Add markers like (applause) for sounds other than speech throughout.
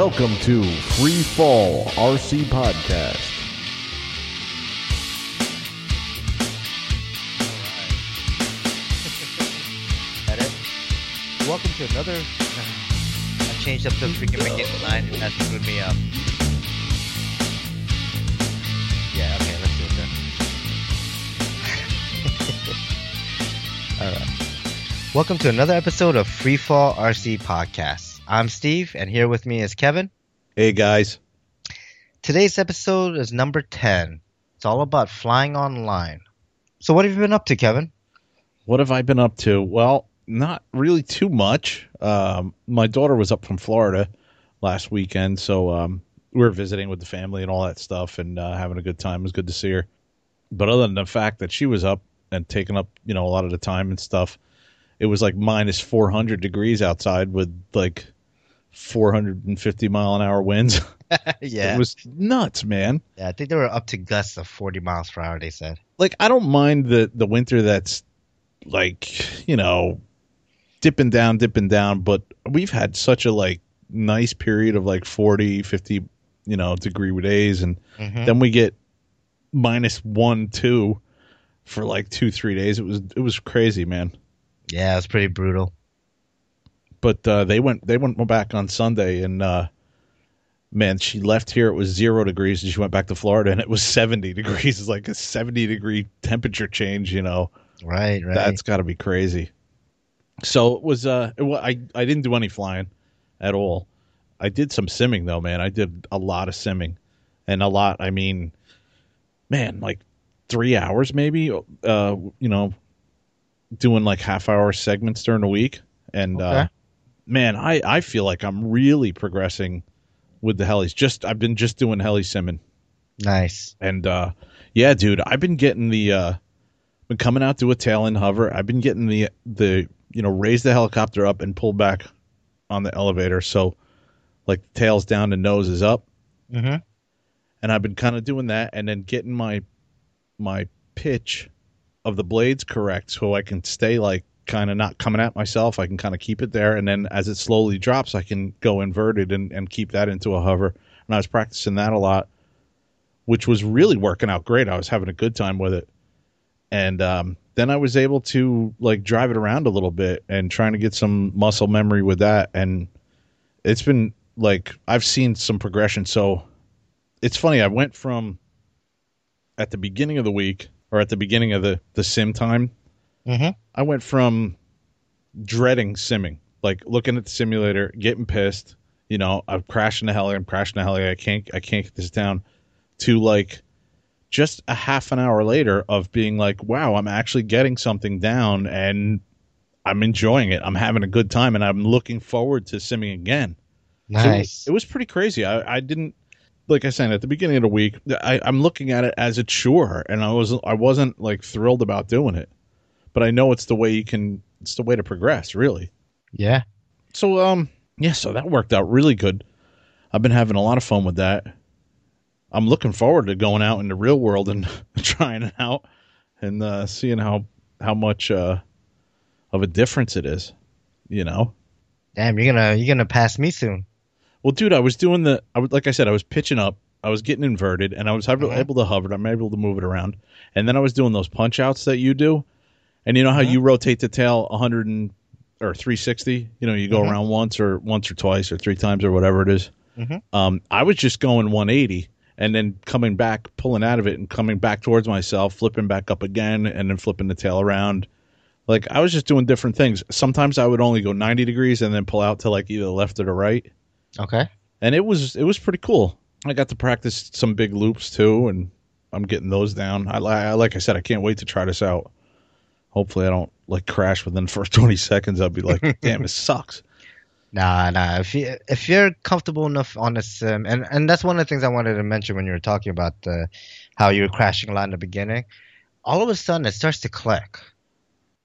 Welcome to Free Fall RC Podcast. Edit. Welcome to another. Uh, I changed up the freaking beginning line and that screwed me up. Yeah, okay, let's do it then. (laughs) Alright. Welcome to another episode of Freefall RC Podcast. I'm Steve, and here with me is Kevin. Hey guys. Today's episode is number 10. It's all about flying online. So, what have you been up to, Kevin? What have I been up to? Well, not really too much. Um, my daughter was up from Florida last weekend, so um, we were visiting with the family and all that stuff and uh, having a good time. It was good to see her. But other than the fact that she was up and taking up, you know, a lot of the time and stuff, it was like minus 400 degrees outside with like 450 mile an hour winds. (laughs) (laughs) yeah. It was nuts, man. Yeah, I think they were up to gusts of 40 miles per hour, they said. like I don't mind the the winter that's like you know dipping down dipping down but we've had such a like nice period of like 40 50 you know degree days and Mhm. then we get minus 1 2 for like 2 3 days it was it was crazy man Yeah, it was pretty brutal. But uh they went they went back on Sunday and uh man she left here it was 0 degrees and she went back to Florida and it was 70 degrees it's like a 70 degree temperature change you know Right, right. That's got to be crazy. So it was. Uh, it, I I didn't do any flying at all. I did some simming though, man. I did a lot of simming, and a lot. I mean, man, like three hours maybe. Uh, you know, doing like half hour segments during the week, and uh, Okay. Man, I I feel like I'm really progressing with the helis. Just I've been just doing heli simming. nice. And uh yeah, dude, I've been getting the uh been coming out to a tail end hover. I've been getting the the you know, raise the helicopter up and pull back on the elevator so like tail's down and nose is up. Mm-hmm. And I've been kind of doing that and then getting my my pitch of the blades correct so I can stay like kind of not coming at myself. I can kind of keep it there and then as it slowly drops I can go inverted and, and keep that into a hover. And I was practicing that a lot which was really working out great. I was having a good time with it. And um, then I was able to like drive it around a little bit and trying to get some muscle memory with that. And it's been like I've seen some progression. So it's funny. I went from at the beginning of the week or at the beginning of the the sim time. Mm-hmm. I went from dreading simming, like looking at the simulator, getting pissed. You know, I'm crashing the hell. I'm crashing the heli. I can't. I can't get this down. To like, just a half an hour later of being like, wow, I'm actually getting something down, and I'm enjoying it. I'm having a good time, and I'm looking forward to simming again. So it- Nice. it, was pretty crazy. I, I didn't like I said at the beginning of the week. I, I'm looking at it as a chore, and I was I wasn't like thrilled about doing it, but I know it's the way you can. It's the way to progress, really. yeah. So um yeah, so that worked out really good. I've been having a lot of fun with that. I'm looking forward to going out in the real world and (laughs) trying it out and uh, seeing how how much uh, of a difference it is. You know. Damn, you're gonna you're gonna pass me soon. Well, dude, I was doing the. I was like I said, I was pitching up. I was getting inverted, and I was able, Mhm. able to hover. I'm able to move it around, and then I was doing those punch outs that you do, and you know how Mhm. you rotate the tail 100 and, or 360. You know, you go Mhm. around once or once or twice or three times or whatever it is. Mhm. Um, I was just going 180 and then coming back, pulling out of it, and coming back towards myself, flipping back up again, and then flipping the tail around. Like I was just doing different things. Sometimes I would only go 90 degrees and then pull out to like either the left or the right Okay. and it was it was pretty cool. I got to practice some big loops too, and I'm getting those down. I, I like I said, I can't wait to try this out. Hopefully, I don't like crash within the first (laughs) 20 seconds. I'll be like, (laughs) "Damn, it sucks." Nah, nah. If you if you're comfortable enough on a sim, and and that's one of the things I wanted to mention when you were talking about uh, how you were crashing a lot in the beginning. All of a sudden, it starts to click,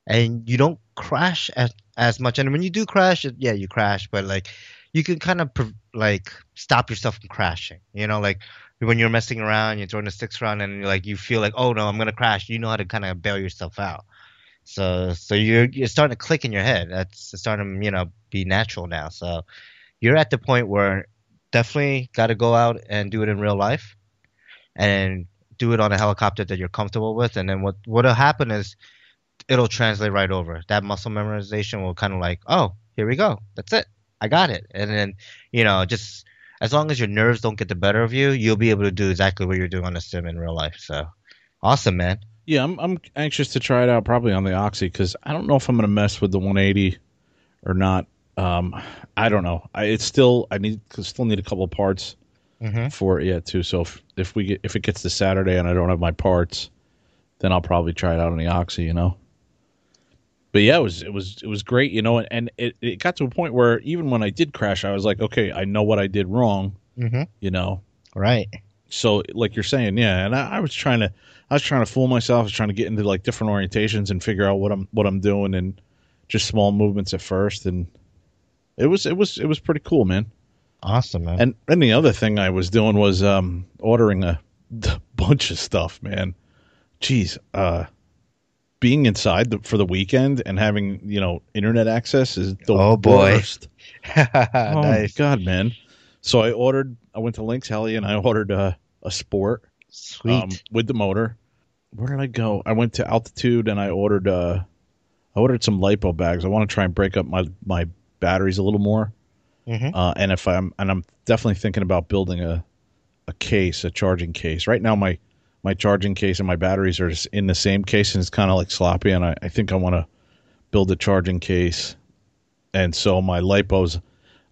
and you don't crash as as much. And when you do crash, it, yeah, you crash, but like you can kind of like stop yourself from crashing. You know, like when you're messing around, you're throwing the sticks around, and you're like you feel like, oh no, I'm gonna crash. You know how to kind of bail yourself out. So so you're you're starting to click in your head. That's starting to you know be natural now. So you're at the point where definitely got to go out and do it in real life, and do it on a helicopter that you're comfortable with. And then what what'll happen is it'll translate right over. That muscle memorization will kind of like, oh, here we go. That's it. I got it. And then you know, just as long as your nerves don't get the better of you, you'll be able to do exactly what you're doing on the sim in real life. So awesome, man. Yeah, I'm I'm anxious to try it out probably on the Oxy because I don't know if I'm gonna mess with the 180 or not. Um, I don't know. I it's still I need still need a couple of parts Mhm. for it yet too. So if if we get if it gets to Saturday and I don't have my parts, then I'll probably try it out on the Oxy. You know. But yeah, it was it was it was great, you know, and, and it, it got to a point where even when I did crash, I was like, okay, I know what I did wrong, Mm-hmm. you know, Right. So like you're saying yeah and I, I was trying to i was trying to fool myself i was trying to get into like different orientations and figure out what i'm what i'm doing and just small movements at first and it was it was it was pretty cool man Awesome, man. and and the other thing i was doing was um ordering a (laughs) bunch of stuff man jeez uh being inside the, for the weekend and having you know internet access is the Oh, boy. worst. (laughs) Oh my nice. god, man! So I ordered. I went to Lynx Heli and I ordered a a sport Sweet. um, with the motor. Where did I go? I went to altitude and I ordered uh I ordered some lipo bags. I want to try and break up my my batteries a little more. Mhm. Uh, and if I'm and I'm definitely thinking about building a a case, a charging case. Right now my my charging case and my batteries are just in the same case and it's kind of like sloppy and I, I think I want to build a charging case. And so my lipos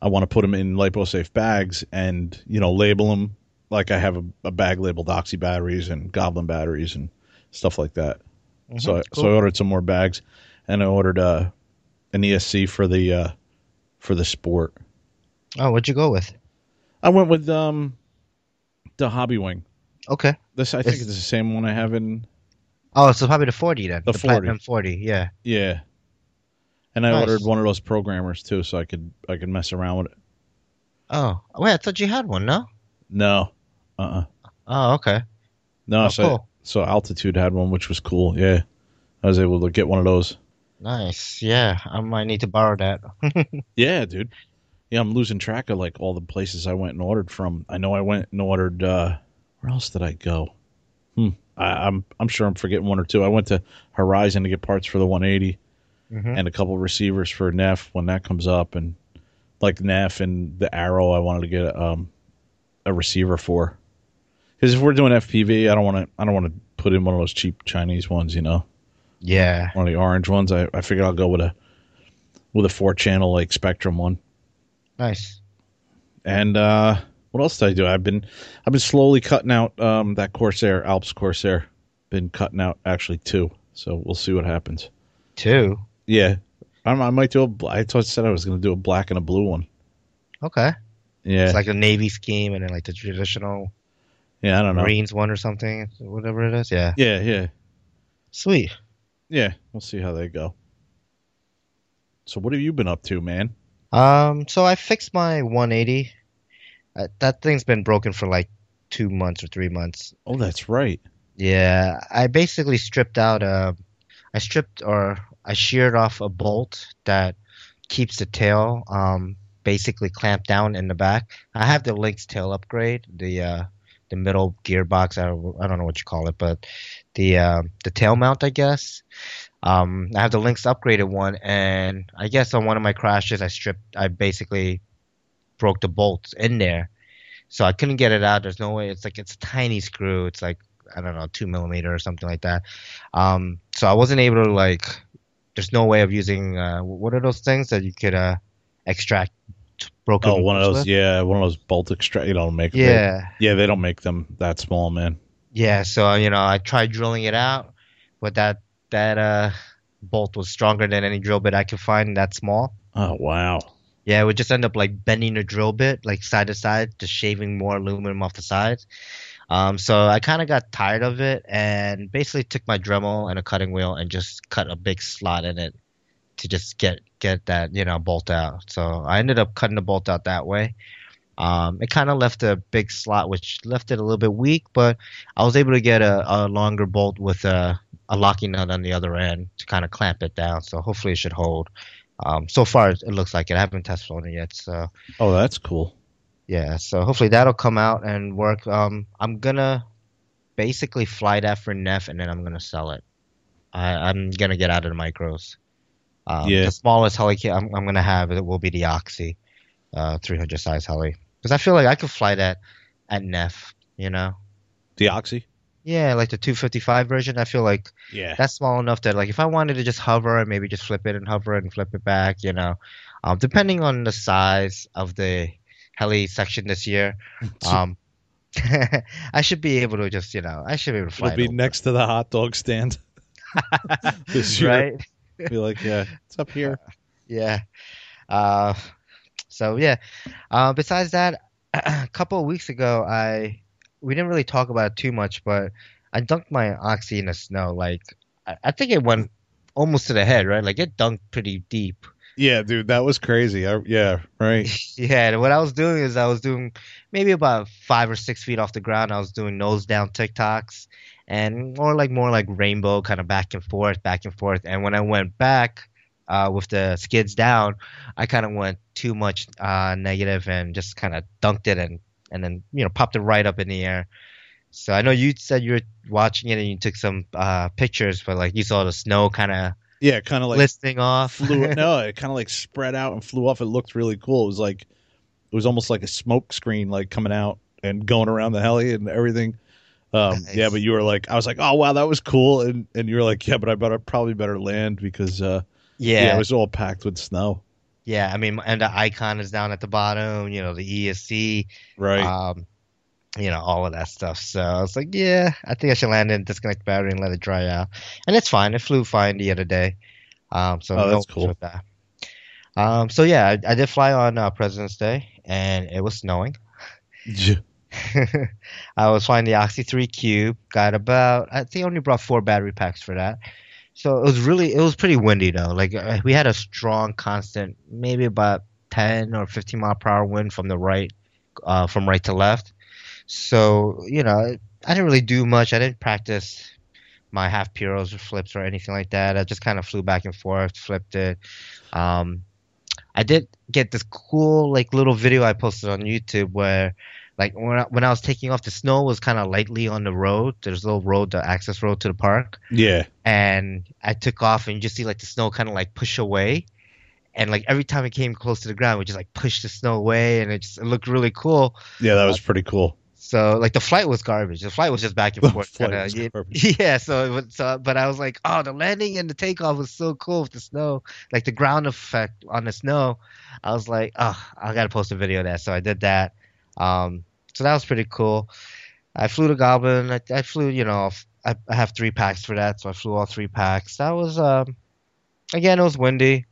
I want to put them in lipo-safe bags and you know label them like I have a, a bag labeled Oxy batteries and Goblin batteries and stuff like that. So I, so I ordered some more bags, and I ordered uh, an ESC for the uh, for the sport. oh, what'd you go with? I went with um, the Hobby Wing. Okay. This I think It's- it's the same one I have in Oh, so probably the 40 then. The the 40. Platinum 40, yeah. yeah. And I Nice. ordered one of those programmers too, so I could I could mess around with it. Oh, wait, I thought you had one, no? No, uh, uh Oh, okay. no. Oh, so cool. so Altitude had one, which was cool. Yeah, I was able to get one of those. Nice. Yeah, I might need to borrow that. (laughs) Yeah, dude. Yeah, I'm losing track of like all the places I went and ordered from. I know I went and ordered. uh Where else did I go? Hmm. I, I'm I'm sure I'm forgetting one or two. I went to Horizon to get parts for the 180 Mhm. and a couple receivers for Neff when that comes up, and like Neff and the Arrow. I wanted to get um a receiver for because if we're doing FPV, I don't want to. I don't want to put in one of those cheap Chinese ones. You know, Yeah. one of the orange ones. I I figured I'll go with a with a four channel like Spektrum one. Nice. And uh, what else did I do? I've been I've been slowly cutting out um, that Corsair Alps Corsair. Been cutting out actually two, so we'll see what happens. Two. Yeah, I, I might do a. I thought said I was going to do a black and a blue one. Okay. Yeah, It's like a Navy scheme and then like the traditional yeah. I don't know. Marines one or something, whatever it is. Yeah. Yeah, yeah, Sweet. yeah. We'll see how they go. So what have you been up to, man? Um, so I fixed my 180. Uh, that thing's been broken for like two months or three months. Oh, that's right. Yeah, I basically stripped out a, I stripped or I sheared off a bolt that keeps the tail um basically clamped down in the back. I have the Lynx tail upgrade, the uh the middle gearbox. I I don't know what you call it, but the uh, the tail mount, I guess. Um, I have the Lynx upgraded one, and I guess on one of my crashes, I stripped. I basically broke the bolts in there, so I couldn't get it out. There's no way. It's like it's a tiny screw. It's like I don't know, two millimeter or something like that. Um, so I wasn't able to like. There's no way of using uh, what are those things that you could uh, extract broken. Oh, one of those. with? Yeah, one of those bolt extract. You don't make. they- Yeah, yeah, they don't make them that small, man. yeah. So you know, I tried drilling it out, but that that uh bolt was stronger than any drill bit I could find that small. Oh wow. Yeah, it would just end up like bending the drill bit like side to side, just shaving more aluminum off the sides. Um, so I kind of got tired of it and basically took my Dremel and a cutting wheel and just cut a big slot in it to just get get that you know bolt out. So I ended up cutting the bolt out that way. Um, it kind of left a big slot, which left it a little bit weak, but I was able to get a, a longer bolt with a, a locking nut on the other end to kind of clamp it down. So hopefully it should hold. Um, so far it looks like it. I haven't tested on it yet, so Oh, that's cool. Yeah, so hopefully that'll come out and work. Um, I'm gonna basically fly that for Neff, and then I'm gonna sell it. I, I'm gonna get out of the micros. Um, Yeah. The smallest heli kit I'm, I'm gonna have it will be the Oxy, uh, 300 size heli, because I feel like I could fly that at Neff. You know? The Oxy. Yeah, like the 255 version. I feel like Yeah. that's small enough that like if I wanted to just hover and maybe just flip it and hover and flip it back, you know, um, depending on the size of the heli section this year, (laughs) um, (laughs) I should be able to just you know I should be able to fly. It'll be it next to the hot dog stand. (laughs) this year. right? (laughs) Be like, yeah, it's up here. Yeah. Uh, so yeah. Uh, besides that, (clears throat) a couple of weeks ago, I we didn't really talk about it too much, but I dunked my oxy in the snow. Like I, I think it went almost to the head, right? Like it dunked pretty deep. Yeah, dude, that was crazy. I, yeah, right. (laughs) Yeah, and what I was doing is I was doing maybe about five or six feet off the ground. I was doing nose down tic-tocs and more like more like rainbow kind of back and forth, back and forth. And when I went back uh, with the skids down, I kind of went too much uh, negative and just kind of dunked it and and then you know popped it right up in the air. So I know you said you were watching it and you took some uh, pictures, but like you saw the snow kind of Yeah, kind of like listing off. flew. (laughs) no, it kind of like spread out and flew off. It looked really cool. It was like it was almost like a smoke screen, like coming out and going around the heli and everything. Um, Nice. (laughs) Yeah, but you were like, I was like, oh wow, that was cool, and and you were like, yeah, but I better probably better land because uh, yeah, it was all packed with snow. Yeah, I mean, and the icon is down at the bottom. You know, the ESC, Right. um, you know, all of that stuff. So I was like, yeah, I think I should land it, disconnect the battery, and let it dry out. And it's fine. It flew fine the other day. Um, so Oh, that's cool. that. Um, so yeah, I, I did fly on uh, President's Day, and it was snowing. (laughs) (laughs) I was flying the Oxy 3 Cube. Got about, I think I only brought four battery packs for that. So it was really, it was pretty windy though. Like uh, we had a strong, constant, maybe about 10 or 15 mile per hour wind from the right, uh, from right to left. So, you know, I didn't really do much. I didn't practice my half piros or flips or anything like that. I just kind of flew back and forth, flipped it. Um, I did get this cool like little video I posted on YouTube where like when I, when I was taking off, the snow was kind of lightly on the road. There's a little road, the access road to the park, yeah. and I took off, and you just see like the snow kind of like push away, and like every time it came close to the ground, we just like push the snow away, and it just it looked really cool. Yeah, that was pretty cool. So like the flight was garbage. The flight was just back and forth. kinda, was yeah, (laughs) yeah, so it was, so but I was like, oh, the landing and the takeoff was so cool with the snow, like the ground effect on the snow. I was like, oh, I gotta post a video of that. So I did that. Um, so that was pretty cool. I flew the Goblin. I, I flew, you know, I, I have three packs for that, so I flew all three packs. That was, um, again, it was windy.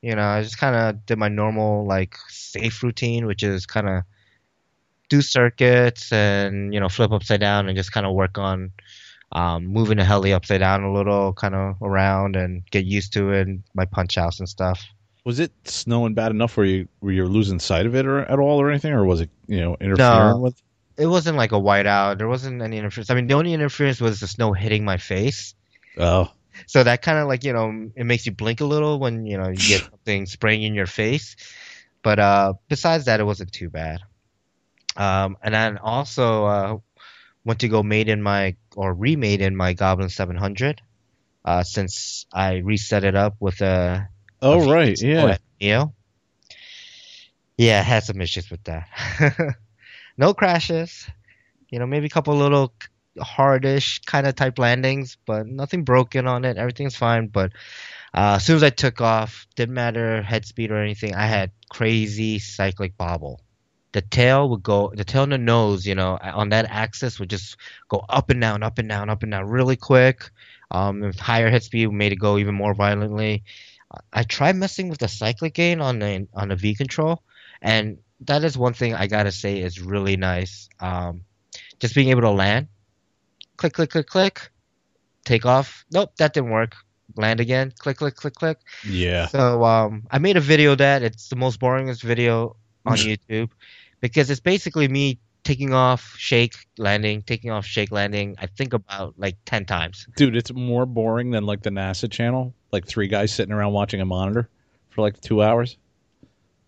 You know, I just kind of did my normal like safe routine, which is kind of do circuits and you know flip upside down and just kind of work on um, moving the heli upside down a little, kind of around and get used to it. And my punch outs and stuff. Was it snowing bad enough where you were you losing sight of it or at all or anything, or was it you know interfering No. with? It wasn't like a whiteout. There wasn't any interference. I mean, the only interference was the snow hitting my face. Oh, So that kind of like you know it makes you blink a little when you know you get (sighs) something spraying in your face. But uh, besides that, it wasn't too bad. Um, and then also uh, went to go made in my or remade in my Goblin 700. Uh, since I reset it up with a oh right, yeah. Neo. Yeah, I had some issues with that. (laughs) no crashes. You know, maybe a couple little hardish kind of type landings, but nothing broken on it. Everything's fine. But uh, as soon as I took off, didn't matter head speed or anything. I had crazy cyclic bobble. The tail would go, the tail and the nose, you know, on that axis would just go up and down, up and down, up and down really quick. Um, higher head speed made it go even more violently. I tried messing with the cyclic gain on the on the V control, and that is one thing I gotta say is really nice. Um, just being able to land, click, click, click, click, take off. Nope, that didn't work. Land again, click, click, click, click. Yeah. So um, I made a video of that it's the most boringest video on (laughs) YouTube because it's basically me taking off, shake, landing, taking off, shake, landing. I think about like ten times. Dude, it's more boring than like the NASA channel, like three guys sitting around watching a monitor for like two hours.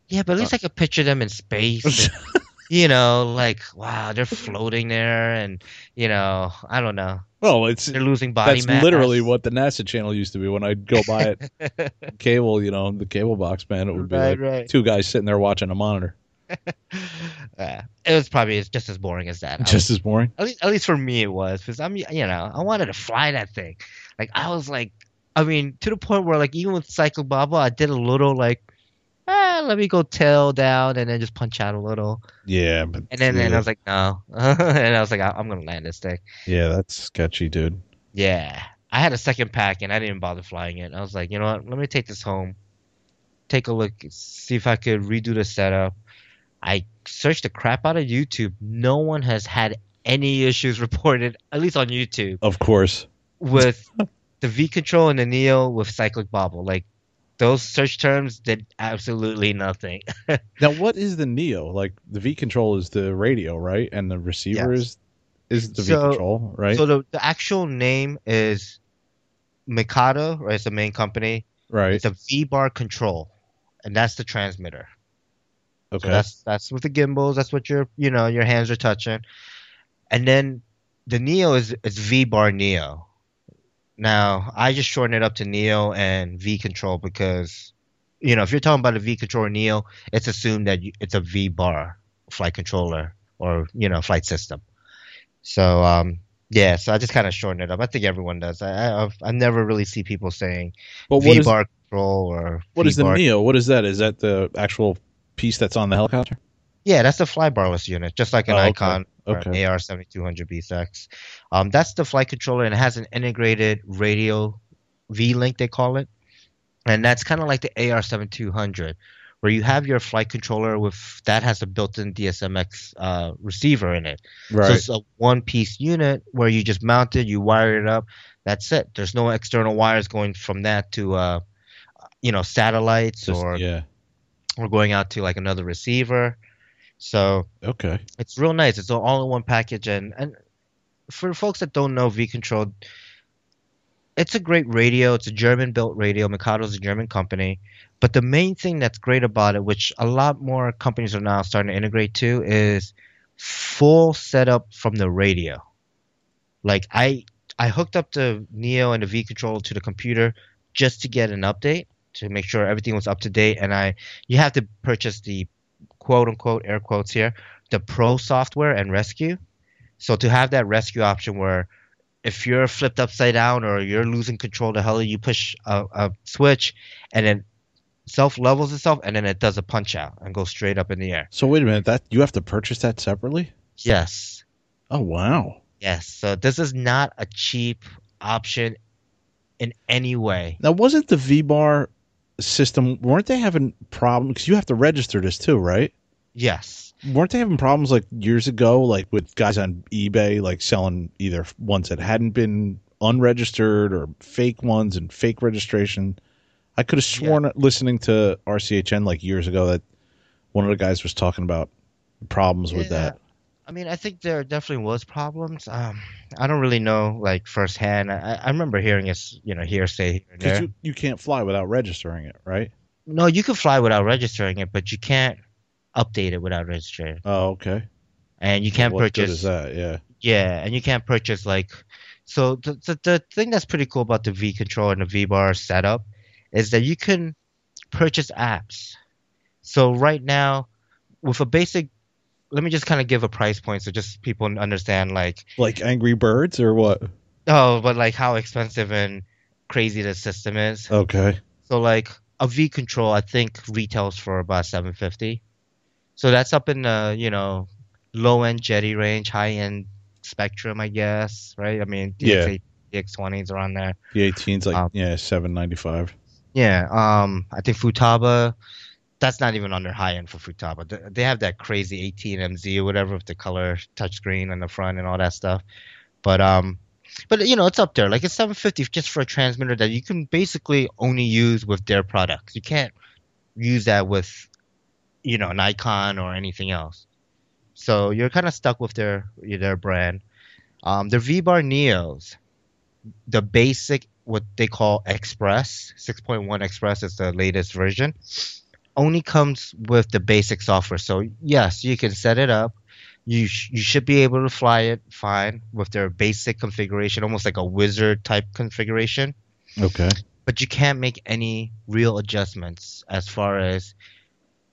Yeah, but at least uh. I could picture them in space. and- (laughs) you know, like wow, they're floating there, and you know, I don't know, Well, it's they're losing body that's mass. literally what the NASA channel used to be when I'd go by it (laughs) cable, you know, the cable box, man. It would be right, like right. two guys sitting there watching a monitor. (laughs) Yeah, it was probably just as boring as that. Just as boring. at least, at least for me it was because I'm you know I wanted to fly that thing like I was like I mean to the point where like even with cyclic bobble I did a little like ah let me go tail down and then just punch out a little. Yeah, but and then, yeah, I was like no. (laughs) And I was like I- I'm gonna land this thing. Yeah, that's sketchy, dude. yeah. I had a second pack and I didn't even bother flying it. I was like you know what? Let me take this home. Take a look. See if I could redo the setup. I searched the crap out of YouTube. No one has had any issues (laughs) reported at least on YouTube Of course. with (laughs) the V control and the Neo with cyclic bobble. Like those search terms did absolutely nothing. (laughs) Now, what is the Neo? Like the V control is the radio, right? And the receiver Yes. is is the So- V control, right? So the, the actual name is Mikado, right? It's the main company. right. It's a V bar control, and that's the transmitter. Okay. So that's that's with the gimbals. That's what your you know your hands are touching, and then the Neo is is V bar Neo. Now I just shorten it up to Neo and V control because you know if you're talking about a V control Neo, it's assumed that it's a V bar flight controller or you know flight system. So um yeah, so I just kind of shorten it up. I think everyone does. I I've- I never really see people saying but V is bar control or what is the Neo? What is that? Is that the actual piece that's on the helicopter? Yeah, that's the fly barless unit, just like an Oh. Icon Okay. AR seventy two hundred BSX. Um, that's the flight controller, and it has an integrated radio V link they call it, and that's kind of like the AR seventy two hundred, where you have your flight controller with that has a built in DSMX uh, receiver in it. Right. So it's a one piece unit where you just mount it, you wire it up. That's it. There's no external wires going from that to uh, you know satellites Just- or yeah. or going out to like another receiver. So Okay. it's real nice. It's all in one package, and and for folks that don't know V Control, it's a great radio. It's a German-built radio. Mikado's a German company, but the main thing that's great about it, which a lot more companies are now starting to integrate to, is full setup from the radio. Like I I hooked up the Neo and the V Control to the computer just to get an update to make sure everything was up to date, and I you have to purchase the quote unquote air quotes here the pro software and rescue so to have that rescue option where if you're flipped upside down or you're losing control of the heli you push a, a switch and then self levels itself and then it does a punch out and goes straight up in the air So wait a minute. That you have to purchase that separately? yes Oh wow. yes so this is not a cheap option in any way Now wasn't the V bar system? Weren't they having problems? Because you have to register this too, right? yes weren't they having problems like years ago, like with guys on eBay, like selling either ones that hadn't been unregistered or fake ones and fake registration? I could have sworn listening to RCHN like years ago that one of the guys was talking about problems with Yeah. that. I mean, I think there definitely was problems. Um, I don't really know like firsthand. I, I remember hearing it's you know hearsay Because you, you can't fly without registering it, right? No, you can fly without registering it, but you can't update it without registering. Oh, okay. And you can't what good purchase. is that? Yeah. Yeah, and you can't purchase like. So the, the the thing that's pretty cool about the V control and the V bar setup is that you can purchase apps. So right now, with a basic, let me just kind of give a price point so just people understand like Like Angry Birds or what? Oh, but like how expensive and crazy the system is. Okay. So like a V control, I think retails for about seven fifty. So that's up in the you know low end Jeti range, high end Spektrum, I guess, right? I mean, Yeah. DX8, DX20s around there. The 18's like Um, yeah, seven ninety five. Yeah. Um, I think Futaba. That's not even on their high end for Futaba. They- They have that crazy 18MZ or whatever with the color touchscreen on the front and all that stuff. But um, but you know it's up there. Like it's 750 just for a transmitter that you can basically only use with their products. You can't use that with you know an icon or anything else. So you're kind of stuck with their their brand. Um, the V Bar Neos, the basic what they call Express 6.1 Express is the latest version. Only comes with the basic software. So yes, you can set it up. You sh- you should be able to fly it fine with their basic configuration, almost like a wizard type configuration. Okay. But you can't make any real adjustments as far as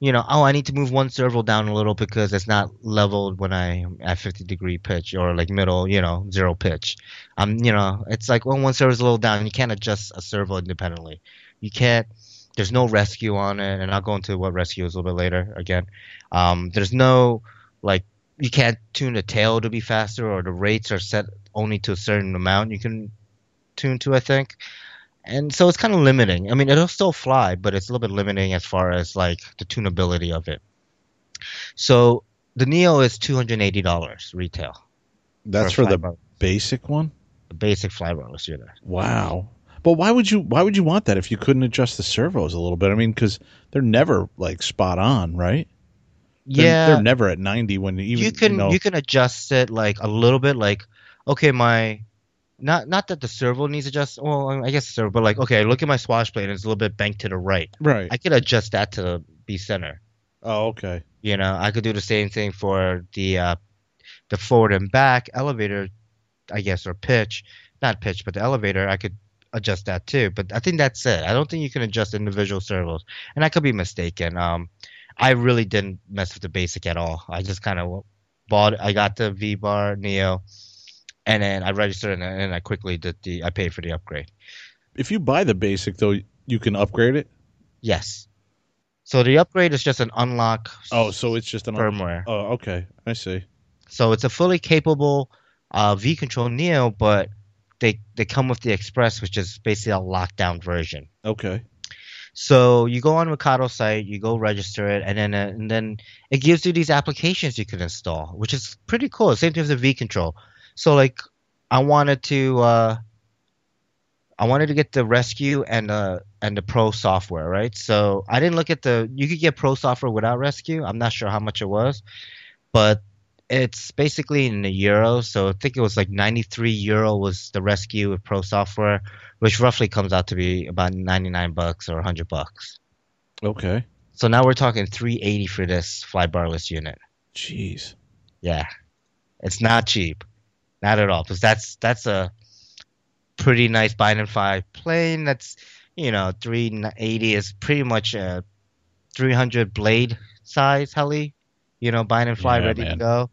you know, oh, I need to move one servo down a little because it's not leveled when I'm at 50 degree pitch or like middle, you know, zero pitch. Um, you know, it's like when one servo's a little down, you can't adjust a servo independently. You can't. There's no rescue on it, and I'll go into what rescue is a little bit later. Again, um, there's no like you can't tune the tail to be faster, or the rates are set only to a certain amount you can tune to. I think and so it's kind of limiting. I mean, it'll still fly, but it's a little bit limiting as far as like the tunability of it. So the Neo is two hundred eighty dollars retail. That's for, for the basic one. The basic flybarless unit. Wow. But why would you why would you want that if you couldn't adjust the servos a little bit? I mean, because they're never like spot on, right? They're, yeah, they're never at ninety when even you can you, know, you can adjust it like a little bit. Like, okay, my not not that the servo needs adjust. Well, I guess the servo, but like okay, look at my swash plate. It's a little bit banked to the right. Right. I could adjust that to be center. Oh, okay. You know, I could do the same thing for the uh, the forward and back elevator, I guess, or pitch. Not pitch, but the elevator. I could adjust that too. But I think that's it. I don't think you can adjust individual servos, and I could be mistaken. Um, I really didn't mess with the basic at all. I just kind of bought. I got the V Bar Neo and then I registered and then I quickly did the I paid for the upgrade. If you buy the basic though, you can upgrade it. Yes. So the upgrade is just an unlock. Oh, so it's just an firmware. oh, okay, I see. So it's a fully capable uh, V Control Neo, but they they come with the Express, which is basically a lockdown version. Okay. So you go on Mikado site, you go register it, and then uh, and then it gives you these applications you can install, which is pretty cool. Same thing as the V Control. So like I wanted to uh, I wanted to get the rescue and uh and the pro software, right? So I didn't look at the you could get pro software without rescue. I'm not sure how much it was, but it's basically in the euro. So I think it was like 93 euro was the rescue with pro software, which roughly comes out to be about 99 bucks or 100 bucks. Okay. So now we're talking 380 for this fly barless unit. Jeez. Yeah. It's not cheap. Not at all, because that's that's a pretty nice Bind-N-Fly plane. That's you know 380 is pretty much a 300 blade size heli. You know, Bind-N-Fly yeah, ready man. to go.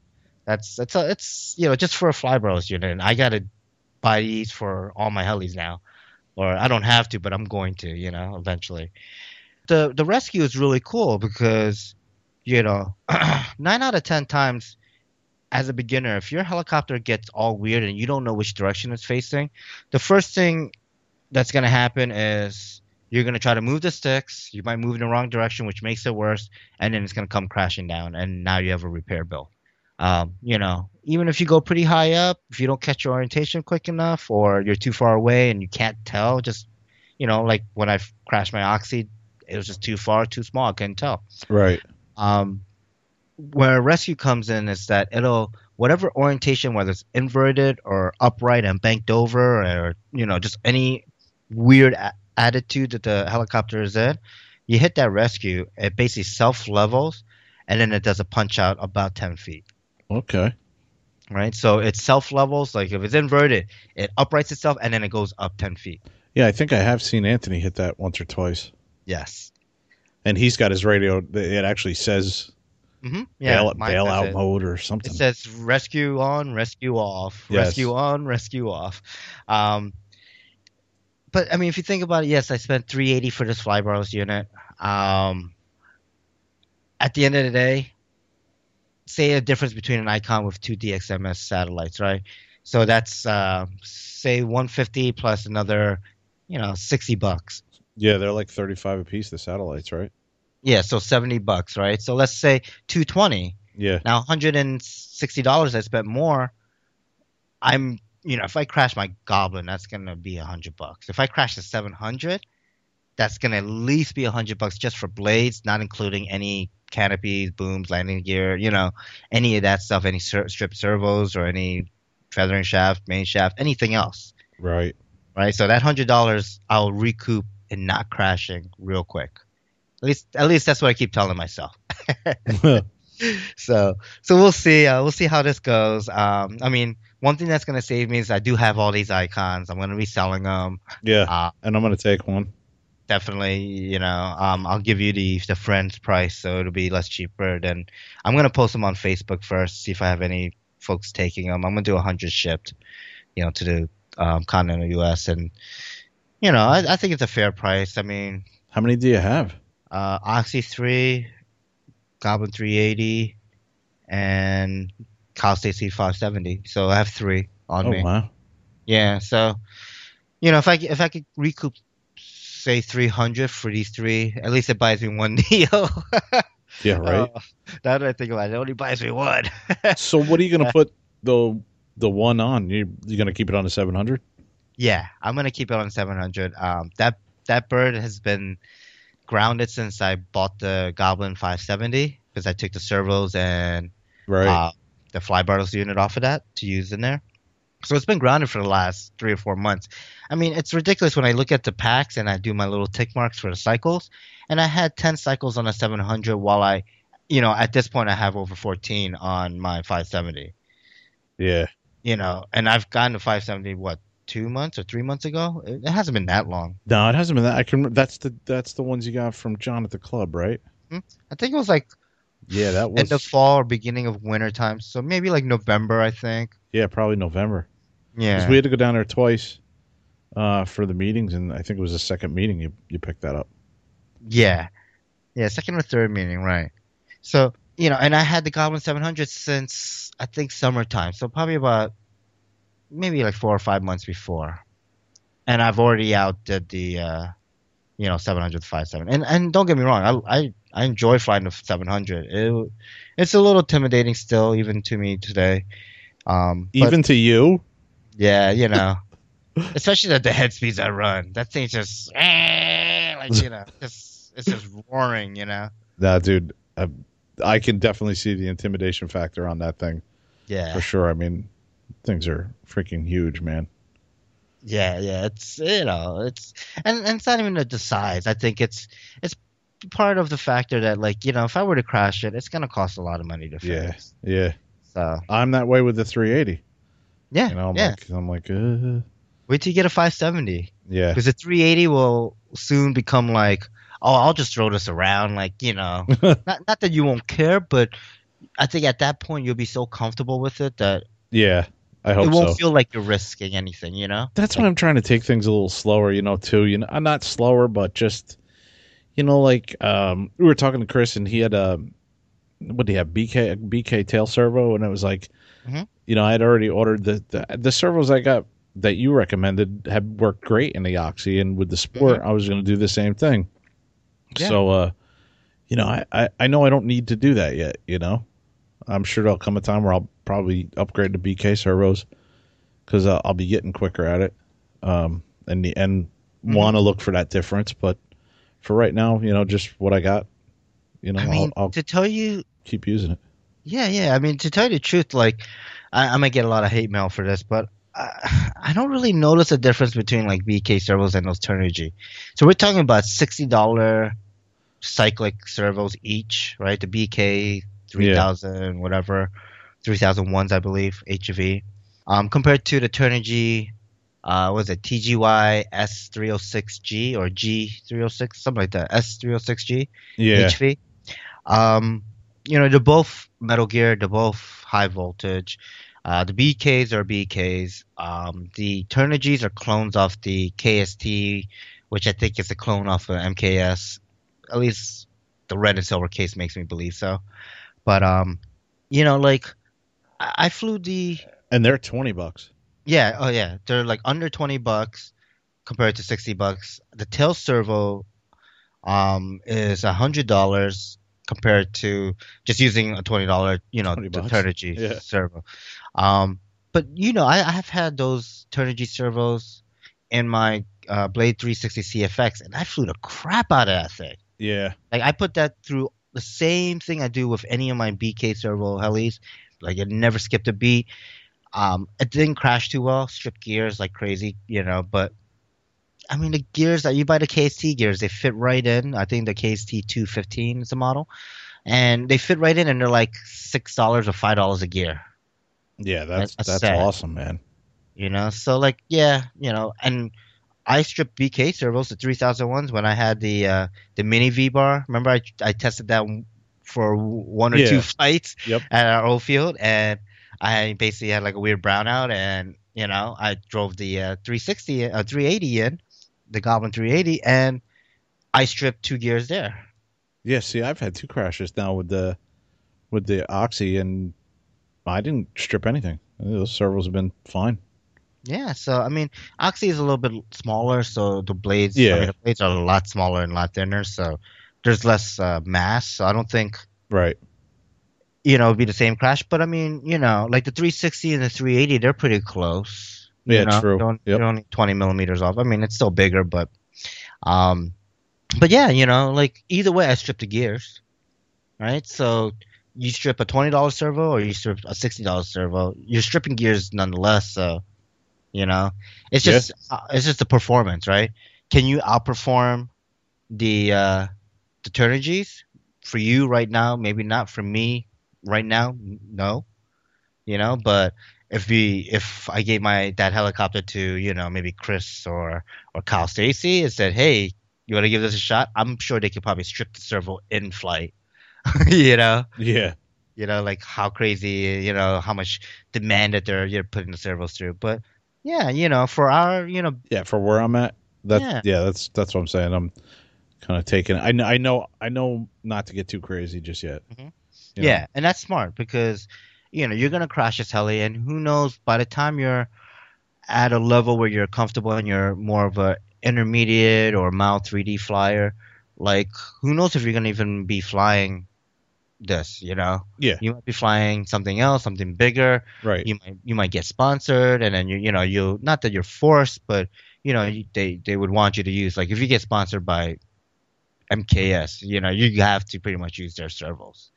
That's that's a it's you know just for a flybarless unit. And I gotta buy these for all my helis now, or I don't have to, but I'm going to. You know, eventually. The the rescue is really cool because you know (clears throat) nine out of ten times as a beginner, if your helicopter gets all weird and you don't know which direction it's facing, the first thing that's going to happen is you're going to try to move the sticks. You might move in the wrong direction, which makes it worse, and then it's going to come crashing down, and now you have a repair bill. Um, you know, even if you go pretty high up, if you don't catch your orientation quick enough, or you're too far away and you can't tell, just you know, like when I crashed my oxy, it was just too far, too small. I couldn't tell. Right. Um, where rescue comes in is that it'll whatever orientation, whether it's inverted or upright and banked over, or you know just any weird a- attitude that the helicopter is in, you hit that rescue, it basically self levels, and then it does a punch out about ten feet. Okay. Right, so it self levels. Like if it's inverted, it uprights itself, and then it goes up ten feet. Yeah, I think I have seen Anthony hit that once or twice. Yes. And he's got his radio. It actually says Mm-hmm. Yeah, bail, bailout mode or something. It says rescue on, rescue off, yes. rescue on, rescue off. Um, but I mean, if you think about it, yes, I spent 380 for this flybarless unit. Um, at the end of the day, say a difference between an icon with two DXMS satellites, right? So that's uh, say 150 plus another, you know, 60 bucks. Yeah, they're like 35 a piece. The satellites, right? Yeah, so 70 bucks, right? So let's say 220. Yeah. Now $160 I spent more. I'm, you know, if I crash my Goblin, that's going to be 100 bucks. If I crash the 700, that's going to at least be 100 bucks just for blades, not including any canopies, booms, landing gear, you know, any of that stuff, any ser- strip servos or any feathering shaft, main shaft, anything else. Right. Right. So that $100 I'll recoup in not crashing real quick At least, at least that's what I keep telling myself. (laughs) (laughs) so, so we'll see. Uh, we'll see how this goes. Um, I mean, one thing that's gonna save me is I do have all these icons. I'm gonna be selling them. yeah, Uh, and I'm gonna take one. Definitely, you know, um, I'll give you the the friend's price, so it'll be less cheaper. Than I'm gonna post them on Facebook first, see if I have any folks taking them. I'm gonna do a hundred shipped, you know, to the um, continental U.S. and you know, I, I think it's a fair price. I mean, How many do you have? uh, Oxy three, Goblin 380, and Cal State C 570. So I have three on Oh me. wow. Yeah, so you know, if I if I could recoup say 300 for these three, at least it buys me one (laughs) deal. Yeah, right. Uh, now that I think about it, it only buys me one. (laughs) so what are you gonna put the the one on? You you gonna keep it on the 700? yeah, I'm gonna keep it on 700. Um, that that bird has been grounded since I bought the Goblin 570 because I took the servos and Right. uh, the fly barless unit off of that to use in there. So it's been grounded for the last three or four months. I mean, it's ridiculous when I look at the packs and I do my little tick marks for the cycles, and I had 10 cycles on a 700 while I, you know, at this point I have over 14 on my 570. yeah. You know, and I've gotten to 570 what two months or three months ago. It, it hasn't been that long. No, it hasn't been that. I can. That's the that's the ones you got from John at the club, right? Hmm? I think it was like Yeah, that was. end of fall or beginning of winter time. So maybe like November, I think. yeah, probably November. Yeah. Because we had to go down there twice uh, for the meetings, and I think it was the second meeting you you picked that up. Yeah. Yeah, second or third meeting, right. So, you know, and I had the Goblin 700 since I think summertime. So probably about maybe like four or five months before. And I've already outdid the, uh, you know, 700 57. And, and don't get me wrong, I, I, I enjoy flying the 700. It, it's a little intimidating still, even to me today. Um, Even to you, yeah, you know, (laughs) especially at the head speeds I run, that thing's just like you know, (laughs) just it's just roaring, you know. nah, dude. I, I can definitely see the intimidation factor on that thing Yeah, for sure. I mean, things are freaking huge, man. yeah, yeah. It's you know, it's and, and it's not even the size. I think it's it's part of the factor that like you know, if I were to crash it, it's gonna cost a lot of money to Yeah. fix. Yeah, So I'm that way with the 380. yeah, You know, I'm yeah. like, I'm like, uh, Wait till you get a 570 yeah, because the 380 will soon become like, oh, I'll just throw this around, like you know. (laughs) not not that you won't care, but I think at that point you'll be so comfortable with it that yeah. I hope it won't so. feel like you're risking anything, you know? That's why I'm trying to take things a little slower, you know, too. You know, I'm not slower, but just, you know, like um, we were talking to Chris, and he had a, what do you have, BK BK tail servo, and it was like, Mhm. you know, I had already ordered the, the the servos I got that you recommended had worked great in the Oxy, and with the Sport, I was going to do the same thing. Yeah. So, uh, you know, I, I I know I don't need to do that yet. You know, I'm sure there'll come a time where I'll probably upgrade to BK servos because uh, I'll be getting quicker at it, um, and the and Mhm. want to look for that difference. But for right now, you know, just what I got, you know, I mean, I'll, I'll to tell you, keep using it. yeah, yeah. I mean, to tell you the truth, like, I, I might get a lot of hate mail for this, but I, I don't really notice a difference between like BK servos and those Turnigy. So we're talking about sixty dollar cyclic servos each, right? The BK three thousand, whatever, three thousand ones, I believe, HV. Um, compared to the Turnigy, uh, was it TGY S306G or G306, something like that, S306G. Yeah, HV. Um, you know, they're both Metal Gear. They're both high voltage. Uh, the BKs are BKs. Um, the Turnigys are clones of the KST, which I think is a clone of the MKS. At least the red and silver case makes me believe so. But um, you know, like I, I flew the and they're twenty bucks. Yeah, oh yeah, they're like under twenty bucks compared to sixty bucks. The tail servo um is a hundred dollars compared to just using a twenty dollar, you know, 20 the. Turnigy Yeah. servo. Um, but you know, I, I have had those Turnigy servos in my uh, Blade 360 CFX, and I flew the crap out of that thing. Yeah, Like I put that through the same thing I do with any of my BK servo helis. Like it never skipped a beat. Um, it didn't crash too well, stripped gears like crazy, you know. But I mean, the gears that you buy the KST gears, they fit right in. I think the KST 215 is the model, and they fit right in, and they're like six dollars or five dollars a gear. Yeah, that's That's awesome, man. You know, so like, yeah, you know, and I stripped BK servos, the 3000 ones, when I had the uh, the mini V bar. Remember, I I tested that for one or Yeah. two flights Yep. at our old field, and I basically had like a weird brownout, and you know, I drove the uh, 360, uh, 380 in, the Goblin 380, and I stripped two gears there. Yeah, see, I've had two crashes now with the with the Oxy, and I didn't strip anything. Those servos have been fine. Yeah, so I mean, Oxy is a little bit smaller, so the blades, Yeah. I mean, the blades are a lot smaller and a lot thinner, so there's less uh, mass. So I don't think Right. You know it'd be the same crash, but I mean, you know, like the 360 and the 380, they're pretty close. you Yeah, know? true. They're, Yep. they're only 20 millimeters off. I mean, it's still bigger, but um, but yeah, you know, like either way, I stripped the gears, right? So you strip a twenty dollar servo or you strip a sixty dollar servo, you're stripping gears nonetheless. So you know, it's just uh, it's just the performance, right? Can you outperform the uh, the Turnigies for you right now? Maybe not for me right now. No, you know, but if we if I gave my that helicopter to you know maybe Chris or or Kyle Stacy and said, hey, you want to give this a shot? I'm sure they could probably strip the servo in flight. (laughs) you know, Yeah. you know, like how crazy, you know, how much demand that they're you're putting the servos through. But yeah, you know, for our, you know, Yeah, for where I'm at, that Yeah. yeah, that's that's what I'm saying. I'm kind of taking. I know, I know, I know not to get too crazy just yet. Mhm. Know? yeah, and that's smart because you know you're gonna crash this heli, and who knows by the time you're at a level where you're comfortable and you're more of a intermediate or mild 3D flyer, like who knows if you're gonna even be flying this, you know? Yeah. You might be flying something else, something bigger. Right. You might you might get sponsored, and then you you know you not that you're forced, but you know you, they they would want you to use like if you get sponsored by MKS, you know you have to pretty much use their servos,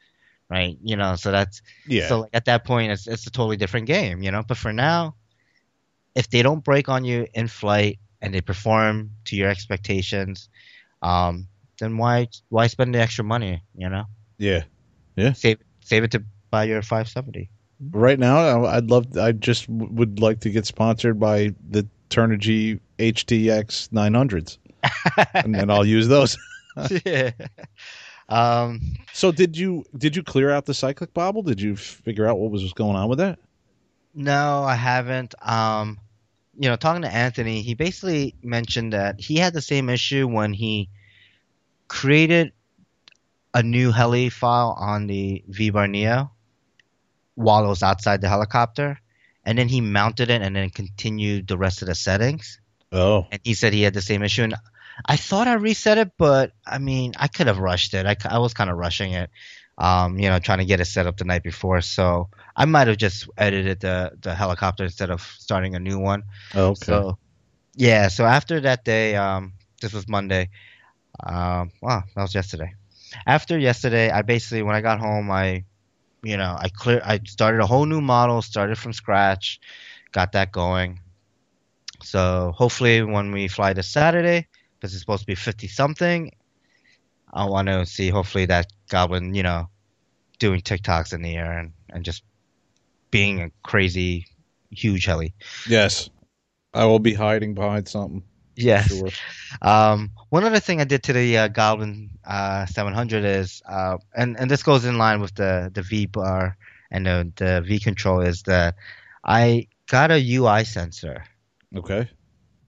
right? You know, so that's yeah. so like, at that point it's it's a totally different game, you know. But for now, if they don't break on you in flight and they perform to your expectations, um, then why why spend the extra money, you know? yeah. Yeah. Save save it to buy your 570. Right now, I- I'd love. I just would like to get sponsored by the Turnigy HDX 900s, and then I'll use those. (laughs) yeah. Um, So did you did you clear out the cyclic bobble? Did you figure out what was going on with that? no, I haven't. Um, you know, talking to Anthony, he basically mentioned that he had the same issue when he created a new heli file on the V-Bar Neo while it was outside the helicopter, and then he mounted it and then continued the rest of the settings. Oh, and he said he had the same issue. And I thought I reset it, but I mean, I could have rushed it. I, I was kind of rushing it, um, you know, trying to get it set up the night before. So I might have just edited the the helicopter instead of starting a new one. okay. So yeah, so after that day, um, this was Monday. Um, wow, that was yesterday. After yesterday, I basically when I got home, I, you know, I clear, I started a whole new model, started from scratch, got that going. So hopefully, when we fly this Saturday, because it's supposed to be fifty something, I want to see hopefully that goblin, you know, doing tic-tocs in the air and and just being a crazy, huge heli. yes, I will be hiding behind something. Yes. Sure. Um, one other thing I did to the uh, Goblin uh, 700 is, uh, and and this goes in line with the the V bar and the the V control is that I got a UI sensor. Okay.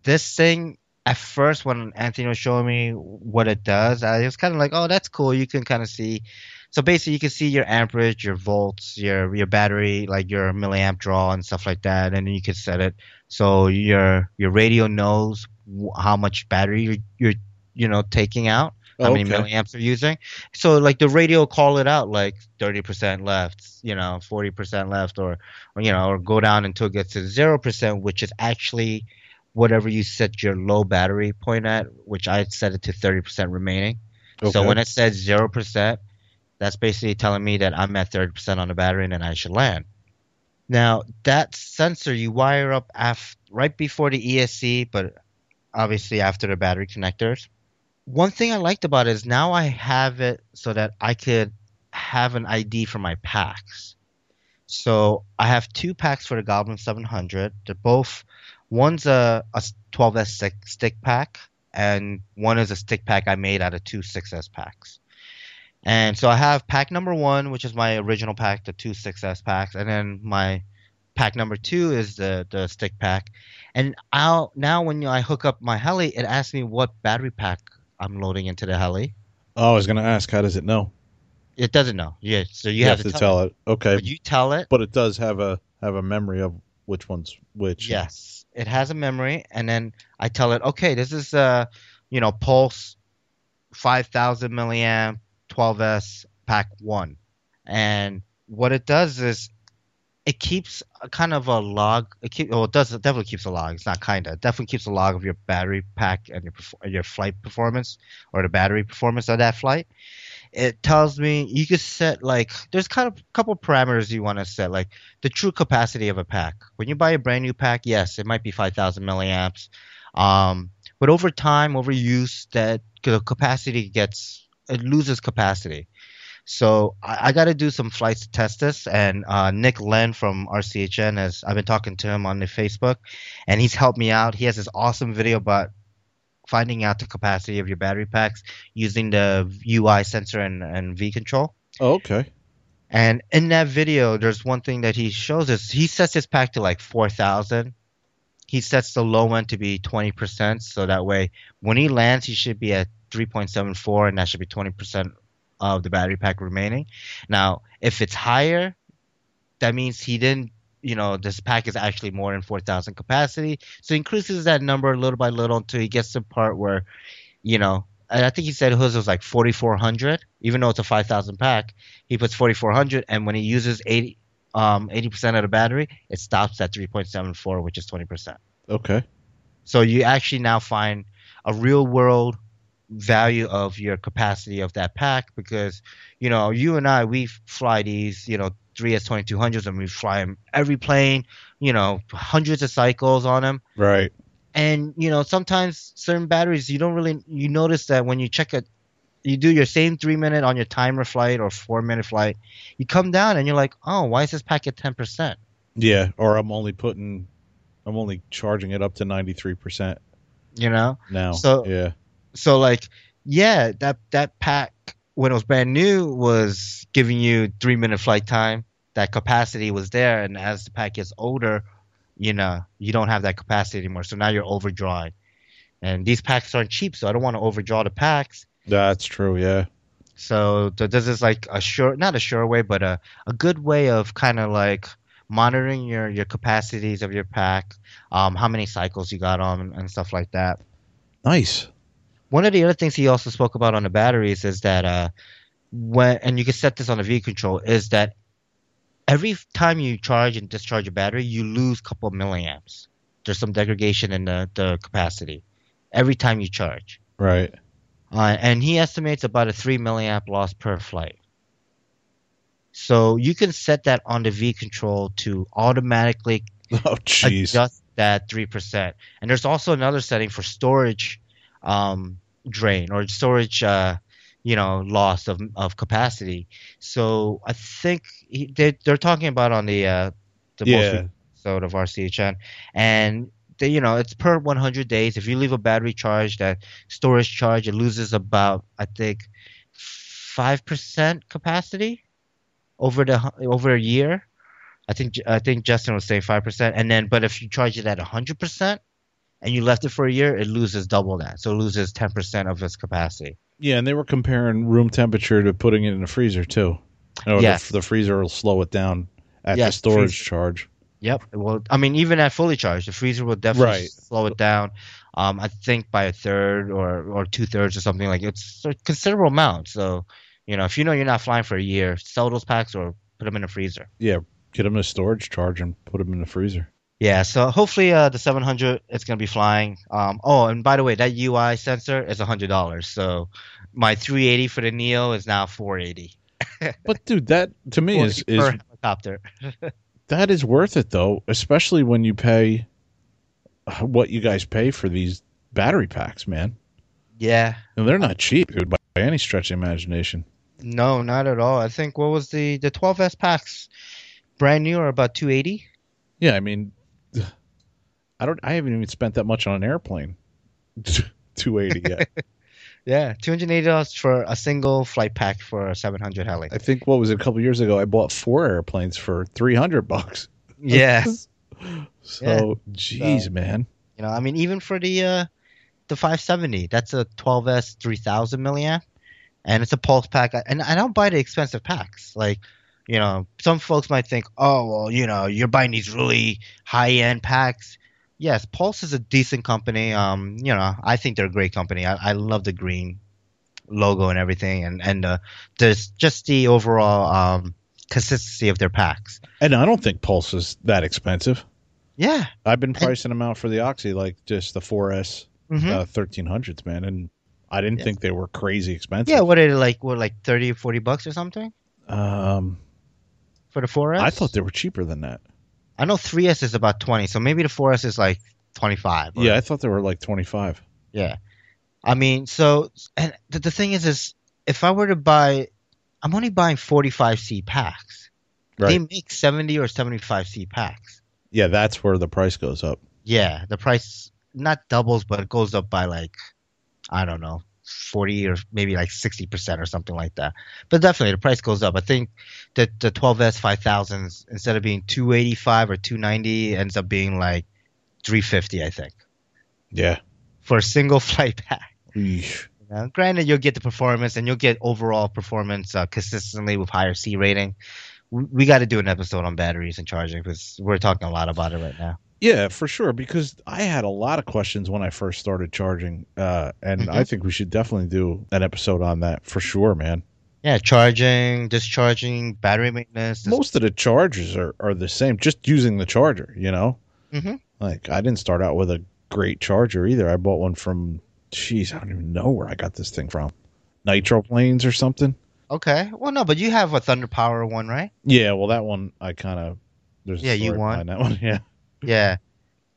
This thing at first when Anthony was showing me what it does, I was kind of like, oh, that's cool. You can kind of see. So basically, you can see your amperage, your volts, your your battery, like your milliamp draw and stuff like that, and then you can set it so your your radio knows how much battery you're, you're you know taking out, how many milliamps you're using. So like the radio call it out like 30% left, you know, 40% left, or, or you know, or go down until it gets to zero percent, which is actually whatever you set your low battery point at, which I set it to 30% remaining. So when it says zero percent, that's basically telling me that I'm at 30% on the battery and then I should land. Now that sensor you wire up af- right before the ESC, but obviously after the battery connectors. One thing I liked about it is now I have it so that I could have an ID for my packs. So I have two packs for the Goblin 700. They're both one's a, a 12s stick, stick pack, and one is a stick pack I made out of two 6s packs. And so I have pack number one, which is my original pack, the two 6s packs, and then my pack number two is the the stick pack. And I'll, now when I hook up my heli, it asks me what battery pack I'm loading into the heli. Oh, I was gonna ask, how does it know? It doesn't know. Yeah, so you, You, have, have, to tell, tell it. it. Okay, But you tell it. but it does have a have a memory of which one's which. Yes, it has a memory, and then I tell it, okay, this is uh, you know, Pulse, five thousand milliamp, 12s pack one, and what it does is it keeps a kind of a log. It keep, well, it does. It definitely keeps a log. It's not kinda. It definitely keeps a log of your battery pack and your your flight performance or the battery performance of that flight. It tells me you could set like there's kind of a couple parameters you want to set like the true capacity of a pack. When you buy a brand new pack, yes, it might be 5,000 milliamps, um, but over time, over use, that the capacity gets it loses capacity. So I, I got to do some flights to test this, and uh, Nick Len from RCHN has I've been talking to him on the Facebook, and he's helped me out. He has this awesome video about finding out the capacity of your battery packs using the UI sensor and, and V control. Oh, okay. And in that video, there's one thing that he shows us. He sets his pack to like 4,000. He sets the low end to be 20%. So that way, when he lands, he should be at 3.74, and that should be 20% of the battery pack remaining. Now, if it's higher, that means he didn't, you know, this pack is actually more than 4,000 capacity. So he increases that number little by little until he gets to the part where, you know, and I think he said his was like 4,400, even though it's a 5,000 pack. He puts 4,400, and when he uses 80, um, 80% of the battery, it stops at 3.74, which is 20%. Okay. So you actually now find a real world value of your capacity of that pack because, you know, you and I, we fly these, you know, 3S2200s and we fly them every plane, you know, hundreds of cycles on them Right. and you know sometimes certain batteries you don't really you notice that when you check it you do your same three minute on your timer flight or four minute flight you come down and you're like oh why is this pack at 10% Yeah. Or I'm only putting, I'm only charging it up to ninety three percent you know now. So- yeah. So like yeah that that pack when it was brand new was giving you three minute flight time that capacity was there and as the pack gets older you know you don't have that capacity anymore so now you're overdrawing and these packs aren't cheap so i don't want to overdraw the packs That's true. Yeah. So th- this is like a sure, not a sure way, but a, a good way of kind of like monitoring your, your capacities of your pack, um, how many cycles you got on and stuff like that. Nice. One of the other things he also spoke about on the batteries is that uh, when and you can set this on the V control is that every time you charge and discharge a battery, you lose a couple of milliamps. There's some degradation in the, the capacity every time you charge. Right. Uh, and he estimates about a 3 milliamp loss per flight. So you can set that on the V control to automatically (laughs) Oh, adjust that 3%. And there's also another setting for storage um, drain or storage, uh, you know, loss of, of capacity. So I think he, they, they're talking about on the, uh, the most Yeah. recent episode of RCHN. And they, you know, it's per 100 days. If you leave a battery charged at storage charge, it loses about, I think, 5% capacity over the over a year. I think I think Justin was saying five percent, and then but if you charge it at hundred percent and you left it for a year, it loses double that. So it loses ten percent of its capacity. Yeah, and they were comparing room temperature to putting it in a freezer too. Or Yes. the, the freezer will slow it down at Yes, the storage freezer. charge. Yep. Well, I mean, even at fully charged, the freezer will definitely Right. slow it down. Um, I think by a third or or two thirds or something like it's a considerable amount. So, you know, if you know you're not flying for a year, sell those packs or put them in a freezer. Yeah, get them in a storage charge and put them in the freezer. Yeah, so hopefully uh, the 700 it's gonna be flying. Um, oh, and by the way, that UI sensor is hundred dollars. So my 380 for the Neo is now 480. (laughs) But dude, that to me is 480 is per helicopter. (laughs) that is worth it though, especially when you pay what you guys pay for these battery packs, man. Yeah. And they're not cheap, dude, by, by any stretch of imagination. No, not at all. I think what was the the 12s packs brand new are about 280. Yeah, I mean, I don't. I haven't even spent that much on an airplane. (laughs) Two eighty. yet. (laughs) Yeah, 280 dollars for a single flight pack for a 700 heli. I think what was it a couple years ago? I bought four airplanes for three hundred bucks. Yes. (laughs) So, geez, So- man. You know, I mean, even for the uh, the 570, that's a 12s 3000 milliamp, and it's a pulse pack. And I don't buy the expensive packs. Like, you know, some folks might think, oh, well, you know, you're buying these really high end packs. Yes, Pulse is a decent company. Um, you know, I think they're a great company. I, I love the green logo and everything, and and uh, there's just the overall um consistency of their packs. And I don't think Pulse is that expensive. Yeah. I've been pricing them out for the Oxy, like just the 4S hmm uh, 1300s, man, and I didn't Yeah. think they were crazy expensive. yeah. What are they like? What like 30 or 40 bucks or something Um, for the 4S? I thought they were cheaper than that. I know 3S is about 20, so maybe the 4S is like 25. or- Yeah, I thought they were like 25. Yeah. I mean, so and the, the thing is, is if I were to buy, I'm only buying 45C packs. They make 70 or 75C packs. Yeah, that's where the price goes up. Yeah, the price not doubles, but it goes up by like, I don't know, 40 or maybe like 60% or something like that. But definitely the price goes up. I think that the 12S 5000s, instead of being 285 or 290, ends up being like 350, I think, Yeah. for a single (laughs) flight pack. Eesh. You know, granted, you'll get the performance and you'll get overall performance uh, consistently with higher C rating. We, we got to do an episode on batteries and charging because we're talking a lot about it right now. Yeah, for sure. Because I had a lot of questions when I first started charging, uh, and Mhm. I think we should definitely do an episode on that for sure, man. Yeah, charging, discharging, battery maintenance. dis- Most of the chargers are, are the same, just using the charger, you know? Mhm. Like, I didn't start out with a great charger either. I bought one from, jeez, I don't even know where I got this thing from. Nitro Planes or something? Okay. Well, no, but you have a Thunder Power one, right? Yeah, well, that one I kind of, there's a Yeah, you won. that one. (laughs) Yeah. Yeah.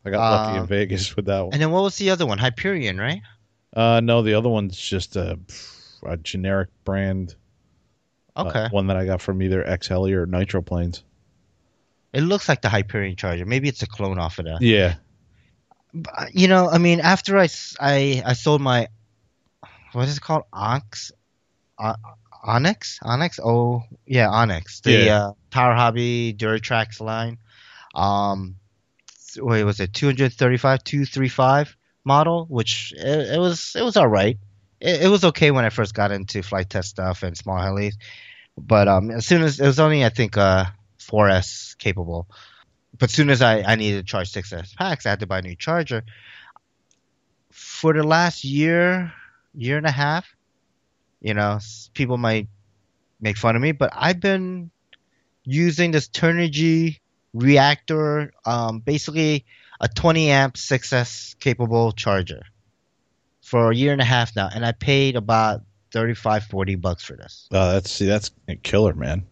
I got lucky in Um, Vegas with that one. And then what was the other one? Hyperion, right? Uh, no, the other one's just a, a generic brand. uh, Okay. one that I got from either X Heli or Nitro Planes. it looks like the Hyperion charger. Maybe it's a clone off of that. Yeah. But, you know, I mean, after I, s- I, I sold my, what is it called? Onyx? O- Onyx? Onyx? Oh, yeah, Onyx. The Yeah. uh, Power Hobby Duratrax line. Um, wait, was it 235, 235 model? Which it, it was, it was all right. It, it was okay when I first got into flight test stuff and small helis. But um, as soon as it was only, I think, uh, 4S capable. But as soon as I, I needed to charge 6S packs, I had to buy a new charger. For the last year, year and a half, you know, people might make fun of me, but I've been using this Turnigy reactor, um, basically a 20 amp 6S capable charger for a year and a half now, and I paid about 35, 40 bucks for this. Uh, that's see, that's a killer, man.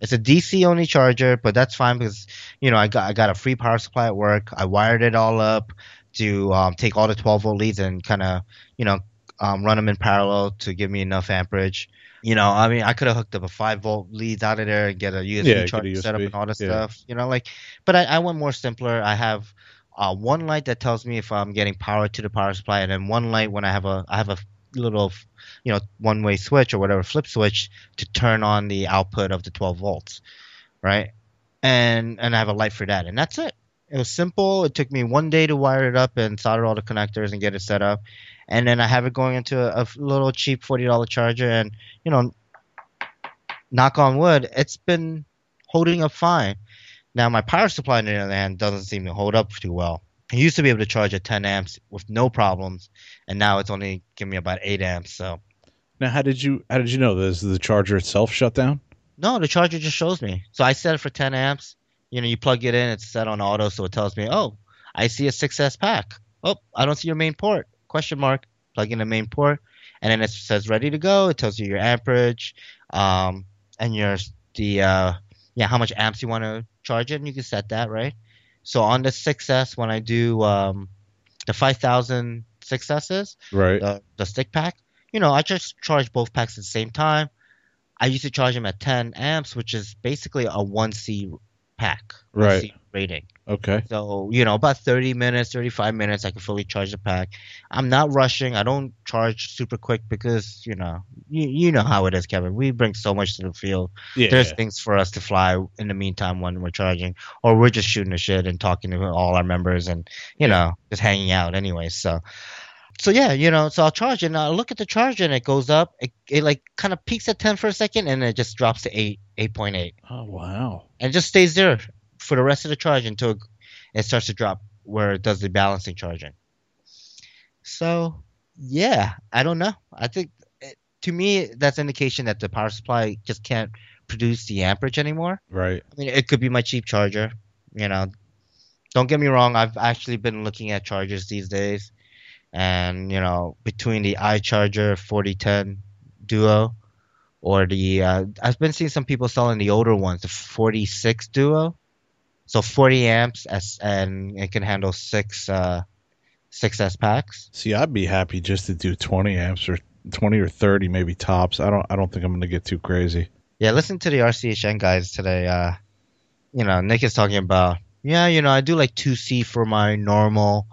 It's a DC only charger, but that's fine because you know I got I got a free power supply at work. I wired it all up to um, take all the 12 volt leads and kind of you know um, run them in parallel to give me enough amperage. You know, I mean, I could have hooked up a five volt leads out of there and get a USB Yeah, charger set up and all this yeah. stuff. You know, like, but I, I went more simpler. I have uh, one light that tells me if I'm getting power to the power supply, and then one light when I have a I have a little you know one way switch or whatever flip switch to turn on the output of the 12 volts right and and i have a light for that and that's it it was simple it took me one day to wire it up and solder all the connectors and get it set up and then i have it going into a, a little cheap $40 charger and you know knock on wood it's been holding up fine now my power supply on the other hand doesn't seem to hold up too well I used to be able to charge at 10 amps with no problems, and now it's only giving me about 8 amps. So Now, how did you how did you know this? The charger itself shut down? No, the charger just shows me. So I set it for 10 amps. You know, you plug it in, it's set on auto, so it tells me, oh, I see a 6S pack. Oh, I don't see your main port. Question mark. Plug in the main port, and then it says ready to go. It tells you your amperage, um, and your the uh, yeah how much amps you want to charge it, and you can set that right. So on the 6S, when I do um, the 5000 6Ss, Right. the, the stick pack. You know, I just charge both packs at the same time. I used to charge them at 10 amps, which is basically a 1C pack, 1C Right. rating. Okay. So, you know, about 30 minutes, 35 minutes, I can fully charge the pack. I'm not rushing. I don't charge super quick because, you know, you, you know how it is, Kevin. We bring so much to the field. Yeah. There's things for us to fly in the meantime when we're charging, or we're just shooting the shit and talking to all our members and, you know, just hanging out anyway. So, so yeah, you know, so I'll charge and I look at the charger and it goes up. It, it like kind of peaks at 10 for a second and it just drops to 8, 8.8 oh wow. and just stays there for the rest of the charge until it starts to drop where it does the balancing charging. So, yeah, I don't know. I think it, to me that's indication that the power supply just can't produce the amperage anymore. Right. I mean, it could be my cheap charger, you know. Don't get me wrong, I've actually been looking at chargers these days and, you know, between the iCharger 4010 Duo or the uh, I've been seeing some people selling the older ones, the 46 Duo. So 40 amps as, and it can handle 6 uh 6S packs. See, I'd be happy just to do 20 amps or 20 or 30 maybe tops. I don't I don't think I'm going to get too crazy. Yeah, listen to the RCHN guys today. Uh, you know, Nick is talking about, yeah, you know, I do like 2C for my normal.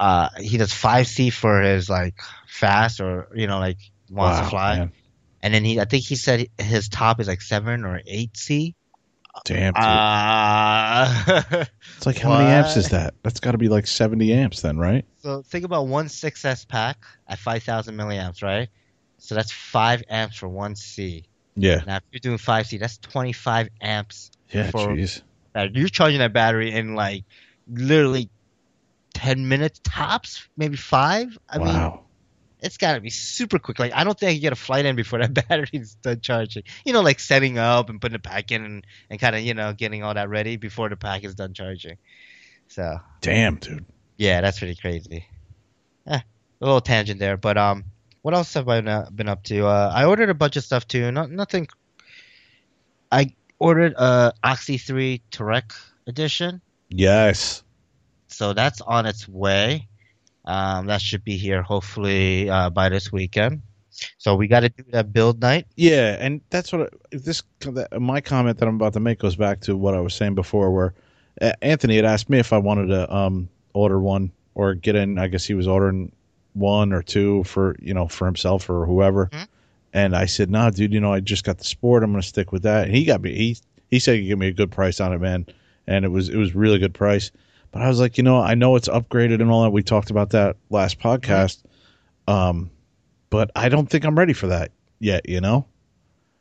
Uh, he does 5C for his like fast or, you know, like wants wow, to fly. man. And then he, I think he said his top is like 7 or 8C. Damn, dude. Uh, (laughs) it's like how many amps is that? that? That's got to be like 70 amps then, right? so think about one 6S pack at 5,000 milliamps, right? So that's 5 amps for 1C. Yeah. Now, if you're doing 5C, that's 25 amps Yeah, jeez. You're charging that battery in like literally 10 minutes tops, maybe five. I mean, it's got to be super quick. Like, I don't think I can get a flight in before that (laughs) battery's done charging. You know, like setting up and putting the pack in and, and kind of, you know, getting all that ready before the pack is done charging. So, Damn, dude. yeah, that's pretty crazy. Eh, a little tangent there, but um, what else have I uh, been up to? Uh, I ordered a bunch of stuff too. Not nothing. I ordered a Oxy 3 Tareq edition. Yes. So that's on its way. Um, that should be here hopefully uh, by this weekend. So we got to do that build night. Yeah, and that's what I- this my comment that I'm about to make goes back to what I was saying before, where Anthony had asked me if I wanted to um, order one or get in. I guess he was ordering one or two for you know for himself or whoever, Mhm. and I said, "Nah, dude, you know I just got the sport. I'm going to stick with that." And he got me. He he said he gave me a good price on it, man, and it was it was really good price. But I was like, you know, I know it's upgraded and all that. We talked about that last podcast. Um, but I don't think I'm ready for that yet, you know?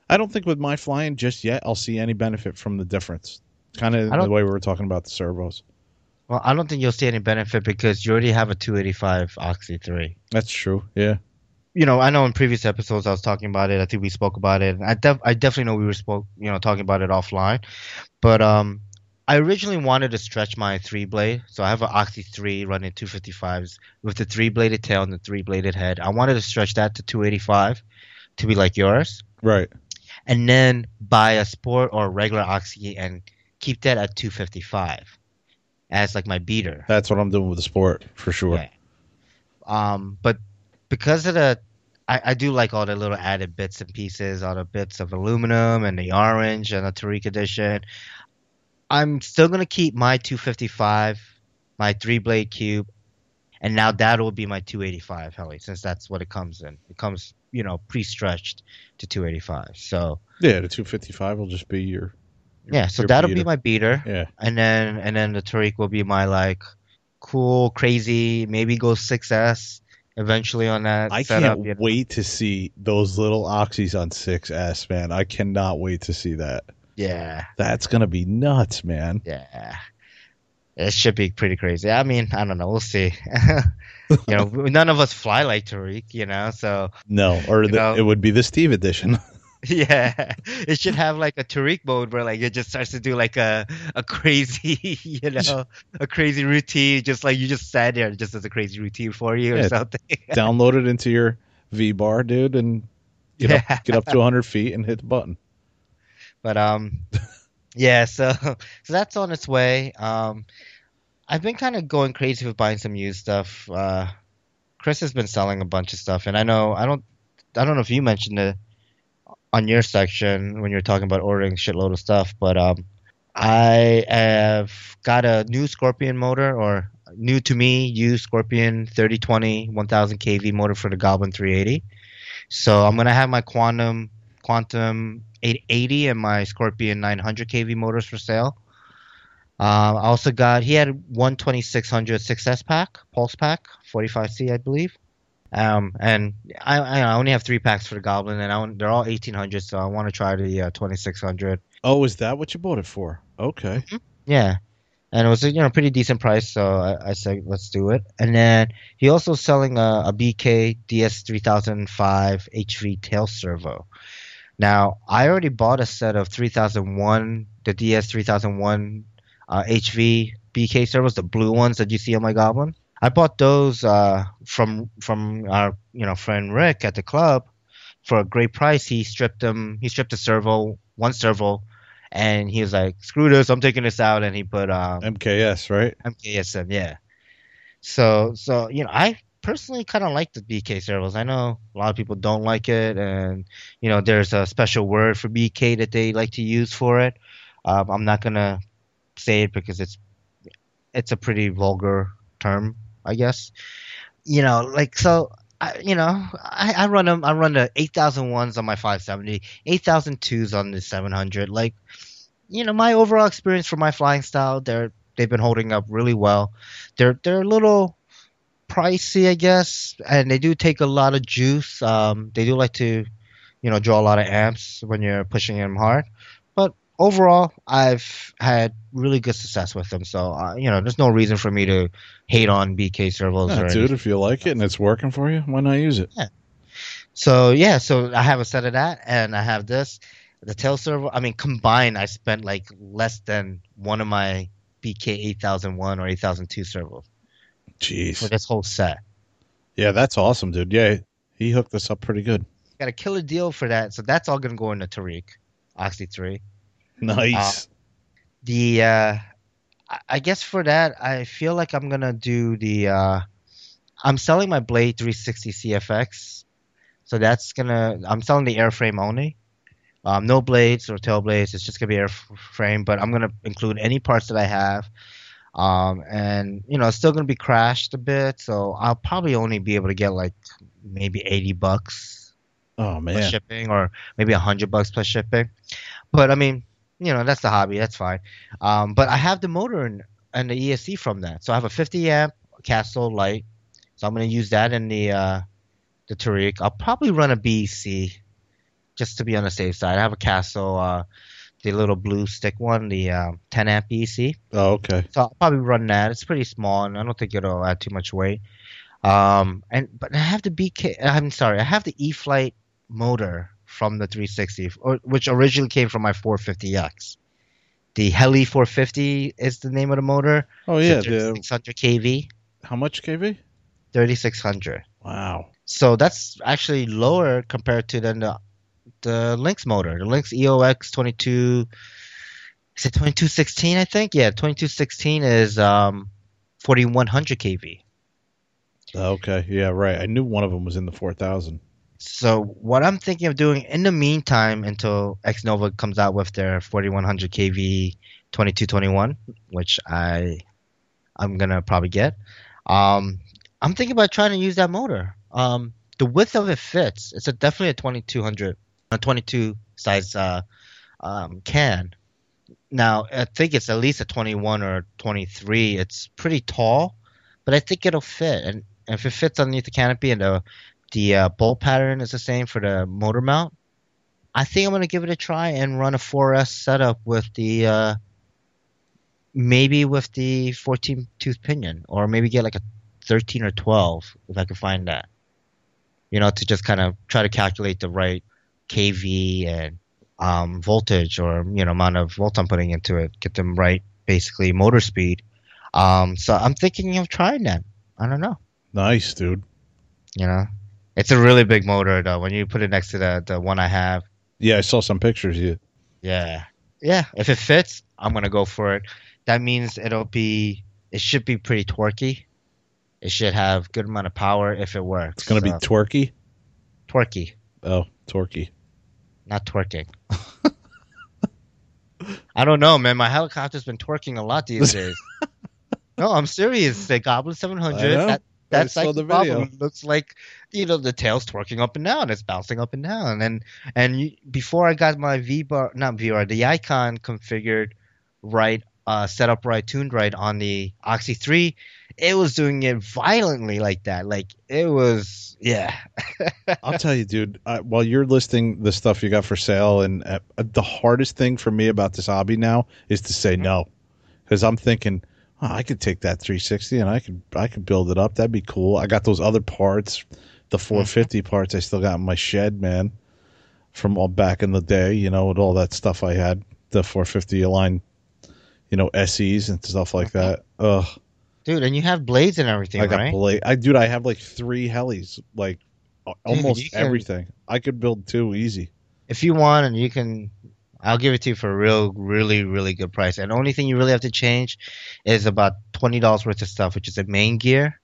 I don't think with my flying just yet I'll see any benefit from the difference. Kind of the way we were talking about the servos. Well, I don't think you'll see any benefit because you already have a 285 Oxy 3. That's true. Yeah. You know, I know in previous episodes I was talking about it. I think we spoke about it. I def- I definitely know we were spoke, you know, talking about it offline. But um, I originally wanted to stretch my three blade, so I have an Oxy 3 running 255s with the three bladed tail and the three bladed head. I wanted to stretch that to 285 to be like yours, Right. and then buy a sport or regular Oxy and keep that at 255 as like my beater. That's what I'm doing with the sport for sure. Yeah. Um, but because of the, I, I do like all the little added bits and pieces, all the bits of aluminum and the orange and the Tareq edition. I'm still gonna keep my 255, my three blade cube, and now that will be my 285 heli, since that's what it comes in. It comes, you know, pre-stretched to 285. So Yeah, the 255 will just be your. yeah, so your that'll be my beater. Yeah. and then and then the Tareq will be my like cool, crazy, maybe go 6S eventually on that I setup. can't you know. wait to see those little oxys on 6S, man. I cannot wait to see that. Yeah, That's going to be nuts, man. yeah. It should be pretty crazy. I mean, I don't know. We'll see. (laughs) you know, (laughs) none of us fly like Tareq, you know, so No, or the, know. it would be the Steve edition. (laughs) yeah, it should have like a Tareq mode where like it just starts to do like a a crazy, you know, a crazy routine, just like you just sat there, just as a crazy routine for you or something. Download it into your V bar, dude, and get, Yeah. up, get up to 100 feet and hit the button. But um, yeah. So (laughs) so that's on its way. Um, I've been kind of going crazy with buying some used stuff. Uh, Chris has been selling a bunch of stuff, and I know I don't I don't know if you mentioned it on your section when you're talking about ordering shitload of stuff, but um, I have got a new Scorpion motor or new to me used Scorpion 3020 1000 kV motor for the Goblin 380. So I'm gonna have my Quantum Quantum 880 and my Scorpion 900 kV motors for sale. Um, I also got he had one 2600 6S pack, pulse pack, 45C I believe. Um, and I, I only have three packs for the Goblin, and I, they're all 1800, so I want to try the uh, 2600. Oh, is that what you bought it for? Okay. Yeah, and it was a you know pretty decent price, so I, I said let's do it. And then he also selling a, a BK DS3005 HV tail servo. Now I already bought a set of 3001, the DS3001 uh, HV BK servos, the blue ones that you see on my Goblin. I bought those uh, from from our you know friend Rick at the club for a great price. He stripped them. He stripped the servo, one servo, and he was like, "Screw this! I'm taking this out." And he put um, MKS, right? MKS yeah. So so you know, I personally kind of like the BK servos. I know a lot of people don't like it, and you know, there's a special word for BK that they like to use for it. Um, I'm not gonna say it because it's it's a pretty vulgar term I guess. You know, like so. I, you know, I, I run them. I run the 8001s on my 570, 8002s on the 700. Like, you know, my overall experience for my flying style, they're they've been holding up really well. They're they're a little pricey, I guess, and they do take a lot of juice. Um, they do like to, you know, draw a lot of amps when you're pushing them hard. But overall, I've had really good success with them. So, uh, you know, there's no reason for me to hate on BK servos. Yeah, or dude, anything. if you like it and it's working for you, why not use it? Yeah. So yeah, so I have a set of that, and I have this. The tail servo. I mean, combined, I spent like less than one of my BK 8001 or 8002 servos for this whole set. Yeah, that's awesome, dude. Yeah, he hooked us up pretty good. Got a killer deal for that. So that's all gonna go into Tareq, Oxy 3. Nice. the uh I- guess for that I feel like I'm gonna do the uh I'm selling my Blade 360 CFX. So that's gonna I'm selling the airframe only. Um, no blades or tail blades. It's just gonna be airframe, but I'm gonna include any parts that I have. Um, and you know, it's still gonna be crashed a bit, so I'll probably only be able to get like maybe 80 bucks oh plus man. shipping or maybe a hundred bucks plus shipping. But I mean, you know, that's the hobby. That's fine. Um, but I have the motor and, and the ESC from that. So I have a 50 amp Castle light. So I'm going to use that in the uh, the Tareq. I'll probably run a BEC just to be on the safe side. I have a Castle, uh, the little blue stick one, the uh, 10 amp BEC. Oh, okay. So I'll probably run that. It's pretty small, and I don't think it'll add too much weight. Um, and but I have the BK. I'm sorry, I have the E-flite motor from the 360, or, which originally came from my 450X. The Heli 450 is the name of the motor. Oh yeah. The, 3600 kV, how much kV? 3600. Wow. So that's actually lower compared to than the the Lynx motor. The Lynx EOX 22 is it 2216 I think? Yeah, 2216 is um 4100 kV. Okay. Yeah. Right. I knew one of them was in the four thousand. So what I'm thinking of doing in the meantime until Xnova comes out with their 4100 kV 2221, which I I'm gonna probably get. Um, I'm thinking about trying to use that motor. Um, the width of it fits. It's a definitely a 2200, a 22 size uh, um, can. Now I think it's at least a 21 or 23. It's pretty tall, but I think it'll fit. And if it fits underneath the canopy and the the uh, bolt pattern is the same for the motor mount, I think I'm gonna give it a try and run a 4S setup with the uh, maybe with the 14 tooth pinion, or maybe get like a 13 or 12 if I can find that. You know, to just kind of try to calculate the right kV and um, voltage or you know amount of volt I'm putting into it, get them right basically motor speed. Um, so I'm thinking of trying that. I don't know. Nice, dude. You know, it's a really big motor though. When you put it next to the the one I have, Yeah, I saw some pictures. of You. yeah, yeah. If it fits, I'm gonna go for it. That means it'll be. It should be pretty torquey. It should have good amount of power if it works. It's gonna be So, twerky. twerky, Oh, torquey. Not twerking. (laughs) I don't know, man. My helicopter's been twerking a lot these (laughs) days. no, I'm serious. The Goblin 700. I know. That, that's like the the problem. video. Looks like you know the tail's twerking up and down. It's bouncing up and down. And and you, before I got my V bar, not V bar, the iKon configured right, uh, set up right, tuned right on the Oxy 3, it was doing it violently like that. Like it was, yeah. (laughs) I'll tell you, dude. Uh, while you're listing the stuff you got for sale, and uh, the hardest thing for me about this hobby now is to say no, because I'm thinking oh, I could take that 360 and I could I could build it up. That'd be cool. I got those other parts, the 450 parts. I still got in my shed, man, from all back in the day. You know, with all that stuff I had, the 450 line, you know, SEs and stuff like that. Ugh. Dude, and you have blades and everything, I got right? blade. I dude, I have like three helis, like almost can- everything. I could build two easy. if you want and you can I'll give it to you for a real really really good price. And the only thing you really have to change is about twenty dollars worth of stuff, which is the main gear.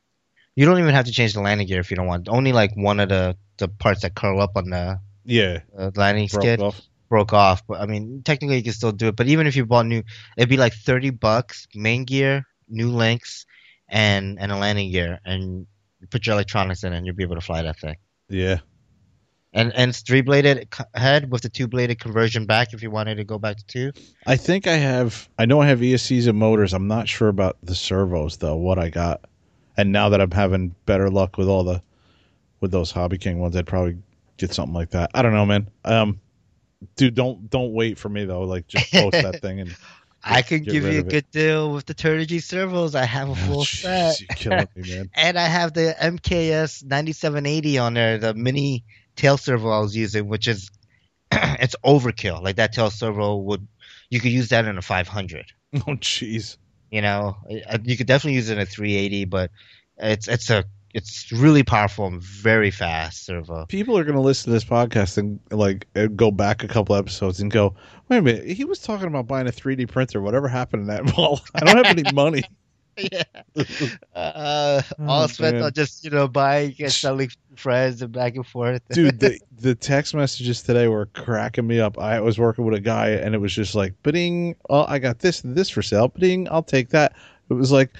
You don't even have to change the landing gear if you don't want. Only like one of the the parts that curl up on the Yeah, uh, landing broke skid off. broke off. But I mean, technically you can still do it. But even if you bought new, it'd be like thirty bucks main gear, new links, and and a landing gear, and you put your electronics in, and you'll be able to fly that thing. Yeah, And and it's three bladed head with the two bladed conversion back if you wanted to go back to two. I think I have. I know I have ESCs and motors. I'm not sure about the servos though. What I got, and now that I'm having better luck with all the with those Hobby King ones, I'd probably get something like that. I don't know, man. Um, dude, don't don't wait for me though. Like just post that (laughs) thing and I can give you a good deal with the Turnigy servos. I have a Oh, full jeez, set. you're killing me, man. (laughs) And I have the MKS 9780 on there, the mini tail servo I was using, which is (clears throat) it's overkill. Like that tail servo would you could use that in a 500. (laughs) Oh, jeez. You know, you could definitely use it in a 380, but it's it's a it's really powerful and very fast servo. People are going to listen to this podcast and like uh, go back a couple episodes and go, "Wait a minute, he was talking about buying a 3D printer. Whatever happened to that? (laughs) Well, I don't have any (laughs) money." yeah. Uh, (laughs) Oh, all spent on just you know buying and selling friends and back and forth. dude the, the text messages today were cracking me up i was working with a guy and it was just like bidding oh i got this and this for sale bidding i'll take that it was like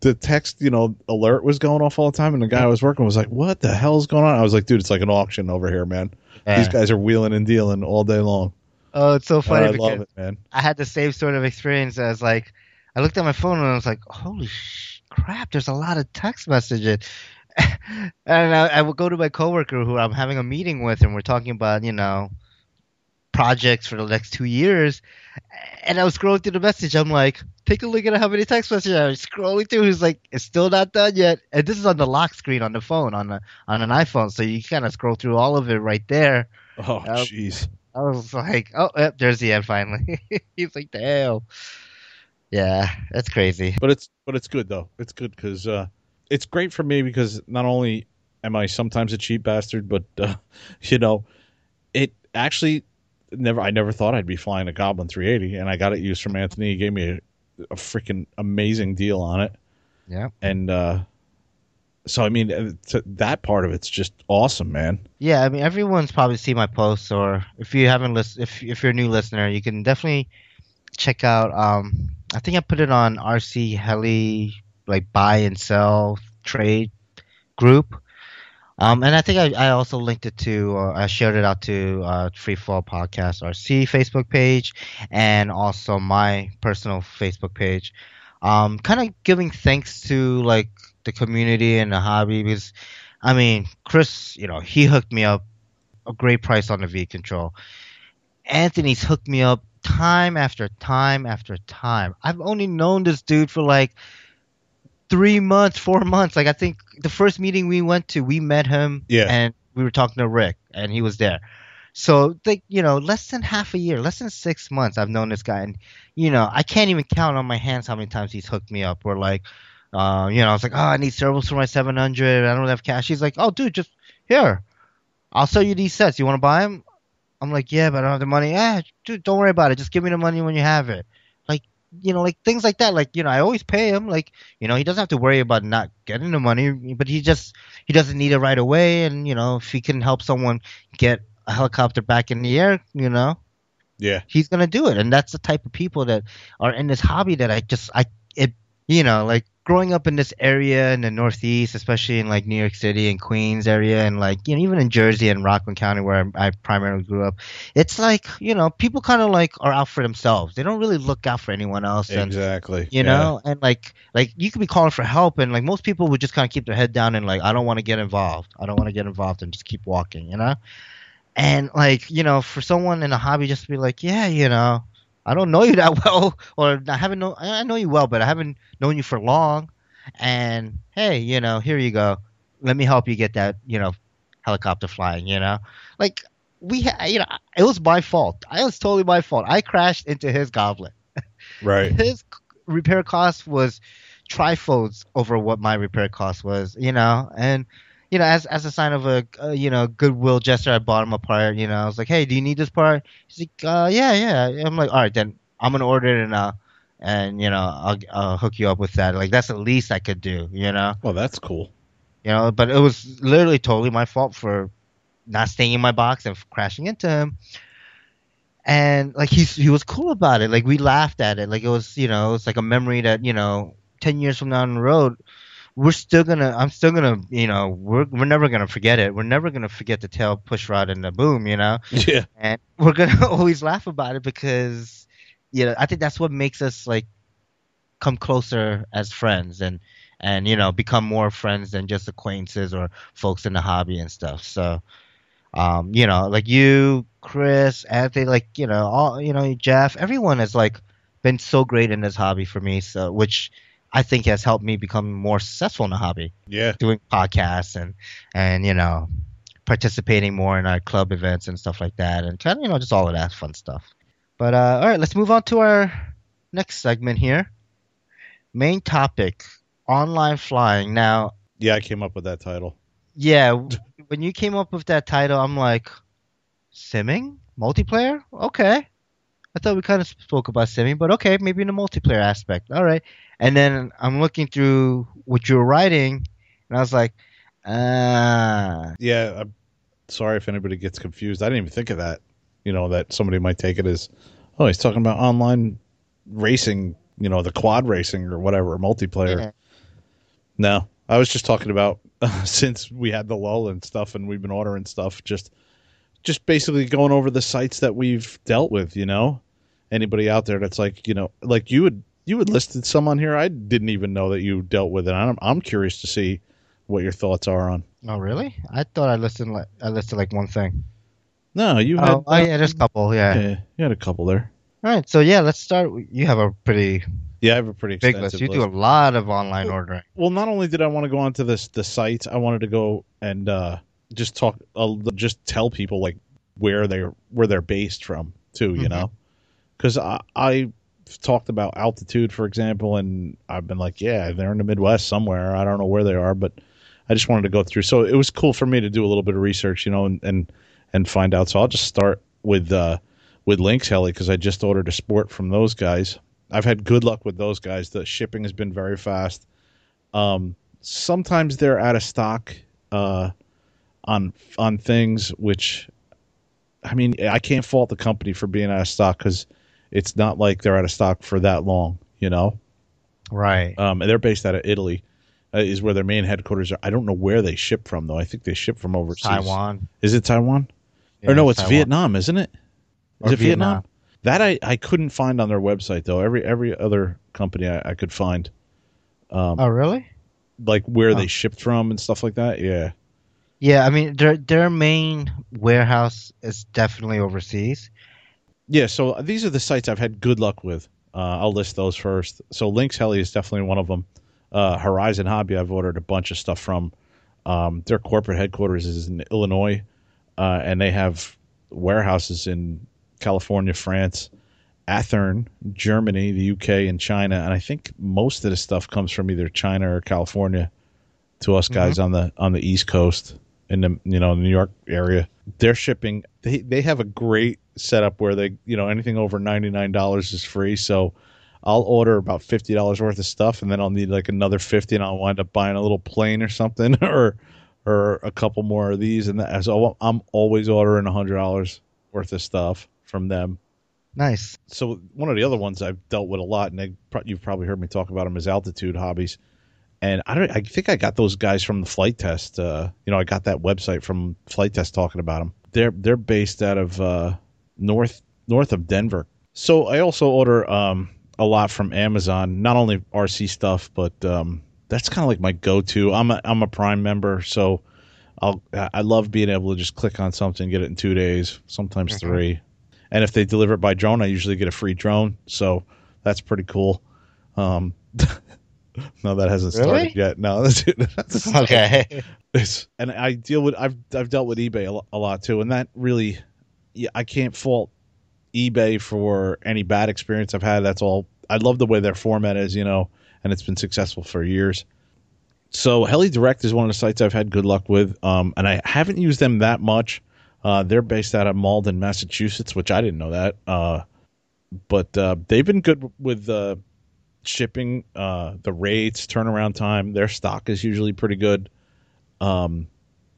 the text you know alert was going off all the time and the guy i was working was like what the hell's going on? I was like dude it's like an auction over here man. These guys are wheeling and dealing all day long. Oh, it's so And funny i love it man. I had the same sort of experience as like I looked at my phone and I was like, holy sh- crap, there's a lot of text messages. (laughs) and I, I would go to my coworker who I'm having a meeting with, and we're talking about you know projects for the next two years. And I was scrolling through the message. I'm like, take a look at how many text messages I was scrolling through. He's like, it's still not done yet. And this is on the lock screen on the phone on a, on an iPhone, so you kind of scroll through all of it right there. oh jeez I was like, oh, yep, there's the end finally. (laughs) He's like, damn. Yeah, that's crazy. but it's but it's good though it's good because uh it's great for me because not only am i sometimes a cheap bastard but uh, (laughs) you know it actually never i never thought i'd be flying a goblin 380 and i got it used from anthony he gave me a, a freaking amazing deal on it Yeah. and uh so i mean uh, to, that part of it's just awesome man Yeah, I mean, everyone's probably seen my posts, or if you haven't listened, if if you're a new listener, you can definitely check out. Um, I think I put it on RC Heli, like buy and sell trade group. Um, and I think I, I also linked it to, uh, I shared it out to uh, Free Fall Podcast RC Facebook page, and also my personal Facebook page. Um, kind of giving thanks to like the community and the hobby because I mean, Chris, you know, he hooked me up a great price on the V control. Anthony's hooked me up time after time after time. I've only known this dude for like three months, four months. Like I think the first meeting we went to, we met him Yeah. and we were talking to Rick and he was there. So like, you know, less than half a year, less than six months I've known this guy and you know, I can't even count on my hands how many times he's hooked me up. Or like uh, you know, I was like, oh, I need servos for my 700. I don't have cash. He's like, oh, dude, just here. I'll sell you these sets. You want to buy them? I'm like, yeah, but I don't have the money. Yeah, dude, don't worry about it. Just give me the money when you have it. You know, like things like that. Like, you know, I always pay him. Like, you know, he doesn't have to worry about not getting the money, but he just he doesn't need it right away. And you know, if he can help someone get a helicopter back in the air, you know, Yeah. he's gonna do it. And that's the type of people that are in this hobby that I just I it you know like growing up in this area in the Northeast, especially in like New York City and Queens area, and like you know even in Jersey and Rockland County where I, I primarily grew up, it's like you know people kind of like are out for themselves. They don't really look out for anyone else. And Exactly. you Yeah. know and like like you could be calling for help and like most people would just kind of keep their head down and like i don't want to get involved i don't want to get involved and just keep walking you know and like you know for someone in a hobby just to be like yeah you know i don't know you that (laughs) well or i haven't know i know you well but i haven't known you for long. And hey you know here you go. Let me help you get that you know helicopter flying you know? Like we ha- you know it was my fault. I was totally my fault. I crashed into his Goblin. (laughs) Right. his repair cost was trifolds over what my repair cost was, you know, and you know, as as a sign of a uh, you know goodwill gesture, I bought him a part. You know, I was like, hey, do you need this part? He's like, uh, yeah, yeah. I'm like, all right, then I'm gonna order it now, and you know, I'll, I'll hook you up with that. Like that's the least I could do, you know, Well, that's cool. you know. But it was literally totally my fault for not staying in my box and crashing into him. And like he's he was cool about it. Like we laughed at it. Like it was you know it's like a memory that you know ten years from down the road we're still gonna I'm still gonna you know we're we're never gonna forget it. We're never gonna forget the tail push rod and the boom. You know (laughs) Yeah. and we're gonna (laughs) always laugh about it because you know I think that's what makes us like come closer as friends and and you know become more friends than just acquaintances or folks in the hobby and stuff. So um you know like you, Chris, Anthony, like you know all you know Jeff, everyone has like been so great in this hobby for me. So which I think has helped me become more successful in the hobby. Yeah. doing podcasts and and you know participating more in our club events and stuff like that and of you know just all of that fun stuff. But uh all right let's move on to our next segment here. Main topic online flying. Now Yeah. I came up with that title. yeah (laughs) when you came up with that title i'm like simming? Multiplayer? Okay. I thought we kind of spoke about simming but okay maybe in the multiplayer aspect. All right and then i'm looking through what you were writing and i was like ah Yeah. I'm sorry if anybody gets confused. I didn't even think of that. You know, that somebody might take it as, oh, he's talking about online racing, you know, the quad racing or whatever, multiplayer. Yeah. No, I was just talking about (laughs) since we had the lull and stuff, and we've been ordering stuff. Just, just basically going over the sites that we've dealt with. You know, anybody out there that's like, you know, like you would you had listed some on here. I didn't even know that you dealt with it. I'm I'm curious to see what your thoughts are on. Oh really? I thought I listed like I listed like one thing. No, you had. Oh, oh yeah, there's a couple. Yeah. yeah, you had a couple there. All right. So yeah, let's start. You have a pretty Yeah, I have a pretty big extensive list. You list. do a lot of online ordering. well, not only did I want to go onto this the site, I wanted to go and uh, just talk, uh, just tell people like where they're where they're based from too. You Mhm. know, because I I talked about altitude, for example, and I've been like, yeah, they're in the Midwest somewhere. I don't know where they are, but I just wanted to go through. So it was cool for me to do a little bit of research, you know, and and, and find out. So I'll just start with uh, with Lynx Heli because I just ordered a sport from those guys. I've had good luck with those guys. The shipping has been very fast. Um, sometimes they're out of stock uh, on on things, which I mean, I can't fault the company for being out of stock because it's not like they're out of stock for that long, you know. Right. Um, and they're based out of Italy, uh, is where their main headquarters are. I don't know where they ship from though. I think they ship from overseas. Taiwan. Is it Taiwan? or no, it's. Vietnam, isn't it? Is Or it Vietnam? That I, I couldn't find on their website though. Every every other company I, I could find, um, Oh really? like where Oh. they shipped from and stuff like that. Yeah, Yeah. I mean, their their main warehouse is definitely overseas. Yeah. So these are the sites I've had good luck with. Uh, I'll list those first. So Lynx Heli is definitely one of them. Uh, Horizon Hobby I've ordered a bunch of stuff from. Um, their corporate headquarters is in Illinois, uh, and they have warehouses in California, France, Athern, Germany, the UK, and China. And I think most of the stuff comes from either China or California to us guys on the on the East Coast in the you know New York area. They're shipping. They they have a great setup where they you know anything over ninety nine dollars is free. So I'll order about fifty dollars worth of stuff, and then I'll need like another fifty, and I'll wind up buying a little plane or something, (laughs) or or a couple more of these, and that. So I'm always ordering a hundred dollars worth of stuff from them. Nice. So one of the other ones I've dealt with a lot, and they, you've probably heard me talk about them, is altitude hobbies. And I don't. I think I got those guys from the Flite Test. Uh, you know, I got that website from Flite Test talking about them. They're they're based out of uh, north north of Denver. So I also order um, a lot from Amazon, not only RC stuff, but um, that's kind of like my go-to. I'm a I'm a Prime member, so I'll I love being able to just click on something, get it in two days, sometimes mm-hmm. three. And if they deliver it by drone, I usually get a free drone, so that's pretty cool. Um, (laughs) no, that hasn't started really? yet. No, (laughs) that's, that's okay. It's, and I deal with I've I've dealt with eBay a, a lot too, and that really, yeah, I can't fault eBay for any bad experience I've had. That's all. I love the way their format is, you know, and it's been successful for years. So Heli Direct is one of the sites I've had good luck with, um, and I haven't used them that much. Uh, they're based out of Malden, Massachusetts, which I didn't know that. Uh, but uh, they've been good with uh, shipping, uh, the rates, turnaround time. Their stock is usually pretty good. Um,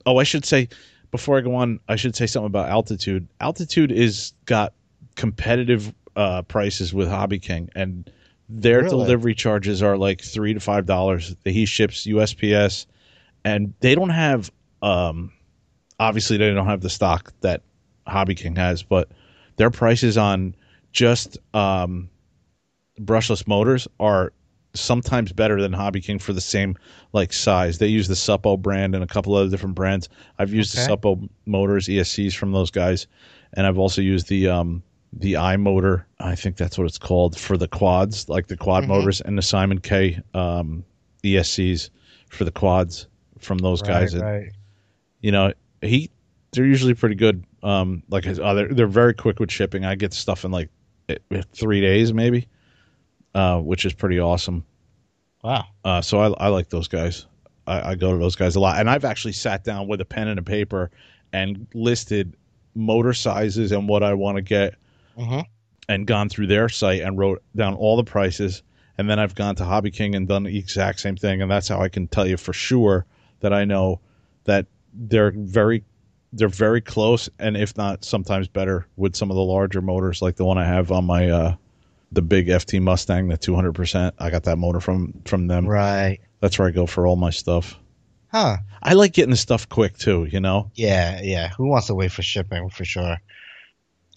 oh, I should say before I go on, I should say something about Altitude. Altitude is got competitive uh, prices with Hobby King, and their really? delivery charges are like three to five dollars. He ships USPS, and they don't have. Um, obviously, they don't have the stock that Hobby King has, but their prices on just um, brushless motors are sometimes better than Hobby King for the same like size. They use the Suppo brand and a couple other different brands. I've used okay. the Suppo motors ESCs from those guys, and I've also used the um, the i motor. I think that's what it's called for the quads, like the quad mm-hmm. motors, and the Simon K um, ESCs for the quads from those right, guys. Right. you know, he they're usually pretty good. Um, like his, uh, they're they're very quick with shipping. I get stuff in like three days maybe, uh, which is pretty awesome. Wow. Uh, so I I like those guys. I, I go to those guys a lot, and I've actually sat down with a pen and a paper and listed motor sizes and what I want to get mm-hmm. and gone through their site and wrote down all the prices. And then I've gone to Hobby King and done the exact same thing. And that's how I can tell you for sure that I know that they're very they're very close and if not sometimes better with some of the larger motors like the one I have on my uh the big FT Mustang the 200% I got that motor from from them. Right. That's where I go for all my stuff. Huh. I like getting the stuff quick too you know? Yeah yeah. Who wants to wait for shipping for sure?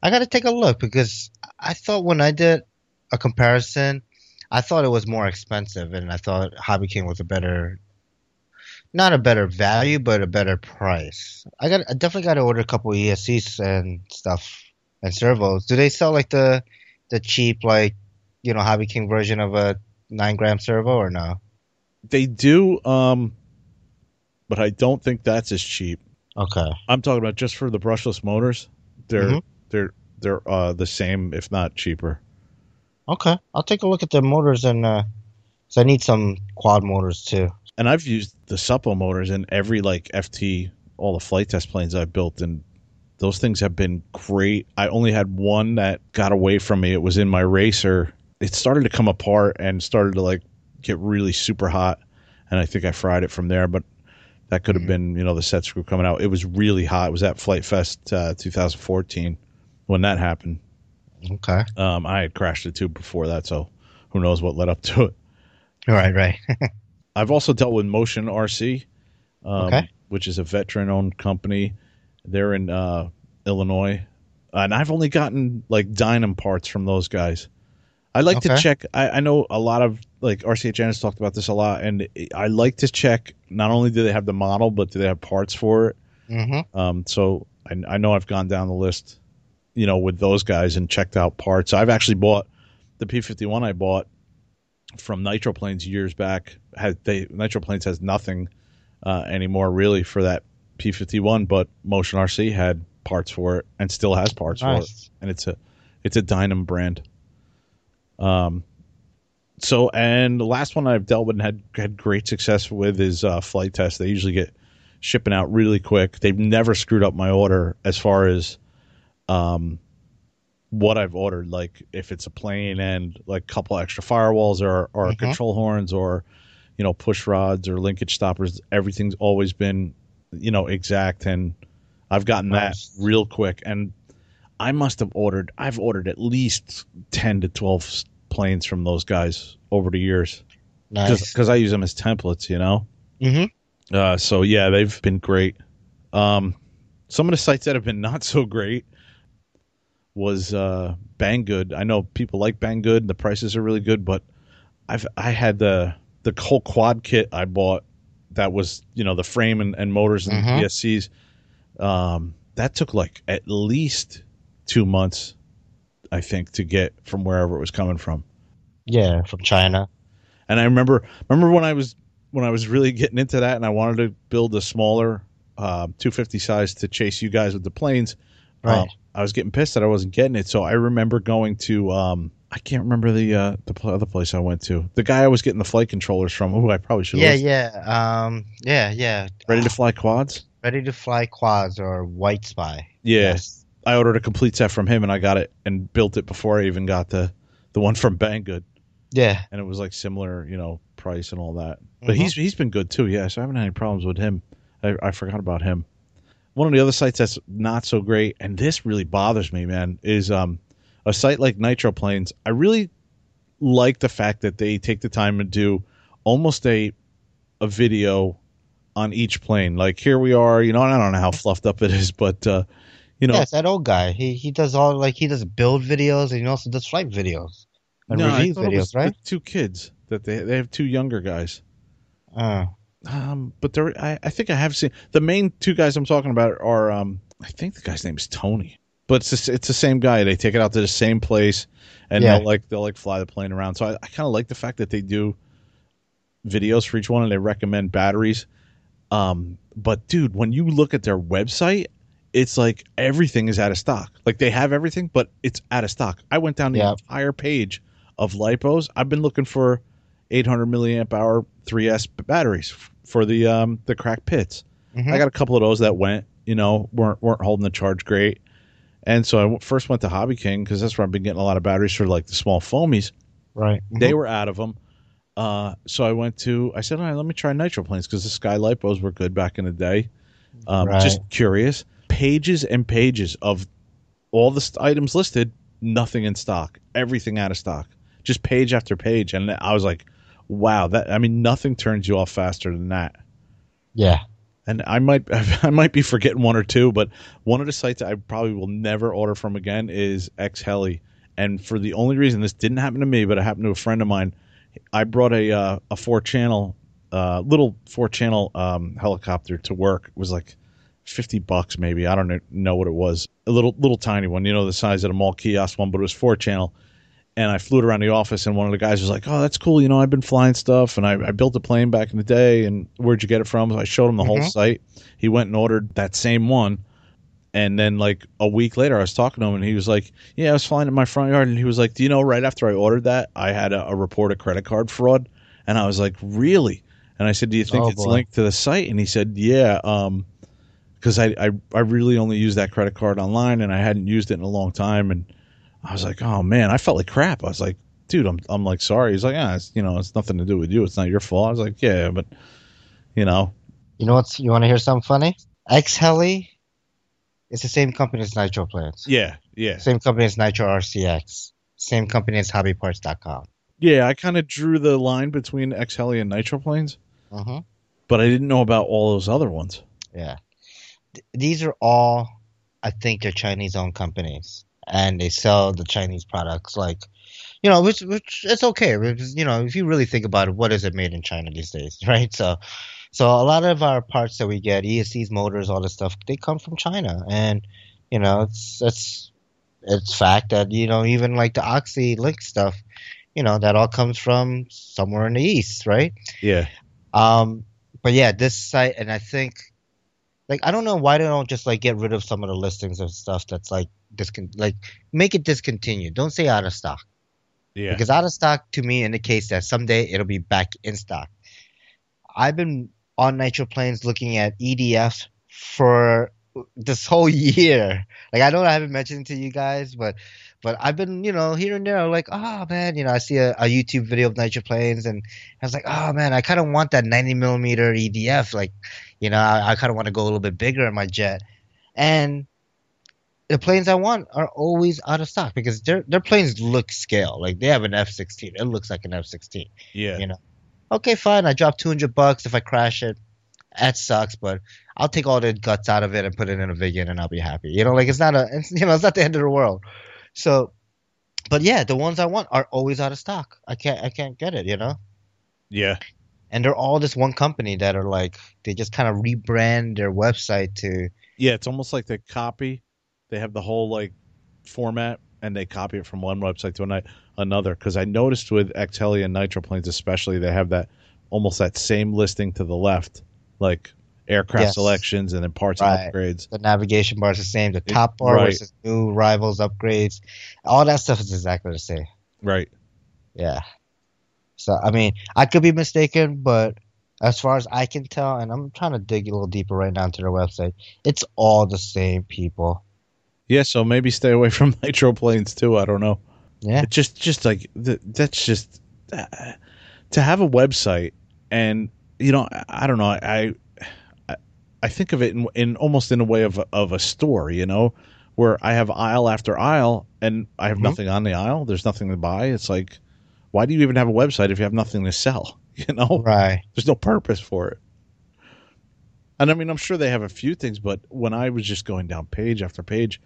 I got to take a look because I thought when I did a comparison, I thought it was more expensive, and I thought Hobby King was a better, not a better value, but a better price. I got, I definitely got to order a couple ESCs and stuff and servos. Do they sell like the, the cheap like, you know, Hobby King version of a nine gram servo or no? They do, um, but I don't think that's as cheap. Okay. I'm talking about just for the brushless motors. They're mm-hmm they're they're uh, the same, if not cheaper. Okay, I'll take a look at the motors and uh, cause I need some quad motors too. And I've used the Suppo motors in every like FT, all the Flite Test planes I've built, and those things have been great. I only had one that got away from me. It was in my racer. It started to come apart and started to like get really super hot, and I think I fried it from there. But that could have mm-hmm. been you know the set screw coming out. It was really hot. It was at Flite Fest uh, 2014 when that happened. Okay. Um, I had crashed the tube before that, so who knows what led up to it. Right, right. (laughs) I've also dealt with Motion RC, um, okay. which is a veteran-owned company. They're in uh, Illinois, and I've only gotten like Dynam parts from those guys. I like okay. to check. I, I, know a lot of like RCHN has talked about this a lot, and I like to check not only do they have the model, but do they have parts for it. Mm-hmm. Um, so I, I know I've gone down the list you know, with those guys and checked out parts. I've actually bought the P51 I bought from Nitro Planes years back. Had they Nitro Planes has nothing uh, anymore really for that P51, but Motion RC had parts for it and still has parts nice. for it, and it's a it's a Dynam brand. Um, so and the last one I've dealt with and had had great success with is uh, Flite Test. They usually get shipping out really quick. They've never screwed up my order as far as um, what I've ordered. Like if it's a plane and like a couple extra firewalls or or Mhm. control horns or you know push rods or linkage stoppers, everything's always been you know exact, and I've gotten Nice. that real quick. And I must have ordered. I've ordered at least ten to twelve planes from those guys over the years Nice. because I use them as templates. You know. Mm-hmm. Uh, so yeah, they've been great. Um, some of the sites that have been not (laughs) so great was uh, Banggood. I know people like Banggood. The prices are really good, but I've I had the the whole quad kit I bought that was you know the frame and, and motors and Mhm. ESCs. Um, that took like at least two months, I think, to get from wherever it was coming from. Yeah, from China. And I remember remember when I was when I was really getting into that, and I wanted to build a smaller uh, 250 size to chase you guys with the planes. Right. Um, I was getting pissed that I wasn't getting it, so I remember going to um, I can't remember the uh, the other place I went to. The guy I was getting the flight controllers from. Oh, I probably should. yeah, have yeah. Um, yeah, yeah. Ready to fly quads? Ready to fly quads or white spy. Yeah. Yes. I ordered a complete set from him, and I got it and built it before I even got the the one from Banggood, Yeah. and it was like similar, you know, price and all that. But Mhm. he's he's been good too. Yeah, so I haven't had any problems with him. I, I forgot about him. One of the other sites that's not so great, and this really bothers me, man, is um a site like Nitro Planes. I really like the fact that they take the time to do almost a a video on each plane. Like here we are, you know, and I don't know how fluffed up it is, but uh, you know, yeah, that old guy. He he does all like he does build videos and he also does flight videos and no, review thought it was videos, right? two kids that they they have two younger guys. Uh, Um, but there, I, I think I have seen the main two guys I'm talking about are. Um, I think the guy's name is Tony, but it's the, it's the same guy. They take it out to the same place, and Yeah. they'll like they'll like fly the plane around. So I, I kind of like the fact that they do videos for each one and they recommend batteries. Um, but dude, when you look at their website, it's like everything is out of stock. Like they have everything, but it's out of stock. I went down the Yeah. entire page of lipos. I've been looking for 800 milliamp hour 3S batteries for the um the crack pits. mhm. I got a couple of those that went, you know, weren't weren't holding the charge great. And so I w- first went to Hobby King because that's where I've been getting a lot of batteries for like the small foamies. right. They were out of them. Uh, so I went to, I said, all right, let me try nitro planes because the Sky Lipos were good back in the day. Um, Right. Just curious. Pages and pages of all the st- items listed, nothing in stock, everything out of stock, just page after page. And I was like, wow, that, I mean, nothing turns you off faster than that. yeah. And I might, (laughs) I might be forgetting one or two, but one of the sites I probably will never order from again is X Heli. And for the only reason this didn't happen to me, but it happened to a friend of mine, I brought a uh, a four channel, uh, little four channel um, helicopter to work. It was like fifty bucks, maybe. I don't know what it was. A little little tiny one, you know, the size of a mall kiosk one, but it was four channel. And I flew it around the office, and one of the guys was like, "Oh, that's cool. You know, I've been flying stuff, and I, I built a plane back in the day. And where'd you get it from?" So I showed him the whole Mhm. site. He went and ordered that same one. And then, like a week later, I was talking to him, and he was like, "Yeah, I was flying in my front yard." And he was like, "Do you know? Right after I ordered that, I had a, a report of credit card fraud." And I was like, "Really?" And I said, "Do you think Oh, it's boy. linked to the site?" And he said, "Yeah." Um, because I, I I really only used that credit card online, and I hadn't used it in a long time. And I was like, "Oh man," I felt like crap. I was like, "Dude, I'm I'm like sorry." He's like, "Ah, it's you know, it's nothing to do with you. It's not your fault." I was like, "Yeah, but you know, You know what's you want to hear something funny? X Heli is the same company as Nitro Planes. yeah, yeah." Same company as Nitro RCX. Same company as HobbyParts.com. Yeah, I kind of drew the line between X Heli and Nitro planes, Mm-hmm. but I didn't know about all those other ones. Yeah. Th- these are all, I think, they're Chinese-owned companies, and they sell the Chinese products. Like, you know, which which it's okay. Because, you know, if you really think about it, what is it made in China these days, (laughs) right? So, so a lot of our parts that we get, ESCs, motors, all this stuff, they come from China, and you know, it's it's it's fact that you know even like the Oxy Link stuff, you know, that all comes from somewhere in the east, right? Yeah, Um, but yeah, this site, and I think, like, I don't know why they don't just like get rid of some of the listings of stuff that's like discon, like make it discontinued. Don't say out of stock yeah, because out of stock to me indicates that someday it'll be back in stock. I've been on Nitro Planes looking at EDF for this whole (laughs) year. Like I know I haven't mentioned it to you guys, but But I've been, you know, here and there, like, oh man, you know, I see a, a YouTube video of nitroplanes, and I was like, oh man, I kind of want that 90 millimeter EDF. Like, you know, I, I kind of want to go a little bit bigger in my jet, and the planes I want are always out of stock because their their planes look scale. Like they have an F sixteen. It looks like an F sixteen. Yeah. You know. Okay, fine. I drop two hundred bucks if I crash it. That sucks, but I'll take all the guts out of it and put it in a Viggen and I'll be happy. You know, like it's not a it's, you know, it's not the end of the world. So but yeah, the ones I want are always out of stock. I can't I can't get it, you know? Yeah. And they're all this one company that are like they just kind of rebrand their website to Yeah, it's almost like they copy. They have the whole like format and they copy it from one website to another. Because I noticed with Xheli and Nitroplanes, especially, they have that almost that same listing to the left, like aircraft Yes. selections and then parts Right. and upgrades. the navigation bar is the same, the top bar right. versus new rivals upgrades. All that stuff is exactly the same. Right. Yeah. So I mean, I could be mistaken, but as far as I can tell, and I'm trying to dig a little deeper right now into their website, it's all the same people. Yeah. So maybe stay away (laughs) from nitro planes too. I don't know. Yeah. It just just like th- that's just uh, to have a website and you know I, I don't know I, I I think of it in, in almost in a way of a, of a store you know where I have aisle after aisle and I have Mhm. nothing on the aisle there's nothing to buy it's like why do you even have a website if you have nothing to sell (laughs) you know Right. there's no purpose for it and I mean I'm sure they have a few things but when I was just going down page after page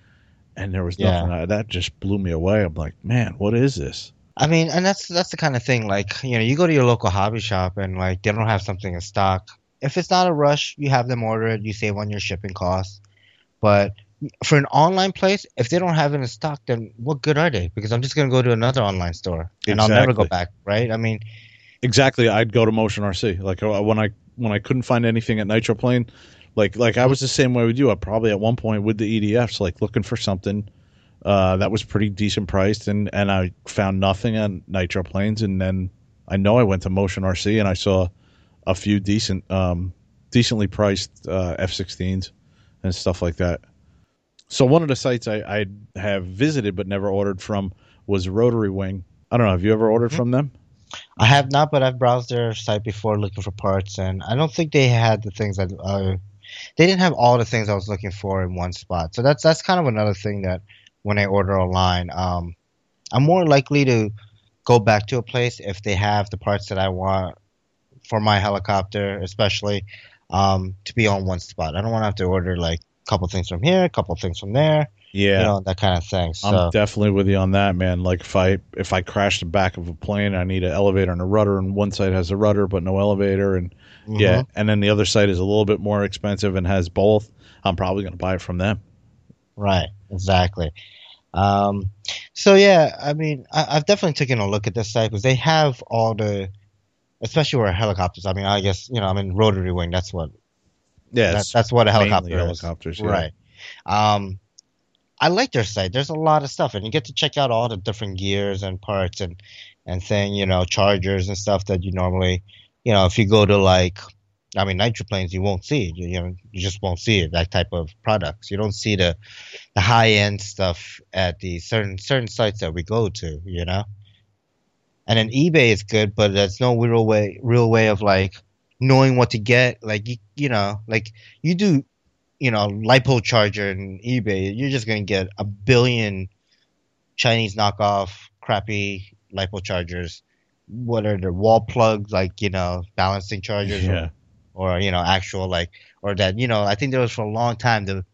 and there was Yeah. nothing that just blew me away I'm like man what is this I mean, and that's that's the kind of thing. Like, you know, you go to your local hobby shop and like they don't have something in stock. If it's not a rush, you have them order it. You save on your shipping costs. But for an online place, if they don't have it in stock, then what good are they? Because I'm just gonna go to another online store and I'll never go back, right? I mean, Exactly. I'd go to Motion RC. Like uh, when I when I couldn't find anything at Nitroplane, like like I was the same way with you. I probably at one point with the EDFs, like looking for something uh, that was pretty decent priced, and and I found nothing on Nitroplanes, and then I know I went to Motion RC and I saw a few decent, um, decently priced uh, F-16s and stuff like that. So one of the sites I, I have visited but never ordered from was Rotary Wing. I don't know. Have you ever ordered Mhm. from them? I have not, but I've browsed their site before looking for parts, and I don't think they had the things that uh, they didn't have all the things I was looking for in one spot. So that's that's kind of another thing that when I order online, um, I'm more likely to go back to a place if they have the parts that I want for my helicopter, especially um, to be on one spot. I don't want to have to order like a couple things from here, a couple things from there, Yeah. you know, that kind of thing. So I'm definitely with you on that, man. Like if I if I crash the back of a plane, I need an elevator and a rudder, and one side has a rudder but no elevator, and mhm. yeah, and then the other side is a little bit more expensive and has both. I'm probably going to buy it from them. Right, exactly. Um, so yeah, I mean, I, I've definitely taken a look at this site because they have all the, especially where helicopters. I mean, I guess you know, I mean, rotary wing. That's what Yeah, that, that's what a helicopter is. helicopters, yeah. Right. Um, I like their site. There's a lot of stuff, and you get to check out all the different gears and parts and and thing, you know, chargers and stuff that you normally, you know, if you go to like, I mean, nitroplanes, you won't see. You, you know, you just won't see it. That type of products. You don't see the the high end stuff at the certain certain sites that we go to. You know. And then eBay is good, but there's no real way real way of like knowing what to get. Like you, you know, like you do you know, lipo charger and eBay, you're just gonna get a billion Chinese knockoff crappy lipo chargers. What are the wall plugs like, you know, balancing chargers Yeah, or, or you know, actual like or that, you know, I think there was for a long time the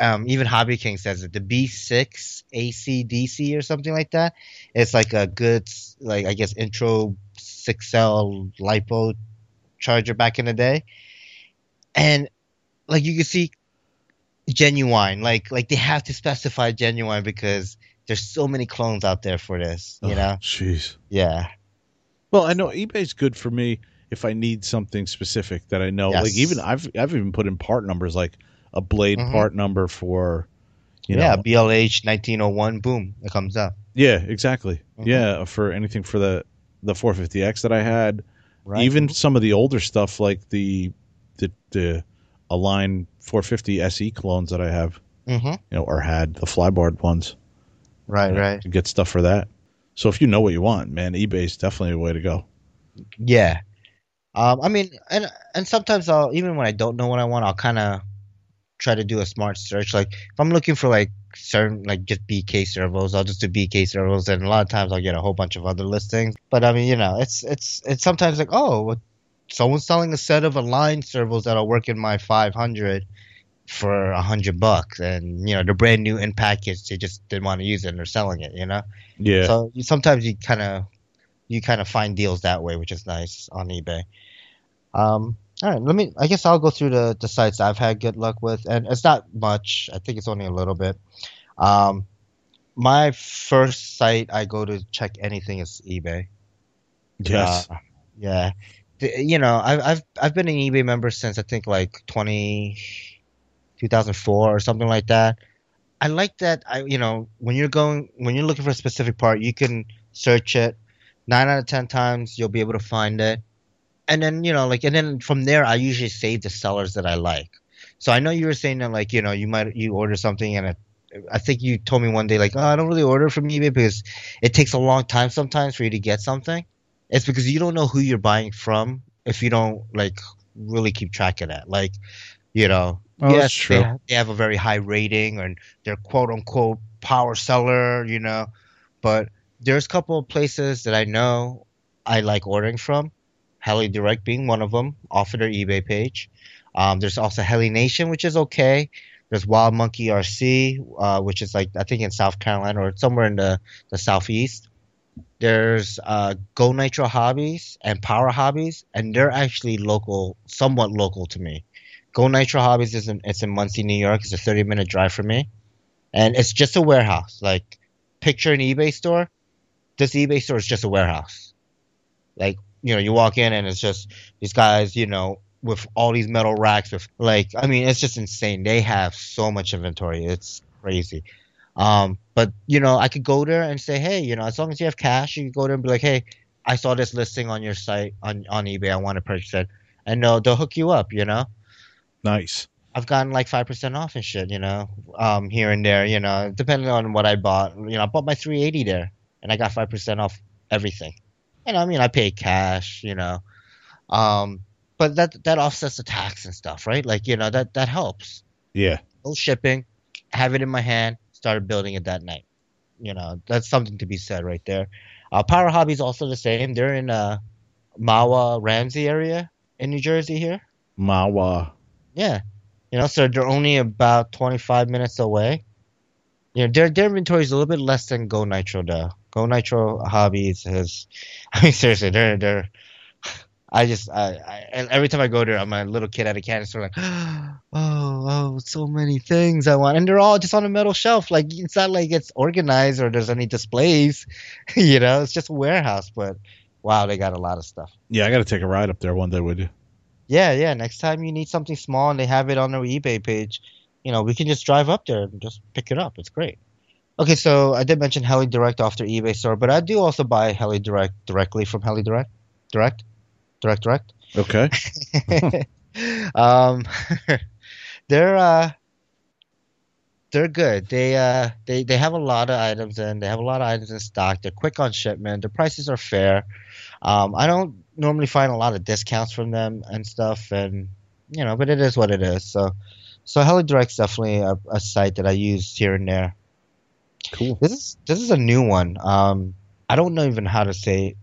um, even Hobby King says it, the B6 ACDC or something like that. It's like a good, like I guess, intro six cell lipo charger back in the day, and like you can see, genuine. Like like they have to specify genuine because there's so many clones out there for this. You know? jeez. Yeah. Well, I know eBay's good for me if I need something specific that I know. Yes. Like even I've I've even put in part numbers like a blade Mhm. part number for, you yeah. know, BLH 1901. Boom. It comes up. yeah, exactly, Mhm. yeah, for anything for the the 450X that I had. Right. Even some of the older stuff like the the the Align 450 SE clones that I have, hmm you know, or had the flyboard ones. Right, right. to get stuff for that. So if you know what you want, man, eBay is definitely a way to go. Yeah. Um, I mean, and and sometimes I'll even when I don't know what I want, I'll kind of try to do a smart search. Like if I'm looking for like certain like just BK servos, I'll just do BK servos, and a lot of times I'll get a whole bunch of other listings. But I mean, you know, it's it's it's sometimes like oh, someone's selling a set of aligned servos that'll work in my 500 for a hundred bucks, and you know they're brand new in package. They just didn't want to use it, and they're selling it. You know. Yeah. So you, sometimes you kind of you kind of find deals that way, which is nice on eBay. Um, all right, let me. I guess I'll go through the the sites I've had good luck with, and it's not much. I think it's only a little bit. Um, my first site I go to check anything is eBay. yes. Uh, yeah. You know, I've I've I've been an eBay member since I think like 20, 2004 or something like that. I like that. I you know when you're going when you're looking for a specific part, you can search it. Nine out of ten times you'll be able to find it, and then you know like and then from there I usually save the sellers that I like. So I know you were saying that like you know you might you order something and it, I think you told me one day like oh I don't really order from eBay because it takes a long time sometimes for you to get something. It's because you don't know who you're buying from if you don't like really keep track of that. Like, you know, Oh, that's yes, true. They, they have a very high rating and they're quote unquote power seller, you know, but there's a couple of places that I know I like ordering from. Heli Direct being one of them, off of their eBay page. Um, there's also Heli Nation, which is okay. There's Wild Monkey RC, uh, which is like I think in South Carolina or somewhere in the, the southeast. There's uh, Go Nitro Hobbies and Power Hobbies, and they're actually local, somewhat local to me. Go Nitro Hobbies is in it's in Monsey, New York. It's a 30 minute drive from me, and it's just a warehouse. Like picture an eBay store. This eBay store is just a warehouse. Like you know, you walk in and it's just these guys, you know, with all these metal racks with like, I mean, it's just insane. They have so much inventory. It's crazy. Um, but you know, I could go there and say, hey, you know, as long as you have cash, you can go there and be like, hey, I saw this listing on your site on on eBay. I want to purchase it, and they'll they'll hook you up. You know. Nice. I've gotten like five percent off and shit, you know, um, here and there, you know, depending on what I bought. You know, I bought my 380 there, and I got five percent off everything. And I mean, I paid cash, you know, um, but that that offsets the tax and stuff, right? Like, you know, that that helps. Yeah. No shipping, have it in my hand, started building it that night. You know, that's something to be said right there. Uh, Power Hobby's also the same. They're in uh, Mahwah Ramsey area in New Jersey here. Mahwah. Yeah. You know, so they're only about 25 minutes away. You know, their, their inventory is a little bit less than Go Nitro, though. Go Nitro Hobbies has, (laughs) I mean, seriously, they're, they're, (sighs) I just, I, I, every time I go there, I'm a little kid at a candy store, like, (gasps) oh, oh, so many things I want. And they're all just on a metal shelf. Like, it's not like it's organized or there's any displays. (laughs) you know, it's just a warehouse, but wow, they got a lot of stuff. Yeah, I got to take a ride up there one day with you. Yeah, yeah. Next time you need something small and they have it on their eBay page, you know, we can just drive up there and just pick it up. It's great. Okay, so I did mention Heli Direct off their eBay store, but I do also buy Heli Direct directly from Heli Direct. Direct? Direct, direct. Okay. (laughs) um, (laughs) they're uh, they're good. They uh, they they have a lot of items in. They have a lot of items in stock. They're quick on shipment. Their prices are fair. Um, I don't normally find a lot of discounts from them and stuff, and you know, but it is what it is. So, so Heli Direct's definitely a, a site that I use here and there. Cool. This is this is a new one. Um, I don't know even how to say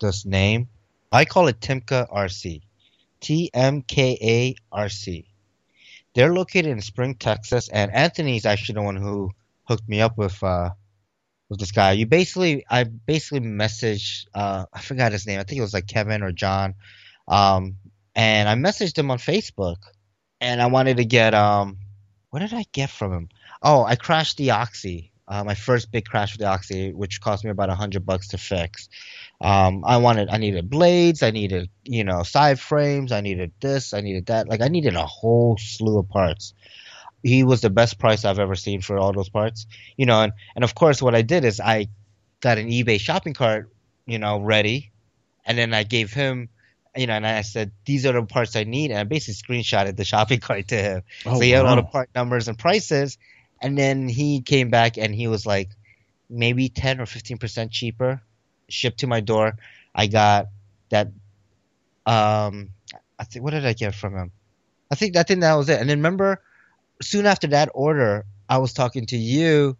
this name. I call it Timka RC. T M K A R C. They're located in Spring, Texas, and Anthony's actually the one who hooked me up with uh with this guy. You basically I basically messaged uh I forgot his name. I think it was like Kevin or John. Um and I messaged him on Facebook and I wanted to get um what did I get from him? Oh, I crashed the Oxy. Uh, my first big crash with the Oxy, which cost me about a hundred bucks to fix. Um, I wanted, I needed blades, I needed, you know, side frames, I needed this, I needed that. Like I needed a whole slew of parts. He was the best price I've ever seen for all those parts, you know. And and of course, what I did is I got an eBay shopping cart, you know, ready, and then I gave him. You know, and I said these are the parts I need, and I basically screenshotted the (laughs) shopping cart to him. Oh, so he had all the part numbers and prices, and then he came back and he was like, maybe 10 or 15% cheaper, shipped to my door. I got that. Um, I think what did I get from him? I think I think that was it. And then remember, soon after that order, I was talking to you,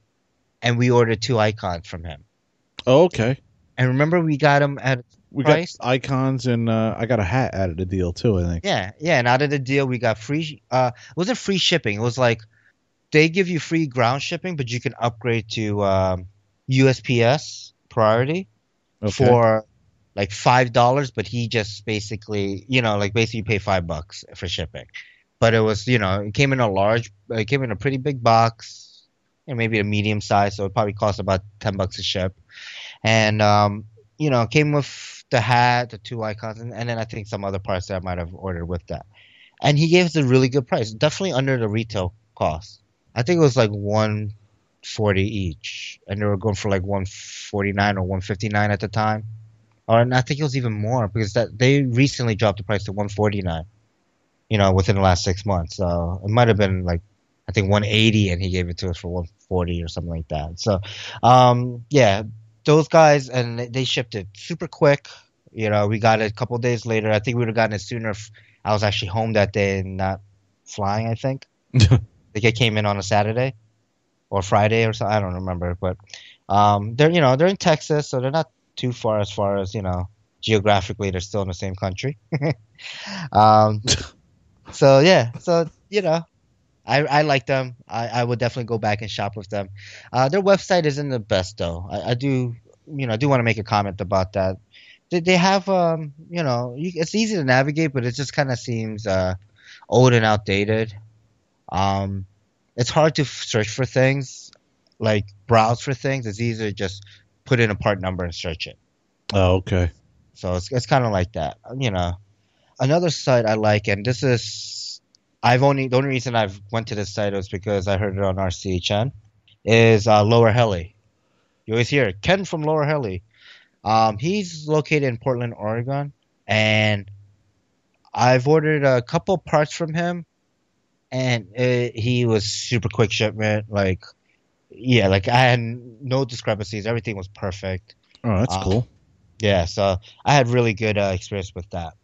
and we ordered two iKons from him. Oh, okay. And remember, we got them at We price? got iKons and uh, I got a hat out of the deal too. I think. Yeah, yeah. And out of the deal, we got free. Uh, it wasn't free shipping. It was like they give you free ground shipping, but you can upgrade to um, USPS priority Okay. for like five dollars. But he just basically, you know, like basically you pay five bucks for shipping. But it was, you know, it came in a large. It came in a pretty big box, and maybe a medium size. So it probably cost about ten bucks a ship. And um, you know, came with the hat, the two iKons, and, and then I think some other parts that I might have ordered with that. And he gave us a really good price, definitely under the retail cost. I think it was like one forty each, and they were going for like one forty nine or one fifty nine at the time. Or and I think it was even more because that they recently dropped the price to one forty nine. You know, within the last six months, so it might have been like I think one eighty, and he gave it to us for one forty or something like that. So, um, yeah, those guys and they- shipped it super quick. You know, we got it a couple days later. I think we would have gotten it sooner if I was actually home that day and not flying. I think. (laughs) I think it came in on a Saturday or Friday or so. I don't remember, but um, they're you know they're in Texas, so they're not too far as far as you know geographically. They're still in the same country. (laughs) um, (laughs) so yeah, so you know. I, I like them. I, I would definitely go back and shop with them. Uh, their website isn't the best though. I, I do, you know, I do want to make a comment about that. They, they have, um, you know, you, it's easy to navigate, but it just kind of seems uh, old and outdated. Um, it's hard to f- search for things, like browse for things. It's easier to just put in a part number and search it. Oh, okay. So it's it's kind of like that, you know. Another site I like, and this is I've only the only reason I've went to this site was because I heard it on RCHN is uh, Lower Helly. You always hear Ken from Lower Helly. Um, he's located in Portland, Oregon, and I've ordered a couple parts from him, and it, he was super quick shipment. Like, yeah, like I had no discrepancies. Everything was perfect. Oh, that's Uh, cool. Yeah, so I had really good uh, experience with that.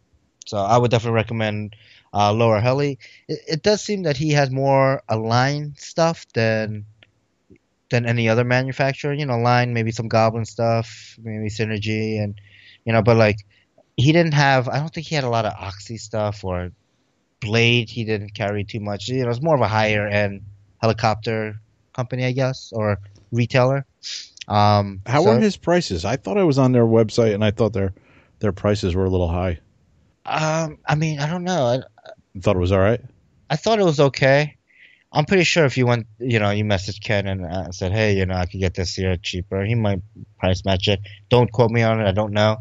So I would definitely recommend uh, Lower Helly. It, it does seem that he has more Align stuff than than any other manufacturer. You know, Line maybe some Goblin stuff, maybe Synergy, and you know, but like he didn't have. I don't think he had a lot of Oxy stuff or Blade. He didn't carry too much. You know, it's more of a higher end helicopter company, I guess, or retailer. Um, How so- were his prices? I thought I was on their website and I thought their their prices were a little high. Um, I mean, I don't know. I, thought it was all right. I thought it was okay. I'm pretty sure if you went, you know, you messaged Ken and uh, said, "Hey, you know, I could get this here cheaper," he might price match it. Don't quote me on it. I don't know.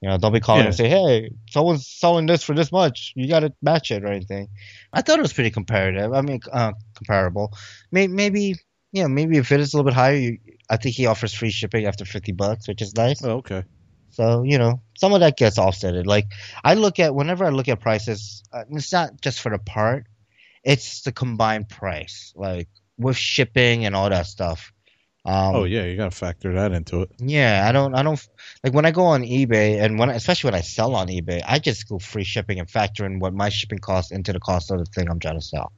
You know, don't be calling Yeah. and say, "Hey, someone's selling this for this much. You got to match it or anything." I thought it was pretty comparative. I mean, uh, comparable. Maybe, maybe, you know, maybe if it is a little bit higher, you, I think he offers free shipping after 50 bucks, which is nice. Oh, okay. So you know, some of that gets offsetted. Like I look at whenever I look at prices, uh, it's not just for the part; it's the combined price, like with shipping and all that stuff. Um, oh yeah, you got to factor that into it. yeah, I don't, I don't like when I go on eBay and when, especially when I sell on eBay, I just go free shipping and factor in what my shipping costs into the cost of the thing I'm trying to sell.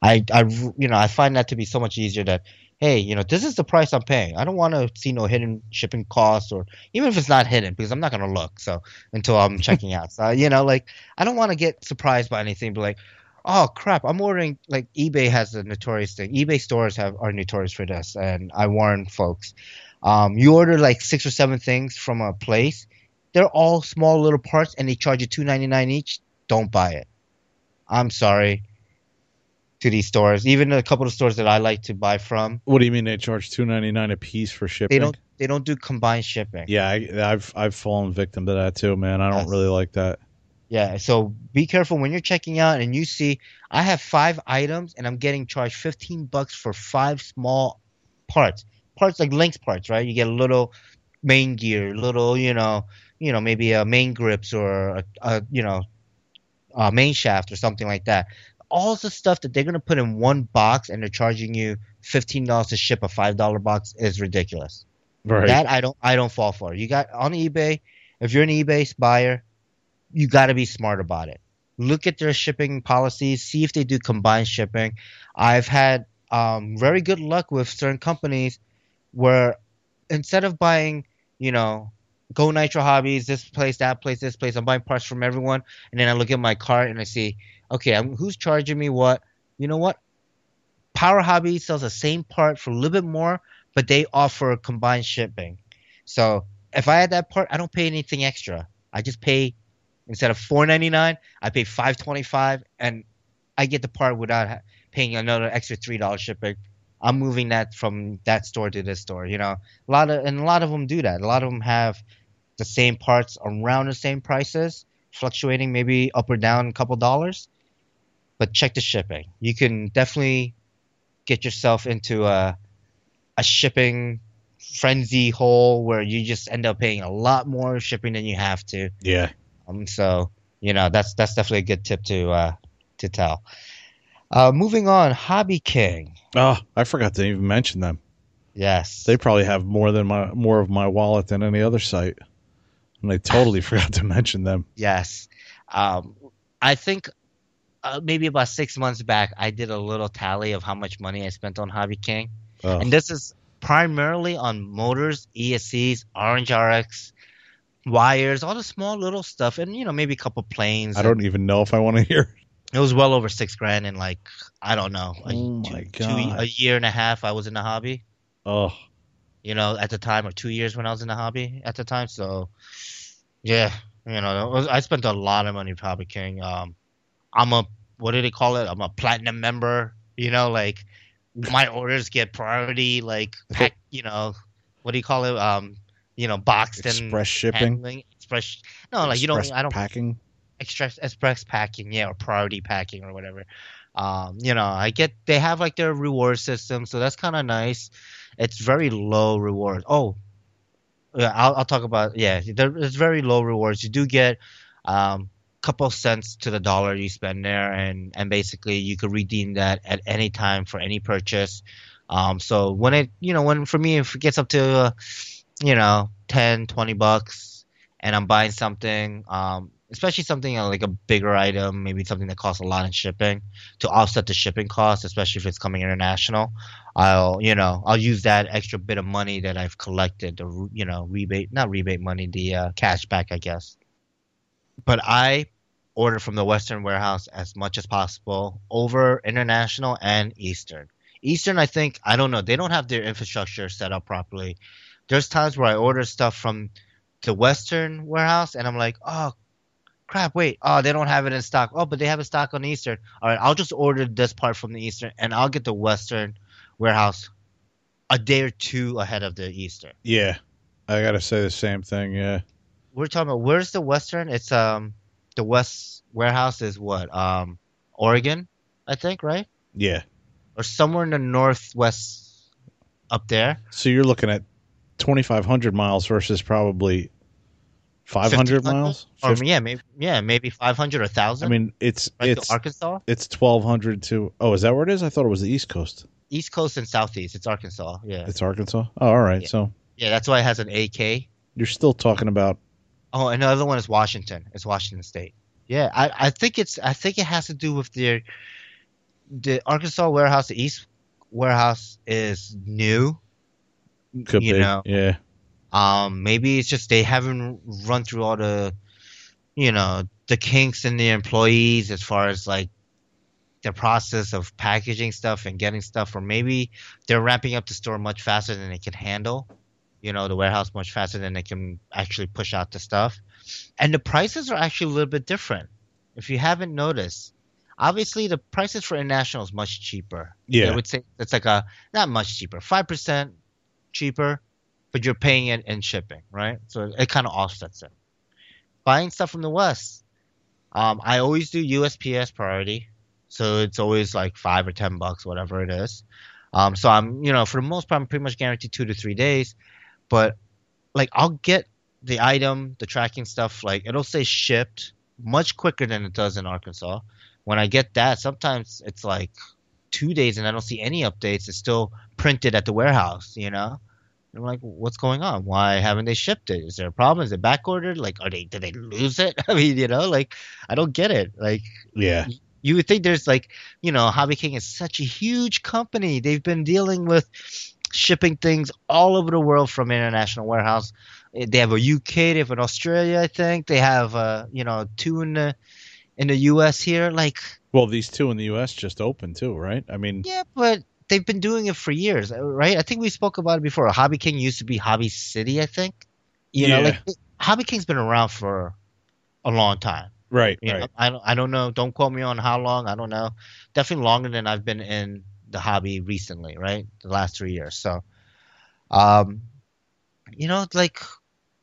I, I, you know, I find that to be so much easier. That hey, you know, this is the price I'm paying. I don't want to see no hidden shipping costs, or even if it's not hidden, because I'm not gonna look. So until I'm (laughs) checking out, so you know, like I don't want to get surprised by anything. but like, oh crap, I'm ordering. Like eBay has a notorious thing. eBay stores have are notorious for this, and I warn folks. Um, you order like six or seven things from a place, they're all small little parts, and they charge you two ninety nine each. Don't buy it. I'm sorry. To these stores, even a couple of stores that I like to buy from, What do you mean they charge two ninety nine a piece for shipping? they don't they don't do combined shipping. Yeah, I, I've I've fallen victim to that too, man. I don't Yes. really like that. Yeah, so be careful when you're checking out and you see I have five items and I'm getting charged 15 bucks for five small parts. Parts like links parts, right? You get a little main gear, little, you know, you know, maybe a main grips or a, a you know, a main shaft or something like that. All the stuff that they're going to put in one box and they're charging you fifteen dollars to ship a five dollar box is ridiculous. Right. That I don't I don't fall for. You got on eBay. If you're an eBay buyer, you got to be smart about it. Look at their shipping policies. See if they do combined shipping. I've had um, very good luck with certain companies where instead of buying, you know, Go Nitro Hobbies, this place, that place, this place, I'm buying parts from everyone, and then I look at my cart and I see, okay, I'm, who's charging me what? You know what? Power Hobby sells the same part for a little bit more, but they offer combined shipping. So if I had that part, I don't pay anything extra. I just pay instead of four ninety nine, I pay five twenty five, and I get the part without paying another extra three dollars shipping. I'm moving that from that store to this store. You know, a lot of and a lot of them do that. A lot of them have the same parts around the same prices, fluctuating maybe up or down a couple dollars. But check the shipping. You can definitely get yourself into a a shipping frenzy hole where you just end up paying a lot more shipping than you have to. yeah. Um, so you know that's that's definitely a good tip to uh, to tell. Uh, moving on, Hobby King. Oh, I forgot to even mention them. Yes, They probably have more than my more of my wallet than any other site. And I totally (laughs) forgot to mention them. yes. Um, I think uh, maybe about six months back, I did a little tally of how much money I spent on Hobby King, Oh, and this is primarily on motors, ESCs, Orange RX, wires, all the small little stuff, and you know maybe a couple planes. I don't even know if I want to hear. It was well over six grand in like I don't know, a, Oh two- God. a year and a half. I was in the hobby, Oh, you know, at the time, or two years when I was in the hobby at the time. So, yeah, you know, was- I spent a lot of money Hobby King. Um, I'm a what do they call it? I'm a platinum member. You know, like my orders get priority. Like (laughs) pack, you know, what do you call it? Um, you know, boxed and express shipping, handling. Express. No, like you don't. I don't packing. express express packing, yeah, or priority packing or whatever. Um, you know, I get they have like their reward system, so that's kind of nice. It's very low reward. Oh, yeah, I'll, I'll talk about yeah. There, it's very low rewards. You do get um couple cents to the dollar you spend there, and and basically you could redeem that at any time for any purchase. Um, so when it you know when for me if it gets up to uh, you know 10, 20 bucks, and I'm buying something, um, especially something uh, like a bigger item, maybe something that costs a lot in shipping, to offset the shipping cost, especially if it's coming international. I'll, you know, I'll use that extra bit of money that I've collected, the, you know, rebate, not rebate money, the uh, cash back, I guess. But I order from the Western warehouse as much as possible over international and Eastern. Eastern, I think, I don't know, they don't have their infrastructure set up properly. There's times where I order stuff from the Western warehouse and I'm like, oh, crap, wait, oh, they don't have it in stock. Oh, but they have it stock on Eastern. All right, I'll just order this part from the Eastern and I'll get the Western warehouse a day or two ahead of the Eastern. Yeah, I gotta say the same thing. Yeah, We're talking about where's the Western? It's um the West warehouse is what? Um Oregon, I think, right? yeah. Or somewhere in the northwest up there. So you're looking at 2,500 miles versus probably 500 miles. Or Fif- yeah, maybe yeah, maybe 500 or 1000. I mean, it's right it's Arkansas, it's 1,200 to. Oh, is that where it is? I thought it was the East Coast. East Coast and Southeast. It's Arkansas. Yeah. It's Arkansas. Oh, all right. Yeah. So Yeah, that's why it has an AK. you're still talking about. Oh, another one is Washington. It's Washington State. Yeah, I, I think it's I think it has to do with their the Arkansas warehouse, the East warehouse is new. Could You be. know. Yeah. Um, maybe it's just they haven't run through all the, you know, the kinks in the employees as far as like the process of packaging stuff and getting stuff, or maybe they're ramping up the store much faster than they can handle. You know, the warehouse much faster than they can actually push out the stuff. And the prices are actually a little bit different. If you haven't noticed, obviously the prices for international is much cheaper. Yeah. I would say it's like a not much cheaper, five percent cheaper, but you're paying it in shipping, right? So it kind of offsets it. Buying stuff from the West, um, I always do USPS priority, so it's always like five or ten bucks, whatever it is. Um, so I'm, you know, for the most part, I'm pretty much guaranteed two to three days, but like I'll get the item, the tracking stuff, like it'll say shipped much quicker than it does in Arkansas. When I get that, sometimes it's like two days and I don't see any updates. It's still printed at the warehouse, you know. I'm like, what's going on? Why haven't they shipped it? Is there a problem? Is it back ordered? Like, are they did they lose it? (laughs) I mean, you know, like I don't get it. Like, Yeah. you would think there's like, you know, Hobby King is such a huge company. They've been dealing with shipping things all over the world from international warehouse. Eh, They have a UK, they have an Australia, I think. They have, uh, you know, two in the in the US here. Like, Well, these two in the U.S. just opened too, right? I mean, yeah, but they've been doing it for years, uh, right? I think we spoke about it before. Hobby King used to be Hobby City, I think. You know, Yeah. like Hobby King's been around for a long time. right, You right. know, I don't, I don't know. Don't quote me on how long. I don't know. Definitely longer than I've been in the hobby recently, right? The last three years. So, um, you know, like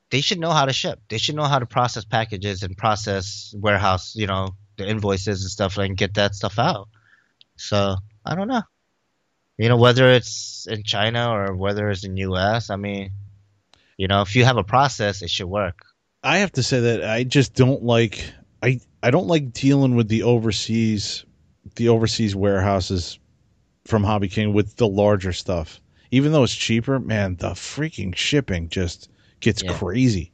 they should know how to ship. They should know how to process packages and process warehouse, you know, the invoices and stuff, and get that stuff out. So I don't know. You know, whether it's in China or whether it's in U.S. I mean, you know, if you have a process, it should work. I have to say that I just don't like I I don't like dealing with the overseas the overseas warehouses from Hobby King with the larger stuff. Even though it's cheaper, man, the freaking shipping just gets Yeah. crazy.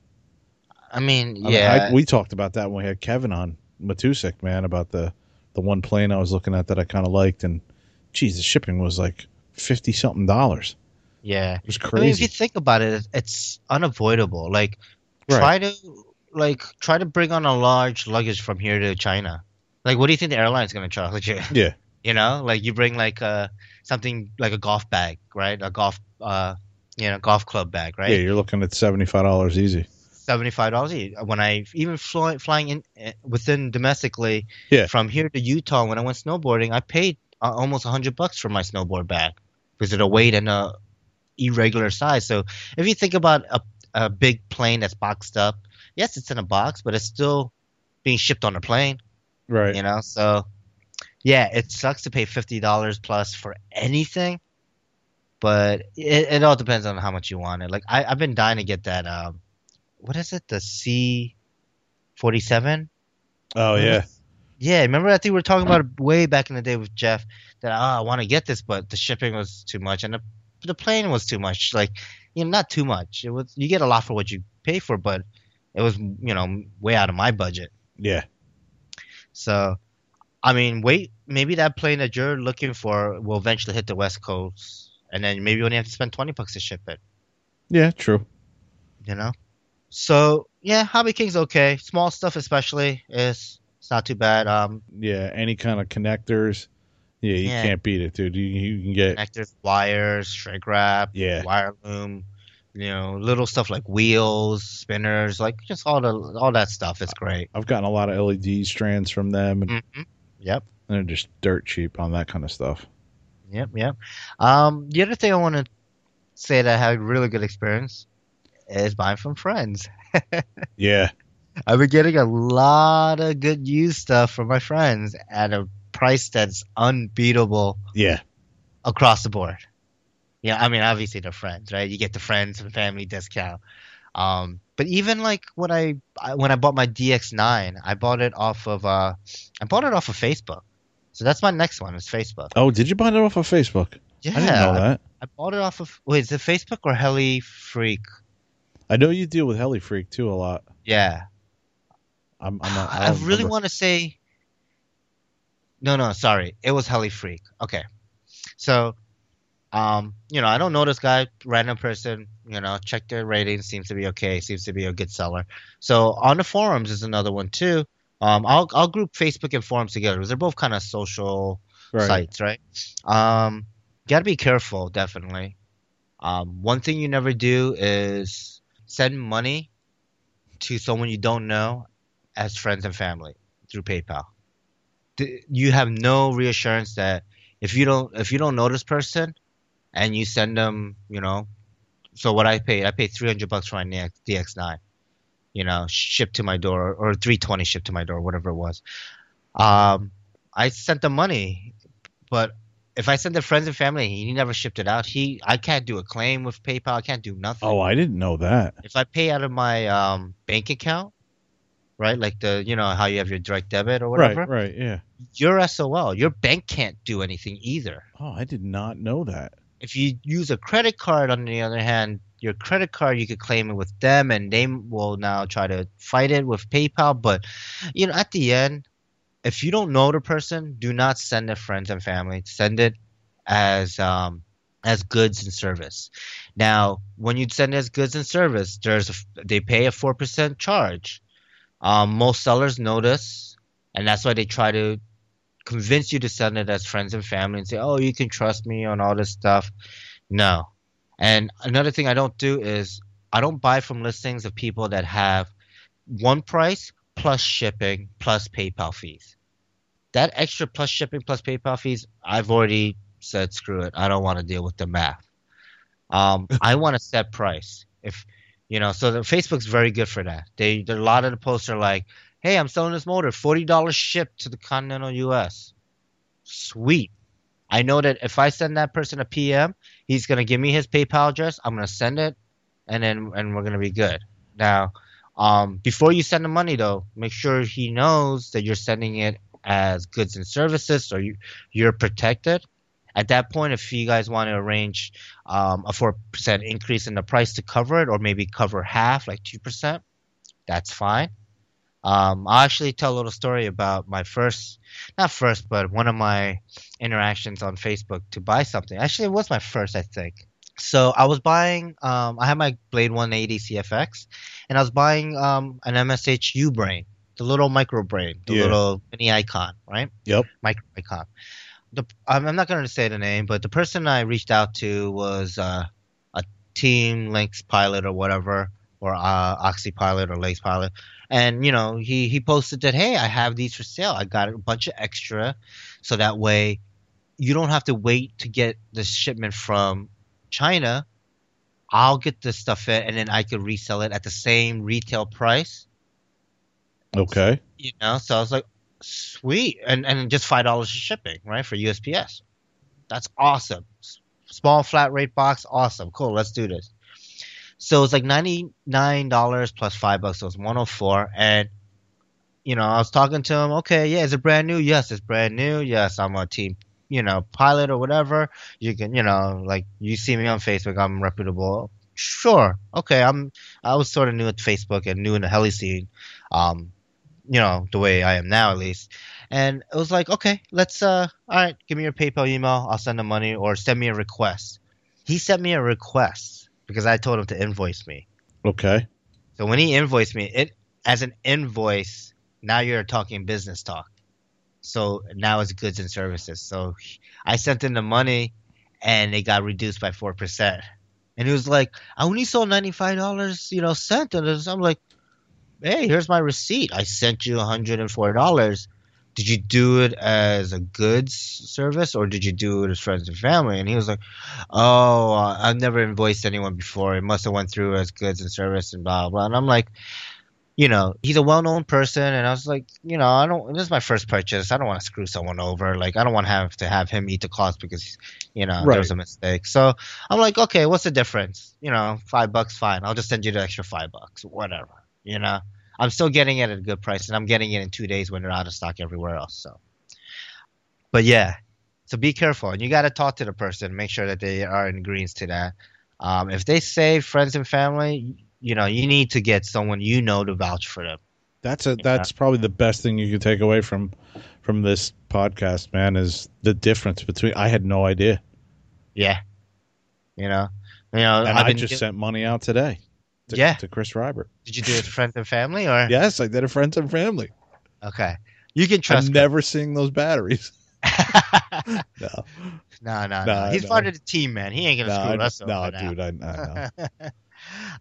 I mean, I mean, yeah. I, we talked about that when we had Kevin on Matusik, man, about the the one plane I was looking at that I kind of liked, and geez, the shipping was like fifty something dollars. yeah. It was crazy. I mean, if you think about it, it's unavoidable. Like, Right. try to like try to bring on a large luggage from here to China. Like, what do you think the airline's gonna charge you? yeah, You know, like you bring like uh something like a golf bag, right? A golf uh you know golf club bag, right? yeah, you're looking at seventy five dollars easy. Seventy five dollars. Easy. When I even fly, flying in eh, within domestically Yeah. from here to Utah when I went snowboarding, I paid uh, almost a hundred bucks for my snowboard bag because of the weight and the irregular size. So if you think about a a big plane that's boxed up, yes, it's in a box, but it's still being shipped on a plane. Right. You know, so yeah, it sucks to pay fifty dollars plus for anything, but it, it all depends on how much you want it. Like I, I've been dying to get that. Um, what is it? The C forty seven. Oh yeah. Yeah, remember I think we were talking about it way back in the day with Jeff that oh, I want to get this, but the shipping was too much and the the plane was too much. Like, you know, not too much. It was you get a lot for what you pay for, but it was you know way out of my budget. Yeah. So, I mean, wait, maybe that plane that you're looking for will eventually hit the West Coast, and then maybe you only have to spend twenty bucks to ship it. Yeah, true. You know. So yeah, Hobby King's okay. Small stuff especially is it's not too bad. Um, Yeah, any kind of connectors. Yeah, you Yeah. can't beat it, dude. You, you can get connectors, wires, shrink wrap, Yeah. wire loom, you know, little stuff like wheels, spinners, like just all the all that stuff. It's great. I've gotten a lot of LED strands from them and hmm Yep, they're just dirt cheap on that kind of stuff. yep, yep. Um, the other thing I want to say that I had a really good experience is buying from friends. (laughs) Yeah. I've been getting a lot of good used stuff from my friends at a price that's unbeatable Yeah. across the board. Yeah, I mean, obviously they're friends, right? You get the friends and family discount. Um, but even like when I, I when I bought my DX9, I bought it off of uh, I bought it off of Facebook. So that's my next one is Facebook. Oh, did you buy it off of Facebook? Yeah, I didn't know that. I bought it off of wait, is it Facebook or Heli Freak? I know you deal with Heli Freak too a lot. Yeah, I'm, I'm not, I, I, really want to say. No, no, sorry, it was Heli Freak. Okay, so, um, you know, I don't know this guy, random person. You know, check their ratings, seems to be okay, seems to be a good seller. So on the forums is another one too. Um, I'll I'll group Facebook and forums together because they're both kind of social Right. sites, right? Um, gotta be careful, definitely. Um, one thing you never do is send money to someone you don't know as friends and family through PayPal. You have no reassurance that if you don't if you don't know this person and you send them, you know, so what I paid, I paid 300 bucks for my DX- DX9, you know, shipped to my door or 320 shipped to my door, whatever it was. Um, I sent the money, but if I send to friends and family, he never shipped it out. He, I can't do a claim with PayPal. I can't do nothing Oh, I didn't know that. if I pay out of my um, bank account, right? Like the you know how you have your direct debit or whatever. Right, right, yeah. Your SOL, your bank can't do anything either. Oh, I did not know that. If you use a credit card, on the other hand, your credit card you could claim it with them, and they will now try to fight it with PayPal. But you know, at the end, if you don't know the person, do not send it friends and family. Send it as um, as goods and service. Now, when you send it as goods and service, there's a, they pay a four percent charge. Um, most sellers notice, and that's why they try to convince you to send it as friends and family and say, "Oh, you can trust me on all this stuff." No. And another thing I don't do is I don't buy from listings of people that have one price plus shipping plus PayPal fees. That extra plus shipping plus PayPal fees, I've already said screw it. I don't want to deal with the math. Um, (laughs) I want a set price. If you know, so the Facebook's very good for that. They a lot of the posts are like, "Hey, I'm selling this motor, forty dollars shipped to the continental U.S." Sweet. I know that if I send that person a PM, he's gonna give me his PayPal address. I'm gonna send it, and then and we're gonna be good. Now, um, before you send the money though, make sure he knows that you're sending it as goods and services, so you you're protected. At that point, if you guys want to arrange um, a four percent increase in the price to cover it, or maybe cover half, like two percent, that's fine. Um, I'll actually tell a little story about my first, not first, but one of my interactions on Facebook to buy something. Actually, it was my first, I think. So I was buying, um, I had my Blade 180 CFX, and I was buying um, an MSH U brain, the little micro brain, the Yeah. little mini iKon, right? Yep. Micro iKon. The, I'm not going to say the name, but the person I reached out to was uh, a Team Lynx pilot or whatever, or uh, Oxy pilot or Lace pilot. And you know, he he posted that, hey, I have these for sale. I got a bunch of extra, so that way you don't have to wait to get the shipment from China. I'll get this stuff in, and then I could resell it at the same retail price. Okay. You know, so I was like, sweet, and and just five dollars shipping, right, for USPS. That's awesome. Small flat rate box, awesome, cool. Let's do this. So it's like ninety nine dollars plus five bucks. So it's one hundred four, and you know, I was talking to him. Okay, yeah, is it brand new? Yes, it's brand new. Yes, I'm a team, you know, pilot or whatever. You can, you know, like you see me on Facebook. I'm reputable. Sure. Okay, I'm. I was sort of new at Facebook and new in the heli scene. Um, you know, the way I am now at least. And it was like, okay, let's uh all right, give me your PayPal email, I'll send the money or send me a request. He sent me a request because I told him to invoice me. Okay. So when he invoiced me, it as an invoice, now you're talking business talk. So now it's goods and services. So I sent in the money and it got reduced by four percent. And he was like, I only sold ninety five dollars, you know, sent." And I'm like, Hey, here's my receipt. I sent you hundred and four dollars. Did you do it as a goods service or did you do it as friends and family? And he was like, Oh, uh, I've never invoiced anyone before. It must have went through as goods and service and blah blah. And I'm like, you know, he's a well-known person, and I was like, you know, I don't. This is my first purchase. I don't want to screw someone over. Like, I don't want to have to have him eat the cost because, you know, there was a mistake. So I'm like, okay, what's the difference? You know, five bucks, fine. I'll just send you the extra five bucks, whatever. You know, I'm still getting it at a good price, and I'm getting it in two days when they're out of stock everywhere else. So, but yeah, so be careful, and you got to talk to the person, make sure that they are in agreement to that. Um, if they say friends and family, you know, you need to get someone you know to vouch for them. That's a that's probably the best thing you could take away from from this podcast, man, is the difference between I had no idea. Yeah, you know, you know. And I just sent money out today. To, Yeah. To Chris Rybert. Did you do it to friends and family or? (laughs) Yes, I did a friends and family. Okay, you can trust. I'm never seeing those batteries. (laughs) no, No. no, no, Nah, He's no. part of the team, man. He ain't gonna No, screw us no, over now. dude, I, I know. (laughs)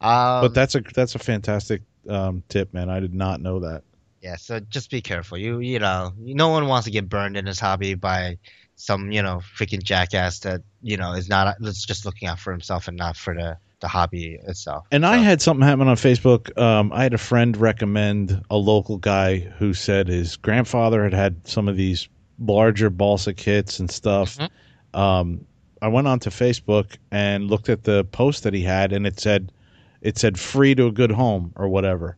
um, but that's a that's a fantastic um, tip, man. I did not know that. yeah, so just be careful. You, you know, no one wants to get burned in his hobby by some, you know, freaking jackass that you know is not that's just looking out for himself and not for the the hobby itself. And I had something happen on Facebook. Um, I had a friend recommend a local guy who said his grandfather had had some of these larger balsa kits and stuff. Mhm. Um, I went onto Facebook and looked at the post that he had, and it said it said free to a good home or whatever.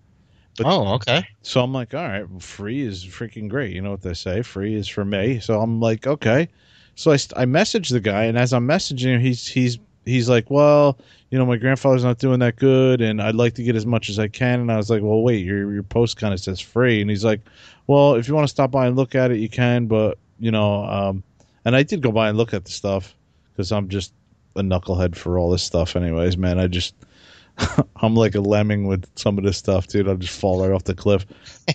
But- oh, okay. So I'm like, all right, free is freaking great. You know what they say? Free is for me. So I'm like, okay. So I, I messaged the guy, and as I'm messaging him, he's he's he's like, well, you know, my grandfather's not doing that good, and I'd like to get as much as I can. And I was like, well, wait, your your post kind of says free, and he's like, well, if you want to stop by and look at it, you can, but you know, um, and I did go by and look at the stuff because I'm just a knucklehead for all this stuff, anyways, man. I just (laughs) I'm like a lemming with some of this stuff, dude. I'll just fall right off the cliff.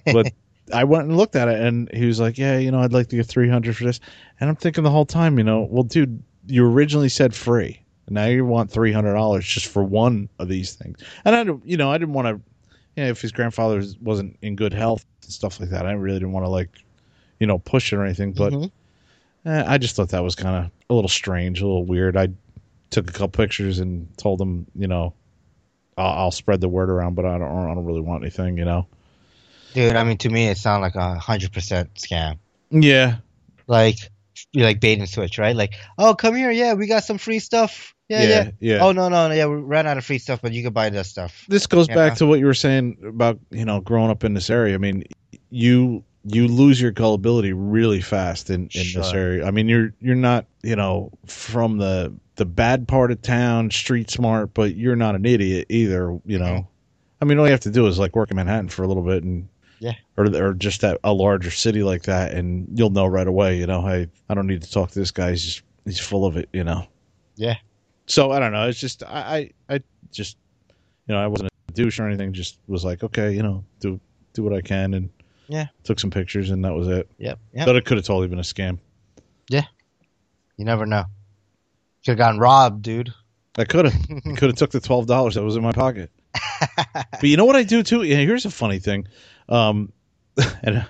But (laughs) I went and looked at it, and he was like, "Yeah, you know, I'd like to get three hundred for this." And I'm thinking the whole time, you know, well, dude, you originally said free, and now you want three hundred dollars just for one of these things. And I, don't- you know, I didn't want to, you know, if his grandfather wasn't in good health and stuff like that, I really didn't want to like, you know, push it or anything. But Mhm. eh, I just thought that was kind of a little strange, a little weird. I took a couple pictures and told him, you know, I'll, I'll spread the word around, but I don't, I don't really want anything, you know. dude. I mean, to me, it sounded like a hundred percent scam. Yeah, Like, you like bait and switch, right? Like, oh, come here, yeah, we got some free stuff. Yeah, yeah. yeah, yeah. Oh no, no, no, yeah, we ran out of free stuff, but you can buy this stuff. this goes Yeah. back to what you were saying about you know growing up in this area. I mean, you you lose your gullibility really fast in, in this area. I mean, you're you're not you know from the the bad part of town, street smart, but you're not an idiot either. You know, Mhm. I mean, all you have to do is like work in Manhattan for a little bit and. Yeah. Or, or just at a larger city like that, and you'll know right away. You know, hey, I don't need to talk to this guy. He's just he's full of it. You know. Yeah. So I don't know. It's just I I, I just you know I wasn't a douche or anything. Just was like, okay, you know, do do what I can, and Yeah. took some pictures, and that was it. Yep, yep. But it could have totally been a scam. Yeah. You never know. Could have gotten robbed, dude. I could have. (laughs) Could have took the twelve dollars that was in my pocket. But you know what I do too? Yeah, here's a funny thing, um, (laughs) and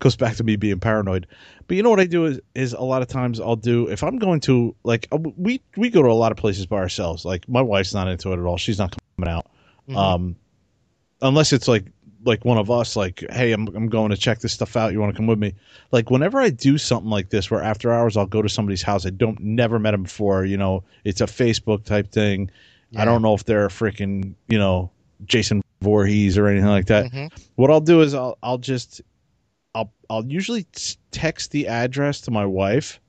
goes back to me being paranoid. But you know what I do is is a lot of times I'll do if I'm going to like uh, we we go to a lot of places by ourselves. Like my wife's not into it at all. She's not coming out. Mhm. um unless it's like like one of us like hey I'm, I'm going to check this stuff out you want to come with me like whenever i do something like this where after hours i'll go to somebody's house i don't never met them before you know it's a facebook type thing Yeah. i don't know if they're a freaking you know jason Voorhees or anything like that Mhm. what i'll do is i'll i'll just i'll usually text the address to my wife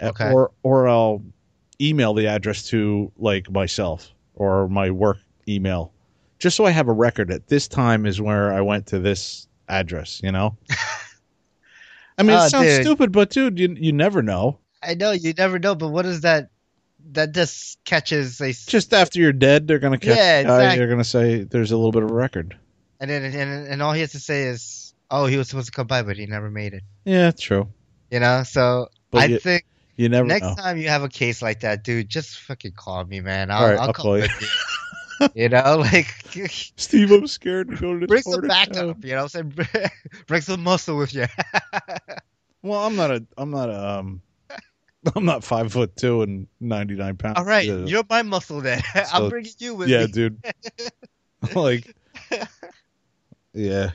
uh, Okay. or or i'll email the address to like myself or my work email just so I have a record at this time is where I went to this address, you know? (laughs) I mean, Oh, it sounds dude. stupid, but dude, you, you never know. I know you never know, but what is that? That just catches a, Just after you're dead, they're going to catch Yeah, the guy, exact- They're to say there's a little bit of a record. and then and, and all he has to say is, "Oh, he was supposed to come by, but he never made it." Yeah, true. You know, so But I you, think you never next know. time you have a case like that, dude, just fucking call me, man. I'll, All right, I'll, I'll call you. you. know, (laughs) like (laughs) Steve, I'm scared to go to this bring some backup. You know, what I'm saying (laughs) bring some muscle with you. Well, I'm not a, I'm not a, um, I'm not five foot two and 99 pounds. All right, Yeah. you're my muscle then. So- I'm bringing you with yeah, me. dude. like, yeah.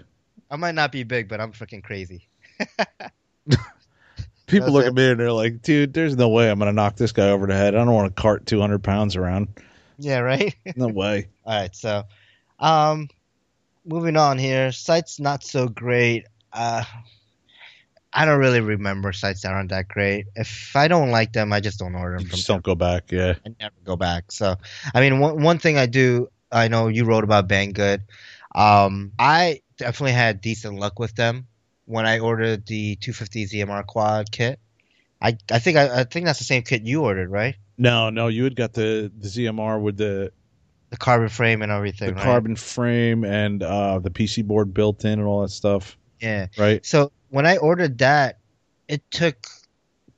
I might not be big, but I'm freaking crazy. (laughs) People That's look it. at me and they're like, dude, there's no way I'm going to knock this guy over the head. I don't want to cart 200 pounds around. Yeah, right. (laughs) No way. All right, so um moving on here. Sites not so great. Uh I don't really remember sites that aren't that great. If I don't like them, I just don't order them You from just don't go back. Yeah. I never go back. So, I mean, one one thing I do, I know you wrote about Banggood. Um, I definitely had decent luck with them when I ordered the 250 ZMR quad kit. I I think I, I think that's the same kit you ordered, right? No, no, you had got the, the ZMR with the, The carbon frame and everything. the right? carbon frame and uh, the PC board built in and all that stuff, Yeah. right? So when I ordered that, it took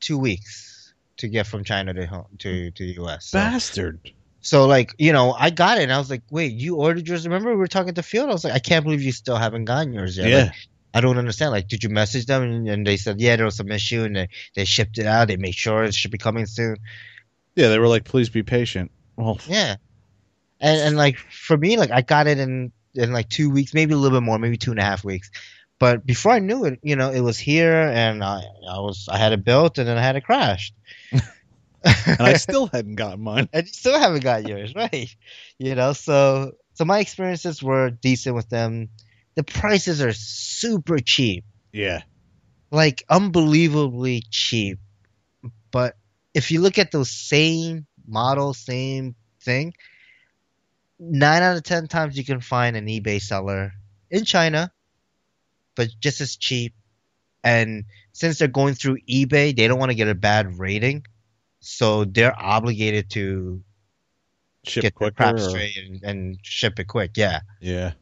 two weeks to get from China to home to to the US. So, Bastard. So like you know, I got it, and I was like, "Wait, you ordered yours?" Remember we were talking to Field? I was like, "I can't believe you still haven't gotten yours yet." Yeah. Like, I don't understand. Like, did you message them? And, and they said, "Yeah, there was some issue, and they, they shipped it out. They made sure it should be coming soon." Yeah, they were like, please be patient. Well, Yeah, and and like for me, like I got it in in like two weeks, maybe a little bit more, maybe two and a half weeks. But before I knew it, you know, it was here, and I I was I had it built, and then I had it crashed. (laughs) and I still hadn't gotten mine. and you still haven't got yours, (laughs) right? You know, so so my experiences were decent with them. the prices are super cheap, Yeah. like unbelievably cheap. But if you look at those same model, same thing, nine out of ten times you can find an eBay seller in China, but just as cheap. And since they're going through eBay, they don't want to get a bad rating, so they're obligated to Ship get quicker. crap straight and, and ship it quick. Yeah. yeah.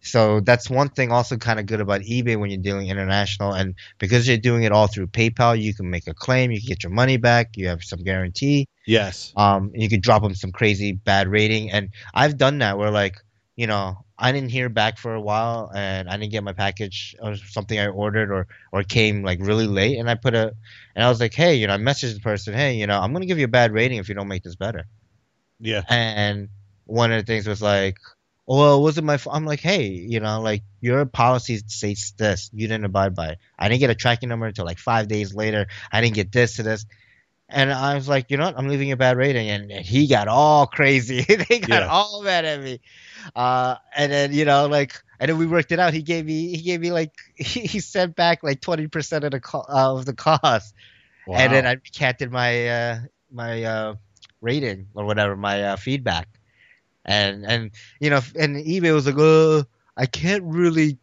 So that's one thing also kind of good about eBay when you're dealing international. And because you're doing it all through PayPal, you can make a claim, you can get your money back, you have some guarantee. Yes. Um, you could drop them some crazy bad rating. And I've done that where like, you know, I didn't hear back for a while and I didn't get my package or something I ordered or, or came like really late. And I put a, and I was like, hey, you know, I messaged the person, hey, you know, I'm going to give you a bad rating if you don't make this better. Yeah. And one of the things was like, well, it wasn't my fault. I'm like, hey, you know, like your policy states this. You didn't abide by it. I didn't get a tracking number until like five days later. I didn't get this to this. And I was like, you know what? I'm leaving a bad rating. And, and he got all crazy. (laughs) they got Yeah. all mad at me. Uh, and then, you know, like, and then we worked it out. He gave me, he gave me like, (laughs) he, sent back like 20% of the, co- uh, of the cost Wow. and then I recanted my uh, my uh, rating or whatever, my uh, feedback, and and you know, and eBay was like, "Uh, I can't really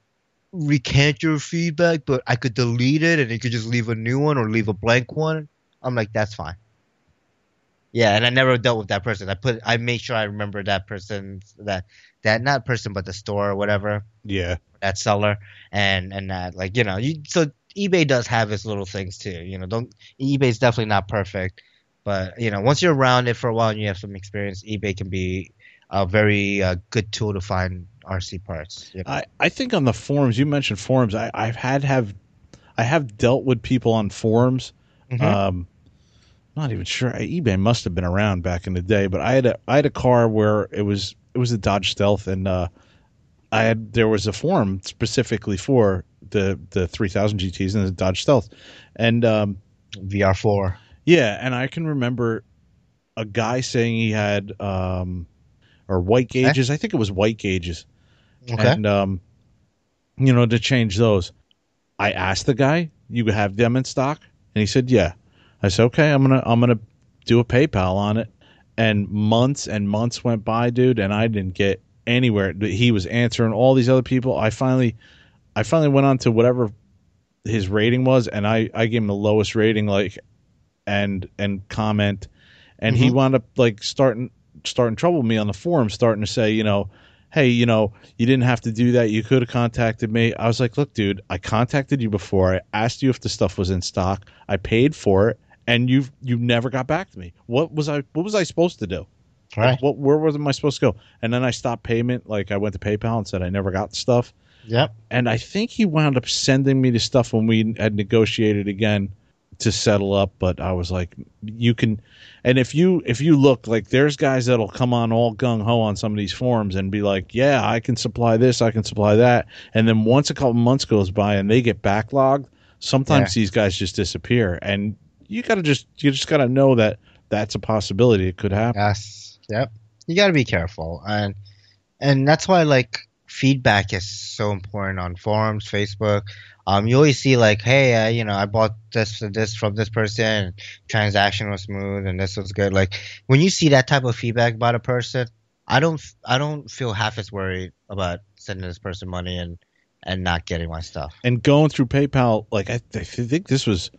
recant your feedback, but I could delete it, and you could just leave a new one or leave a blank one." I'm like, "That's fine." Yeah, and I never dealt with that person. I put, I made sure I remember that person, that that not person, but the store or whatever yeah. that seller and and that like you know you so eBay does have its little things too you know don't eBay's definitely not perfect but you know once you're around it for a while and you have some experience eBay can be a very uh, good tool to find RC parts you know? I, I think on the forums you mentioned forums. I, I've had have I have dealt with people on forums. Mhm. Um, not even sure eBay must have been around back in the day, but I had a I had a car where it was it was a Dodge Stealth, and uh, I had there was a forum specifically for the the 3000 GTS and the Dodge Stealth, and um, VR4 yeah, and I can remember a guy saying he had um, or white gauges. I think it was white gauges okay and um, you know to change those. I asked the guy, "You have them in stock?" And he said, "Yeah." I said, "Okay, I'm gonna I'm gonna do a PayPal on it." And months and months went by, dude, and I didn't get anywhere. He was answering all these other people. I finally, I finally went on to whatever his rating was, and I I gave him the lowest rating, like, and and comment, and he Mhm. wound up like starting starting trouble with me on the forum, starting to say, you know, hey, you know, you didn't have to do that. You could have contacted me. I was like, look, dude, I contacted you before. I asked you if the stuff was in stock. I paid for it, and you've you never got back to me. What was I what was I supposed to do? right Like, what where was I supposed to go? And then I stopped payment. Like I went to PayPal and said I never got the stuff. yep And I think he wound up sending me the stuff when we had negotiated again to settle up. But I was like, you can, and if you if you look like there's guys that'll come on all gung ho on some of these forums and be like, yeah, I can supply this, I can supply that, and then once a couple months goes by and they get backlogged, sometimes these guys just disappear, and you gotta just you just gotta know that that's a possibility. It could happen. yes. Yep. You got to be careful. And and that's why like feedback is so important on forums facebook. Um you always see like hey uh, you know i bought this this from this person transaction was smooth and this was good. Like when you see that type of feedback about a person i don't i don't feel half as worried about sending this person money and and not getting my stuff. And going through PayPal, like I, I think this was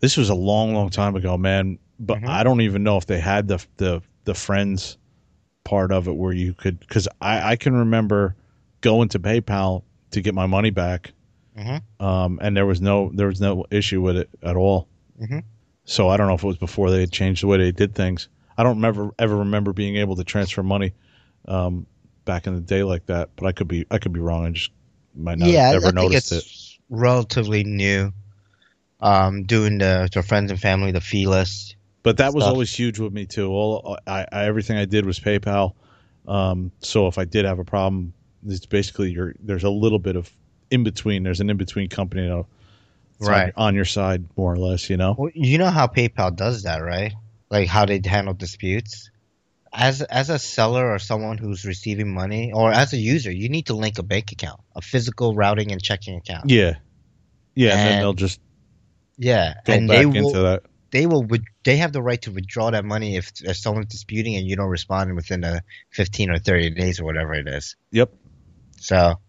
this was a long, long time ago, man. But Mhm. I don't even know if they had the the the friends part of it where you could because I I can remember going to PayPal to get my money back, Mhm. um, and there was no there was no issue with it at all. Mhm. So I don't know if it was before they had changed the way they did things. I don't remember ever remember being able to transfer money um, back in the day like that, but I could be I could be wrong. I just might not yeah have ever I think noticed it's it. relatively new um doing the to friends and family the fee list But that was always huge with me too. All I, I everything I did was PayPal. Um, so if I did have a problem, it's basically you're there's a little bit of in between. There's an in between company that'll- that's on- Right. on, your side more or less. You know. Well, you know how PayPal does that, right? Like how they handle disputes. as as a seller or someone who's receiving money, or as a user, you need to link a bank account, a physical routing and checking account. Yeah, yeah, and, then And they'll just Yeah, go and they will they will they have the right to withdraw that money if, if someone's disputing and you don't respond within the 15 or 30 days or whatever it is. Yep. So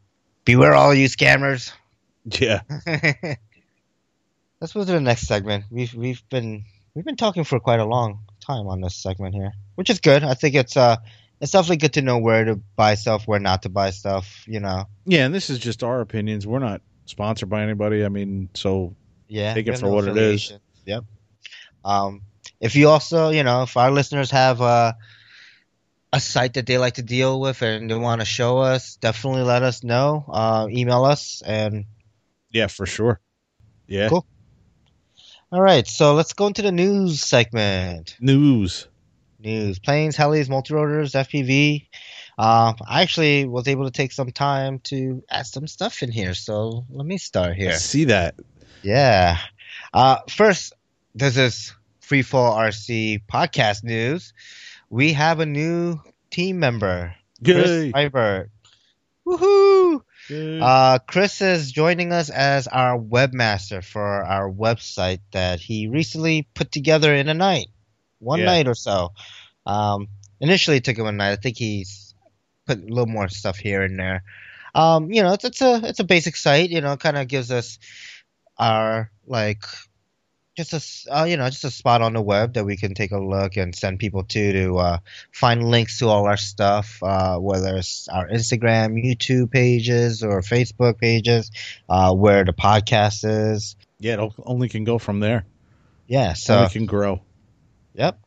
beware all you scammers. Yeah, (laughs) Let's move to the next segment. We've we've been we've been talking for quite a long time on this segment here, which is good. I think it's uh it's definitely good to know where to buy stuff, where not to buy stuff. You know, yeah, and this is just our opinions. We're not sponsored by anybody. I mean, so yeah, Take it for what it is. Yep. Um, if you also, you know, if our listeners have uh, a site that they like to deal with and they want to show us, definitely let us know. Uh, email us and yeah, for sure. Yeah, Cool. all right. So let's go into the news segment. news. news. Planes, helis, multi-rotors, FPV. Uh, I actually was able to take some time to add some stuff in here, so let me start here. I here. see that. Yeah. Uh, first, this is Free Freefall RC podcast news. We have a new team member, Chris Yay. Seibert. Woohoo! Uh, Chris is joining us as our webmaster for our website that he recently put together in a night, one Yeah. night or so. Um, initially it took him a night. I think he's put a little more stuff here and there. Um, you know, it's, it's a it's a basic site. You know, kind of gives us our like just a uh, you know just a spot on the web that we can take a look and send people to to uh, find links to all our stuff, uh, whether it's our Instagram, YouTube pages, or Facebook pages, uh, where the podcast is. yeah, it only can go from there. Yeah, so only can grow. Yep.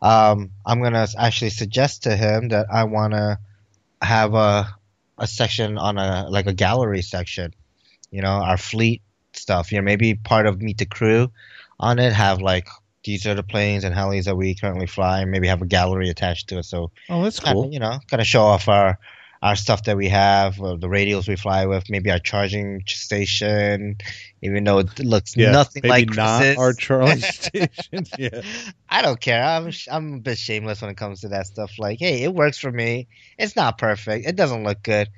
Um, I'm gonna actually suggest to him that I wanna have a a section on a like a gallery section. You know, our fleet stuff. You know, maybe part of Meet the Crew on it have like these are the planes and helis that we currently fly, and maybe have a gallery attached to it. So Oh, that's cool. of you know, kind of show off our our stuff that we have, uh, the radios we fly with, maybe our charging station, even though it looks Yeah, nothing maybe like not our Charlie (laughs) station. Yeah, I don't care. I'm I'm a bit shameless when it comes to that stuff. Like, hey, it works for me. It's not perfect. It doesn't look good,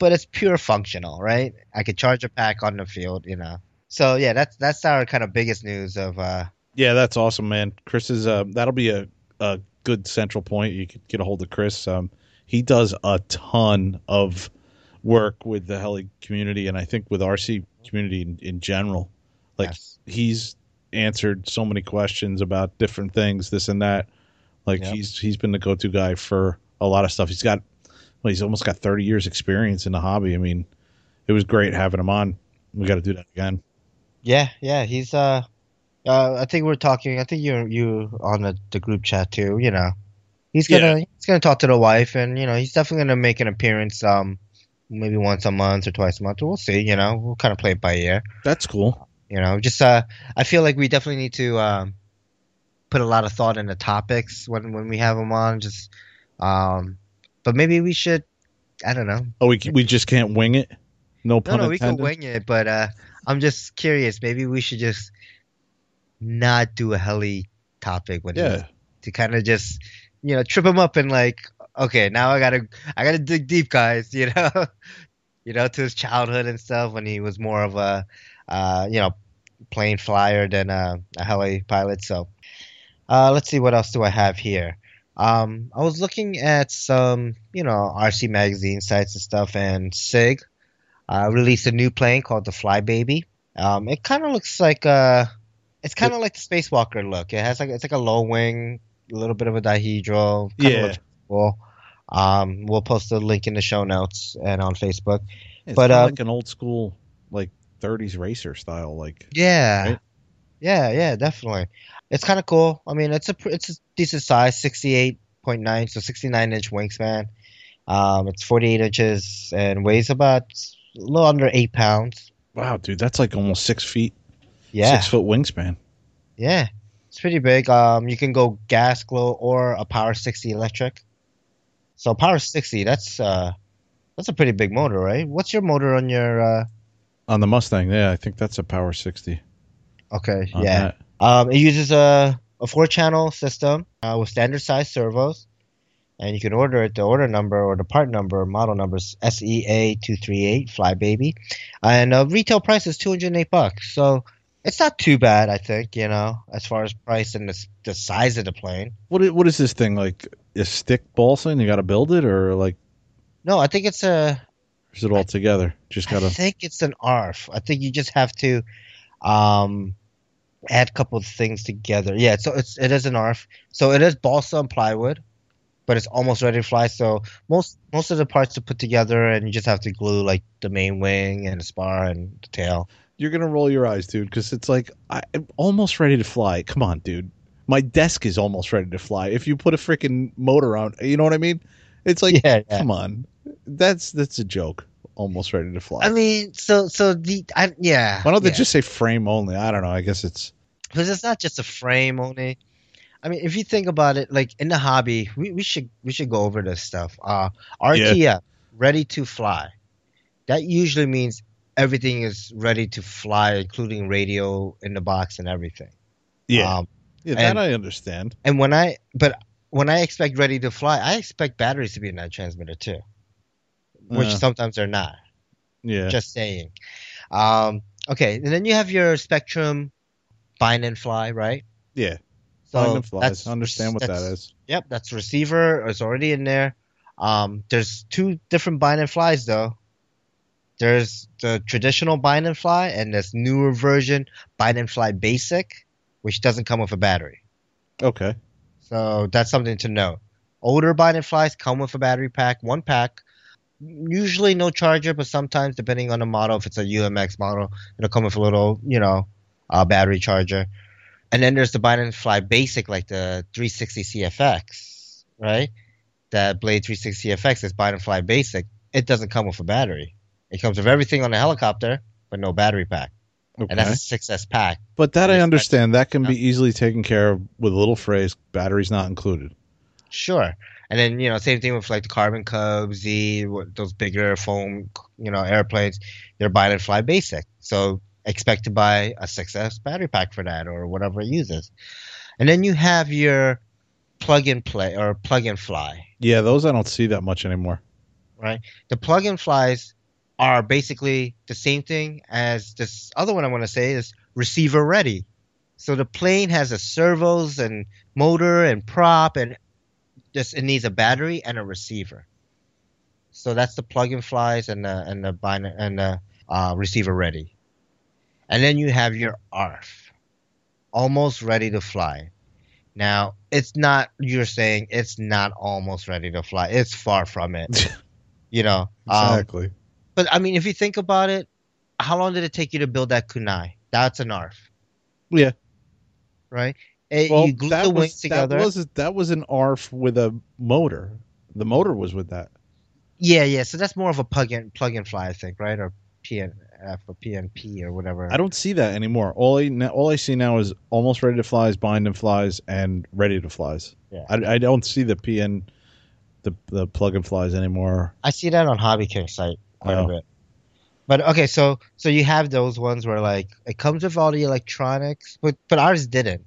but it's pure functional, right? I could charge a pack on the field, you know. So yeah, that's that's our kind of biggest news of uh yeah, that's awesome, man. Chris is uh, that'll be a, a good central point. You could get a hold of Chris. Um, he does a ton of work with the heli community, and I think with RC community in, in general. Like yes. he's answered so many questions about different things, this and that. Like Yep. he's he's been the go to guy for a lot of stuff. He's got well, he's almost got thirty years experience in the hobby. I mean, it was great having him on. We got to do that again. Yeah, yeah, he's uh uh I think we're talking I think you're you on the, the group chat too, you know. He's gonna he's gonna talk to the wife and you know, he's definitely gonna make an appearance um maybe once a month or twice a month. We'll see, you know. We'll kind of play it by ear. That's cool. You know, just uh, I feel like we definitely need to um, put a lot of thought into topics when when we have them on. Just, um, but maybe we should. I don't know. Oh, we we just can't wing it. No No, pun no, we can wing it. But uh, I'm just curious. Maybe we should just not do a heli topic when Yeah, to kind of just you know trip him up and like okay now I gotta I gotta dig deep guys (laughs) you know you know to his childhood and stuff when he was more of a uh, you know plane flyer than a, a heli pilot so uh, let's see what else do I have here um, I was looking at some you know RC magazine sites and stuff and Sig uh, released a new plane called the Fly Baby um, it kind of looks like uh it's kind of like the Spacewalker look. It has like it's like a low wing, a little bit of a dihedral. Yeah. cool. Um, we'll post the link in the show notes and on Facebook. it's But, um, like an old school like '30s racer style. Like Yeah, Right? yeah, yeah, definitely. It's kind of cool. I mean, it's a it's a decent size, sixty eight point nine, so sixty nine inch wingspan. Um, it's forty eight inches and weighs about a little under eight pounds. wow, dude, that's like almost six feet, Yeah, six foot wingspan. Yeah, it's pretty big. Um, you can go gas, glow, or a Power 60 electric. So Power 60, that's uh, that's a pretty big motor, right? What's your motor on your? Uh, On the Mustang, yeah, I think that's a Power 60. okay, yeah. that. Um, it uses a a four channel system uh, with standard size servos. and you can order it. The order number or the part number, model number is SEA two three eight Flybaby, and uh, retail price is two hundred eight bucks. So it's not too bad, I think. You know, as far as price and the, the size of the plane. What What is this thing like? A stick balsa and you got to build it, or like No, I think it's a. is it all together? Just gotta. I think it's an ARF. I think you just have to um, add a couple of things together. Yeah, so it's it is an ARF. So it is balsa and plywood, but it's almost ready to fly. So most most of the parts are put together, and you just have to glue like the main wing and the spar and the tail. You're gonna roll your eyes, dude, because it's like I, I'm almost ready to fly. Come on, dude. My desk is almost ready to fly. If you put a freaking motor on, you know what I mean? It's like, yeah, yeah. come on, that's that's a joke. Almost ready to fly. I mean, so so the I, yeah. Why don't they just say frame only? I don't know. I guess it's because it's not just a frame only. I mean, if you think about it, like in the hobby, we, we should we should go over this stuff. Uh, RTF, ready to fly. That usually means everything is ready to fly, including radio in the box and everything. yeah, Um, yeah. That and- I understand. and when I but when I expect ready to fly, I expect batteries to be in that transmitter too, which Uh, sometimes they're not. yeah, Just saying. Um, okay, and then you have your Spektrum bind and fly, right? yeah. So Find and flies. that's- I understand what that's- Yep, that's receiver. It's already in there. Um, there's two different bind and flies though. There's the traditional bind and fly and this newer version bind and fly basic, which doesn't come with a battery. Okay. So that's something to know. Older bind and flies come with a battery pack, one pack. Usually no charger, but sometimes depending on the model, if it's a UMX model, it'll come with a little, you know, uh, battery charger. And then there's the bind and fly basic, like the 360 CFX, right? That Blade 360 CFX is bind and fly basic. It doesn't come with a battery. It comes with everything on the helicopter, but no battery pack. Okay. And that's a 6S pack. but that I understand. That can be easily taken care of with a little phrase. Batteries not included. Sure. And then, you know, same thing with like the Carbon Cub, Z, those bigger foam, you know, airplanes. They're bind and fly basic. So expect to buy a 6S battery pack for that or whatever it uses. And then you have your plug and play or plug and fly, Yeah, those I don't see that much anymore. right? The plug and flies are basically the same thing as this other one I want to say is receiver ready. So the plane has a servos and motor and prop and just it needs a battery and a receiver. So that's the plug-in flies and the and the bind and the uh, receiver ready. And then you have your ARF, almost ready to fly. Now it's not you're saying it's not almost ready to fly. It's far from it. (laughs) you know. Um, Exactly. but I mean, if you think about it, how long did it take you to build that kunai? That's an ARF, yeah. right? It, Well, you glue that the was, together. That was that was an ARF with a motor. The motor was with that. Yeah, yeah. So that's more of a plug in plug and fly, I think, right? Or PNF or PNP or whatever. I don't see that anymore. All I all I see now is almost ready to flies, bind and flies, and ready to flies. Yeah. I, I don't see the PN, the the plug and flies anymore. I see that on Hobby King site quite Oh. a bit. But okay, so so you have those ones where like it comes with all the electronics, but but ours didn't,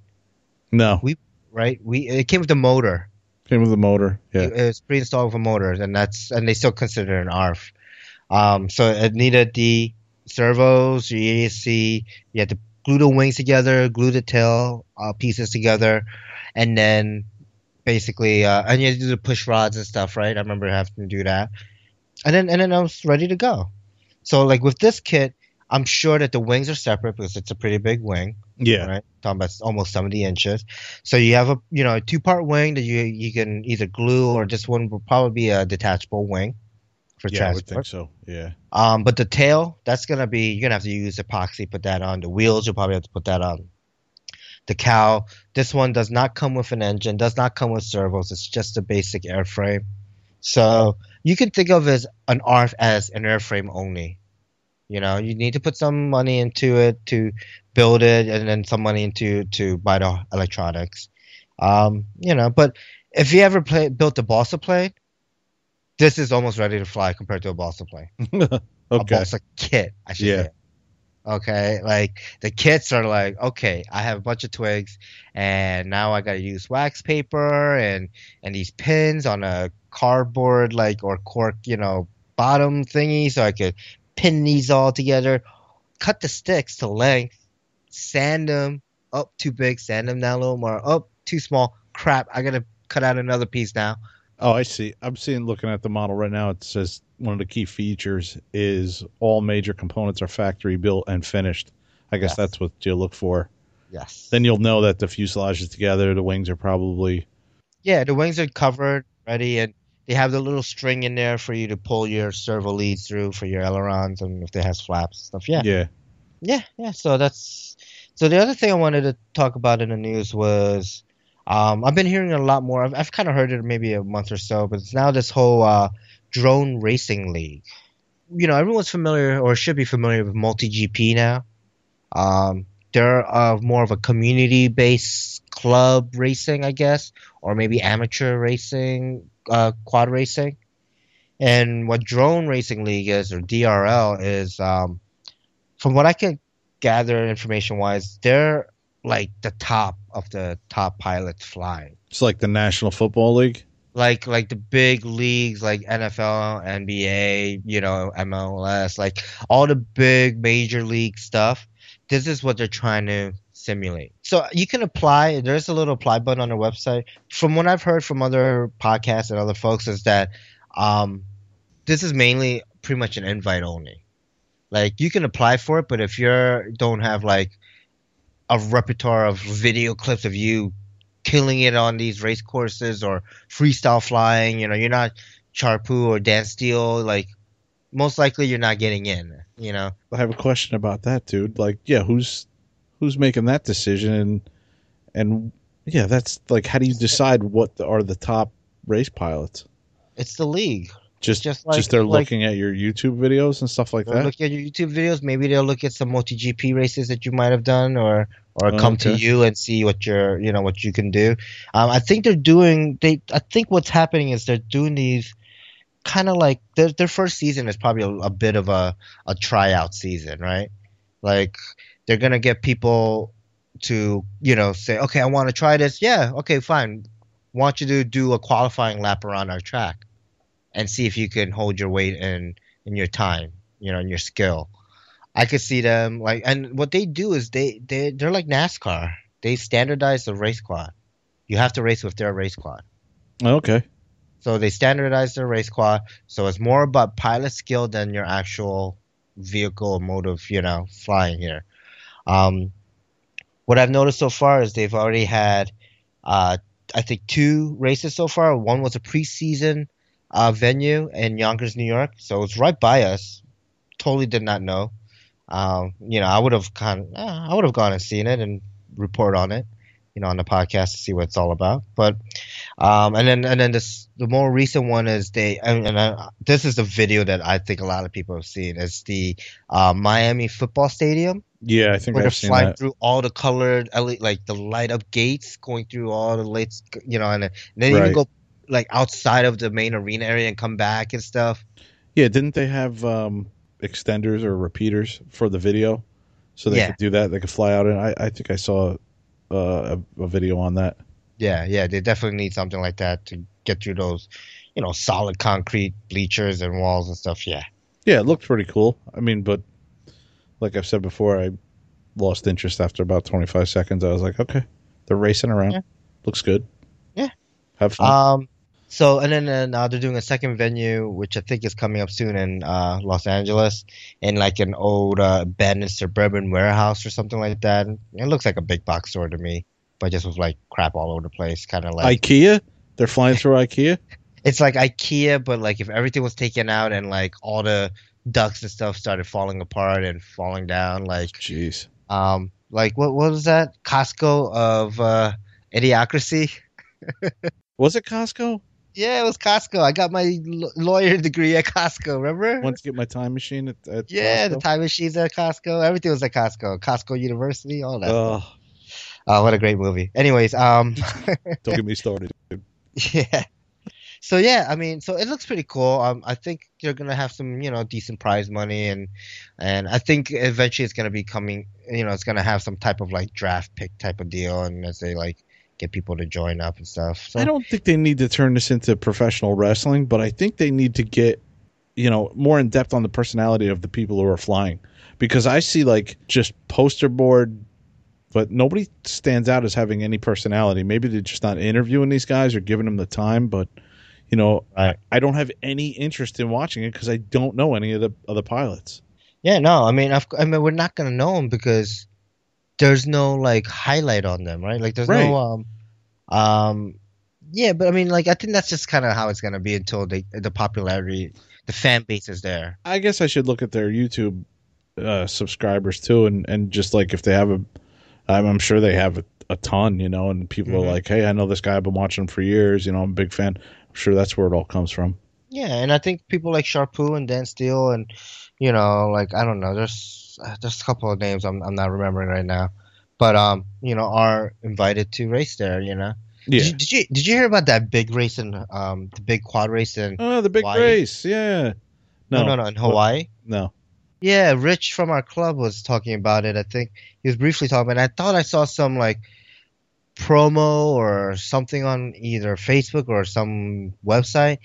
No, we right? We it came with the motor. came with the motor. Yeah, It was pre-installed with a motor, and that's and they still consider it an ARF. Um, so it needed the servos, your ESC. You had to glue the wings together, glue the tail uh, pieces together, and then basically, uh, and you had to do the push rods and stuff, right? I remember having to do that, and then and then I was ready to go. So like with this kit, I'm sure that the wings are separate because it's a pretty big wing yeah, right? Talking about almost 70 inches. So you have a you know a two part wing that you you can either glue or this one will probably be a detachable wing for yeah. I would think so. Yeah, Um, but the tail that's gonna be you're gonna have to use epoxy, put that on. The wheels you'll probably have to put that on. The cow, this one does not come with an engine, does not come with servos. It's just a basic airframe. So you can think of as an ARF as an airframe only. You know, you need to put some money into it to build it, and then some money into to buy the electronics. Um, you know, but if you ever play, built a balsa plane, this is almost ready to fly compared to a balsa plane, (laughs) okay. a balsa kit, I should Yeah. say. Okay, like the kits are like, okay, I have a bunch of twigs, and now I gotta use wax paper and and these pins on a cardboard like or cork, you know, bottom thingy, so I could pin these all together. Cut the sticks to length, sand them up too big, sand them down a little more, up too small. Crap, I gotta cut out another piece now. Oh, I see. I'm seeing looking at the model right now. It says one of the key features is all major components are factory built and finished. I guess Yes. that's what you look for. Yes. Then you'll know that the fuselage is together. The wings are probably Yeah, the wings are covered, ready, and they have the little string in there for you to pull your servo leads through for your ailerons and if they has flaps and stuff. Yeah. yeah. Yeah, yeah. So that's so the other thing I wanted to talk about in the news was um, I've been hearing a lot more. I've, I've kind of heard it maybe a month or so, but it's now this whole uh, drone racing league. You know, everyone's familiar or should be familiar with MultiGP now. Um, they're uh, more of a community based club racing, I guess, or maybe amateur racing, uh, quad racing. And what Drone Racing League is, or DRL, is um, from what I can gather information wise, they're like the top of the top pilots flying. It's like the National Football League. Like like the big leagues like NFL, NBA, you know, MLS, like all the big major league stuff. This is what they're trying to simulate. So you can apply. There's a little apply button on their website. From what I've heard from other podcasts and other folks, is that um, this is mainly pretty much an invite only. Like you can apply for it, but if you don't have like a repertoire of video clips of you killing it on these race courses or freestyle flying, you know, you're not Charpu or Dan Steele, like most likely you're not getting in, you know. I have a question about that, dude. Like, yeah, who's who's making that decision and and yeah, that's like how do you decide what the, are the top race pilots? It's the league. Just Just just, they're like- looking at your YouTube videos and stuff like that. look at your YouTube videos. Maybe they'll look at some MultiGP races that you might have done, or or Oh, come to you and see what you're, you know, what you can do. Um, I think they're doing. They, I think what's happening is they're doing these kind of like their their first season is probably a, a bit of a a tryout season, right? Like they're gonna get people to, you know, say, okay, I want to try this. Yeah, okay, fine. Want you to do a qualifying lap around our track and see if you can hold your weight in in your time, you know, in your skill. I could see them like, and what they do is they they they're like NASCAR. They standardize the race quad. You have to race with their race quad. Oh, okay. So they standardize their race quad. So it's more about pilot skill than your actual vehicle or mode of, you know, flying here. Um, what I've noticed so far is they've already had, uh, I think two races so far. One was a preseason uh, venue in Yonkers, New York. So it's right by us. Totally did not know. Um, you know, I would have kind of, I would have gone and seen it and report on it, you know, on the podcast to see what it's all about. But um, and then and then this the more recent one is they and, and I, this is the video that I think a lot of people have seen. It's the uh, Miami football stadium Yeah, I think where they're I've seen flying that. through all the colored like the light up gates, going through all the lights, you know, and then, and then even go like outside of the main arena area and come back and stuff. Yeah, didn't they have um, extenders or repeaters for the video, so they Yeah. could do that? They could fly out, and I, I think I saw uh, a, a video on that. Yeah, yeah, they definitely need something like that to get through those, you know, solid concrete bleachers and walls and stuff. Yeah. Yeah, it looked pretty cool. I mean, but like I've said before, I lost interest after about 25 seconds. I was like, okay, they're racing around. Yeah. Looks good. Yeah. Have fun. Um. So and then and, uh, they're doing a second venue, which I think is coming up soon in uh, Los Angeles, in like an old uh, abandoned suburban warehouse or something like that. It looks like a big box store to me, but just with like crap all over the place, kind of like IKEA? They're flying through IKEA? (laughs) it's like IKEA, but like if everything was taken out and like all the ducks and stuff started falling apart and falling down, like Jeez. um, like what what was that Costco of uh, Idiocracy? (laughs) Was it Costco? Yeah, it was Costco. I got my l- lawyer degree at Costco. Remember? To get my time machine at, at yeah, the Costco? time machines at Costco. Everything was at Costco. Costco University, all that. Oh, Oh, what a great movie. Anyways, um, (laughs) don't get me started. dude. (laughs) yeah. so yeah, I mean, so it looks pretty cool. Um, I think they're gonna have some, you know, decent prize money, and and I think eventually it's gonna be coming. You know, it's gonna have some type of like draft pick type of deal, and as they like get people to join up and stuff. So I don't think they need to turn this into professional wrestling, but I think they need to get, you know, more in depth on the personality of the people who are flying. Because I see like just poster board, but nobody stands out as having any personality. Maybe they're just not interviewing these guys or giving them the time, but you know, Right. I don't have any interest in watching it because I don't know any of the other pilots. Yeah, no, I mean, of, I mean, we're not gonna know them because there's no like highlight on them, right? Like, there's Right. no um, um, yeah, but I mean, like, I think that's just kind of how it's gonna be until they the popularity, the fan base is there. I guess I should look at their YouTube uh, subscribers too, and and just like if they have a, I'm, I'm sure they have a, a ton, you know, and people Mhm. are like, hey, I know this guy, I've been watching him for years, you know, I'm a big fan. I'm sure that's where it all comes from. Yeah, and I think people like Charpu and Dan Steele and you know, like I don't know, there's uh, there's a couple of names I'm I'm not remembering right now, but um, you know, are invited to race there. You know, Yeah. did, you, did you did you hear about that big race in um the big quad race in oh, the big Hawaii? race, yeah. no No, no no in Hawaii? no. Yeah, Rich from our club was talking about it. I think he was briefly talking about it. I thought I saw some like promo or something on either Facebook or some website.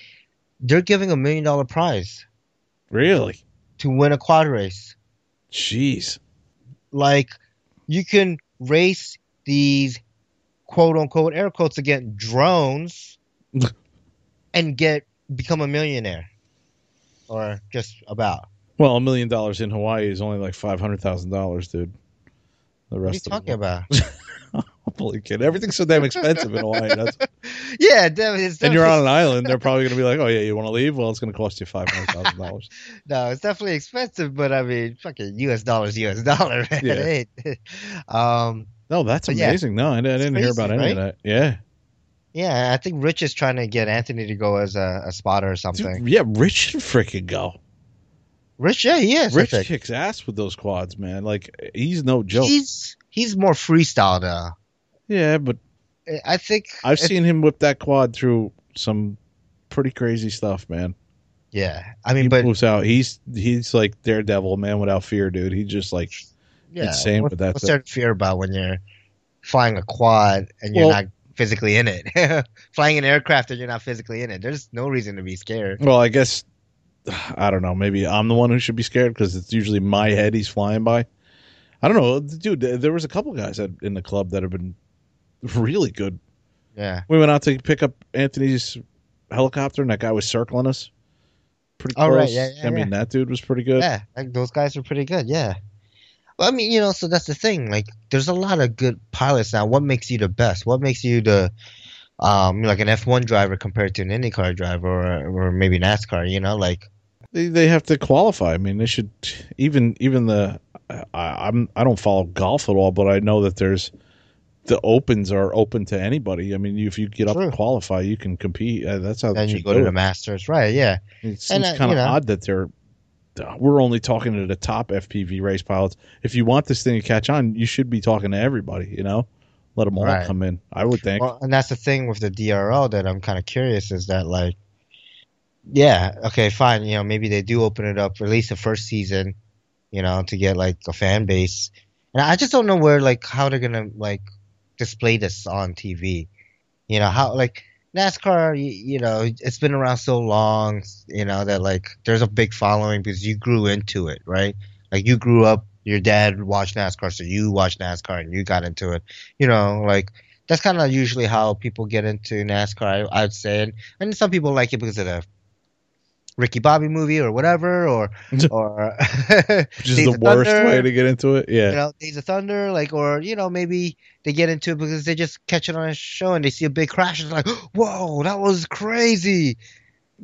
They're giving a million dollar prize Really? to win a quad race. Jeez. Like you can race these quote unquote air quotes against drones (laughs) and get become a millionaire. Or just about. Well, a million dollars in Hawaii is only like five hundred thousand dollars, dude. The rest. What are you of talking about? (laughs) Holy kid, everything's so damn expensive in Hawaii. That's, (laughs) yeah, definitely. And you're on an (laughs) island, they're probably going to be like, "Oh yeah, you want to leave? Well, it's going to cost you five hundred thousand dollars." No, it's definitely expensive, but I mean, fucking U.S. dollars, U.S. dollar, man. Yeah. Um, No, that's But yeah, amazing. no, I, I didn't hear about any of that. Yeah, yeah, I think Rich is trying to get Anthony to go as a, a spotter or Dude, something. yeah, Rich should freaking go. Rich, yeah, he is. Rich kicks ass with those quads, man. Like he's no joke. He's he's more freestyle though. yeah, but I think I've seen him whip that quad through some pretty crazy stuff, man. Yeah, I He mean, but moves out. He's he's like Daredevil, man without fear, dude. He just like yeah, insane what- with that What's there to fear about when you're flying a quad and you're Well- not physically in it? (laughs) flying an aircraft and you're not physically in it. There's no reason to be scared. Well, I guess (sighs) I don't know. Maybe I'm the one who should be scared because it's usually my head he's flying by. I don't know, dude. There was a couple guys in the club that have been really good. Yeah. We went out to pick up Anthony's helicopter, and that guy was circling us. Pretty close. Oh, right, yeah, yeah, I mean, that dude was pretty good. Yeah, like those guys are pretty good. Yeah. Well, I mean, you know, so that's the thing. Like, there's a lot of good pilots now. What makes you the best? What makes you the, um, like an F1 driver compared to an IndyCar driver or, or maybe NASCAR? You know, like, They they have to qualify. I mean, they should even even the. I, I'm I don't follow golf at all, but I know that there's the opens are open to anybody. I mean, if you get up True. and qualify, you can compete. Uh, that's how then you should go to the. Masters, right? Yeah. It seems uh, kind you of know. odd that they're. We're only talking to the top FPV race pilots. If you want this thing to catch on, you should be talking to everybody. You know, let them all Right. come in. I would think. Well, and that's the thing with the DRL that I'm kind of curious is that like, yeah, okay, fine. You know, maybe they do open it up for at least the first season, you know, to get like a fan base. And I just don't know where like how they're gonna like display this on TV. You know how like NASCAR, you, you know, it's been around so long, you know that like there's a big following because you grew into it, right? Like you grew up, your dad watched NASCAR, so you watched NASCAR and you got into it. You know, like that's kind of usually how people get into NASCAR. I, I'd say, and, and some people like it because of the Ricky Bobby movie or whatever, or (laughs) or which is the worst Thunder, way to get into it. Yeah. you know Days of Thunder, like or you know maybe they get into it because they just catch it on a show and they see a big crash and it's like, (gasps) whoa, that was crazy.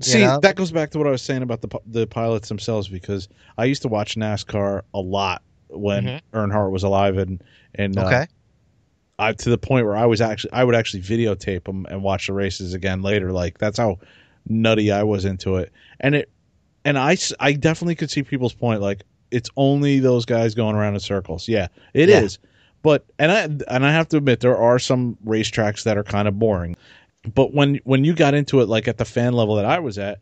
See, know? that goes back to what I was saying about the the pilots themselves because I used to watch NASCAR a lot when Mhm. Earnhardt was alive and and uh, Okay, I to the point where I was actually I would actually videotape them and watch the races again later. Like that's how nutty I was into it. And it and I I definitely could see people's point. Like it's only those guys going around in circles. Yeah, it is. Yeah. But and I and I have to admit there are some racetracks that are kind of boring. But when when you got into it, like at the fan level that I was at,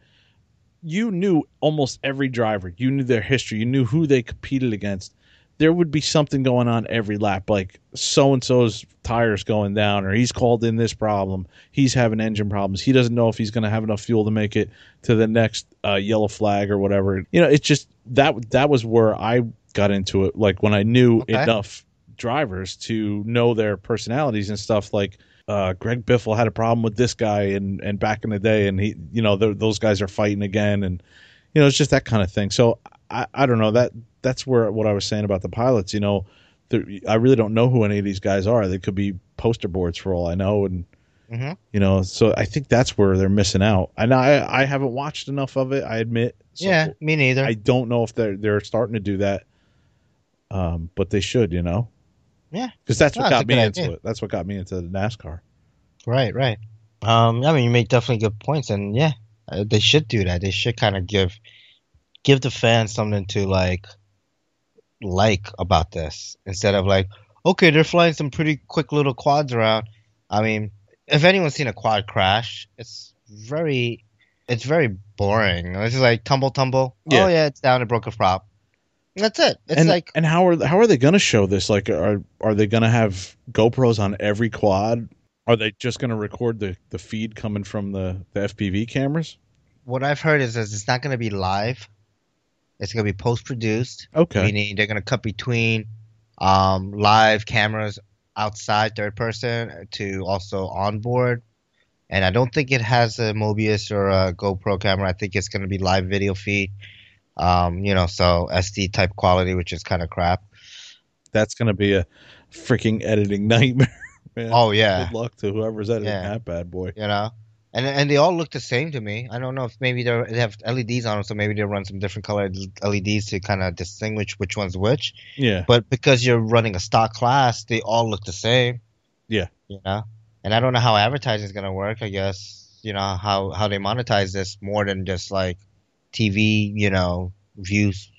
you knew almost every driver. You knew their history. You knew who they competed against. There would be something going on every lap, like so and so's tires going down, or he's called in this problem. He's having engine problems. He doesn't know if he's going to have enough fuel to make it to the next uh, yellow flag or whatever. You know, it's just that that was where I got into it. Like when I knew Okay. enough drivers to know their personalities and stuff. Like uh, Greg Biffle had a problem with this guy, and and back in the day, and he, you know, those guys are fighting again, and you know, it's just that kind of thing. So I, I don't know that that's where what I was saying about the pilots. You know, I really don't know who any of these guys are. They could be poster boards for all I know, and Mhm. you know, so I think that's where they're missing out. And I I haven't watched enough of it. I admit. So yeah, me neither. I don't know if they're they're starting to do that. Um, but they should, you know. Yeah. because that's what No, it's got me into idea. it. That's what got me into the NASCAR. Right, right. Um, I mean, you make definitely good points, and yeah, uh, they should do that. They should kind of give give the fans something to like like about this instead of like, okay, they're flying some pretty quick little quads around. I mean, if anyone's seen a quad crash, it's very it's very boring. It's just like tumble, tumble. Yeah. Oh yeah, it's down. It broke a prop. That's it. It's and like and how are how are they going to show this? Like, are are they going to have GoPros on every quad? Are they just going to record the the feed coming from the the FPV cameras? what I've heard is, is it's not going to be live. It's going to be post produced. Okay, meaning they're going to cut between um, live cameras outside third person to also onboard. And I don't think it has a Mobius or a GoPro camera. I think it's going to be live video feed. Um, you know, so SD type quality, which is kind of crap. that's going to be a freaking editing (laughs) nightmare. Man. Oh yeah, Good luck to whoever's editing Yeah. that bad boy. you know, and and they all look the same to me. I don't know if maybe they're, they have LEDs on them, so maybe they run some different colored LEDs to kind of distinguish which one's which. Yeah, But because you're running a stock class, they all look the same. Yeah. You know? And I don't know how advertising is going to work. I guess, you know, how, how they monetize this more than just like TV, you know, views,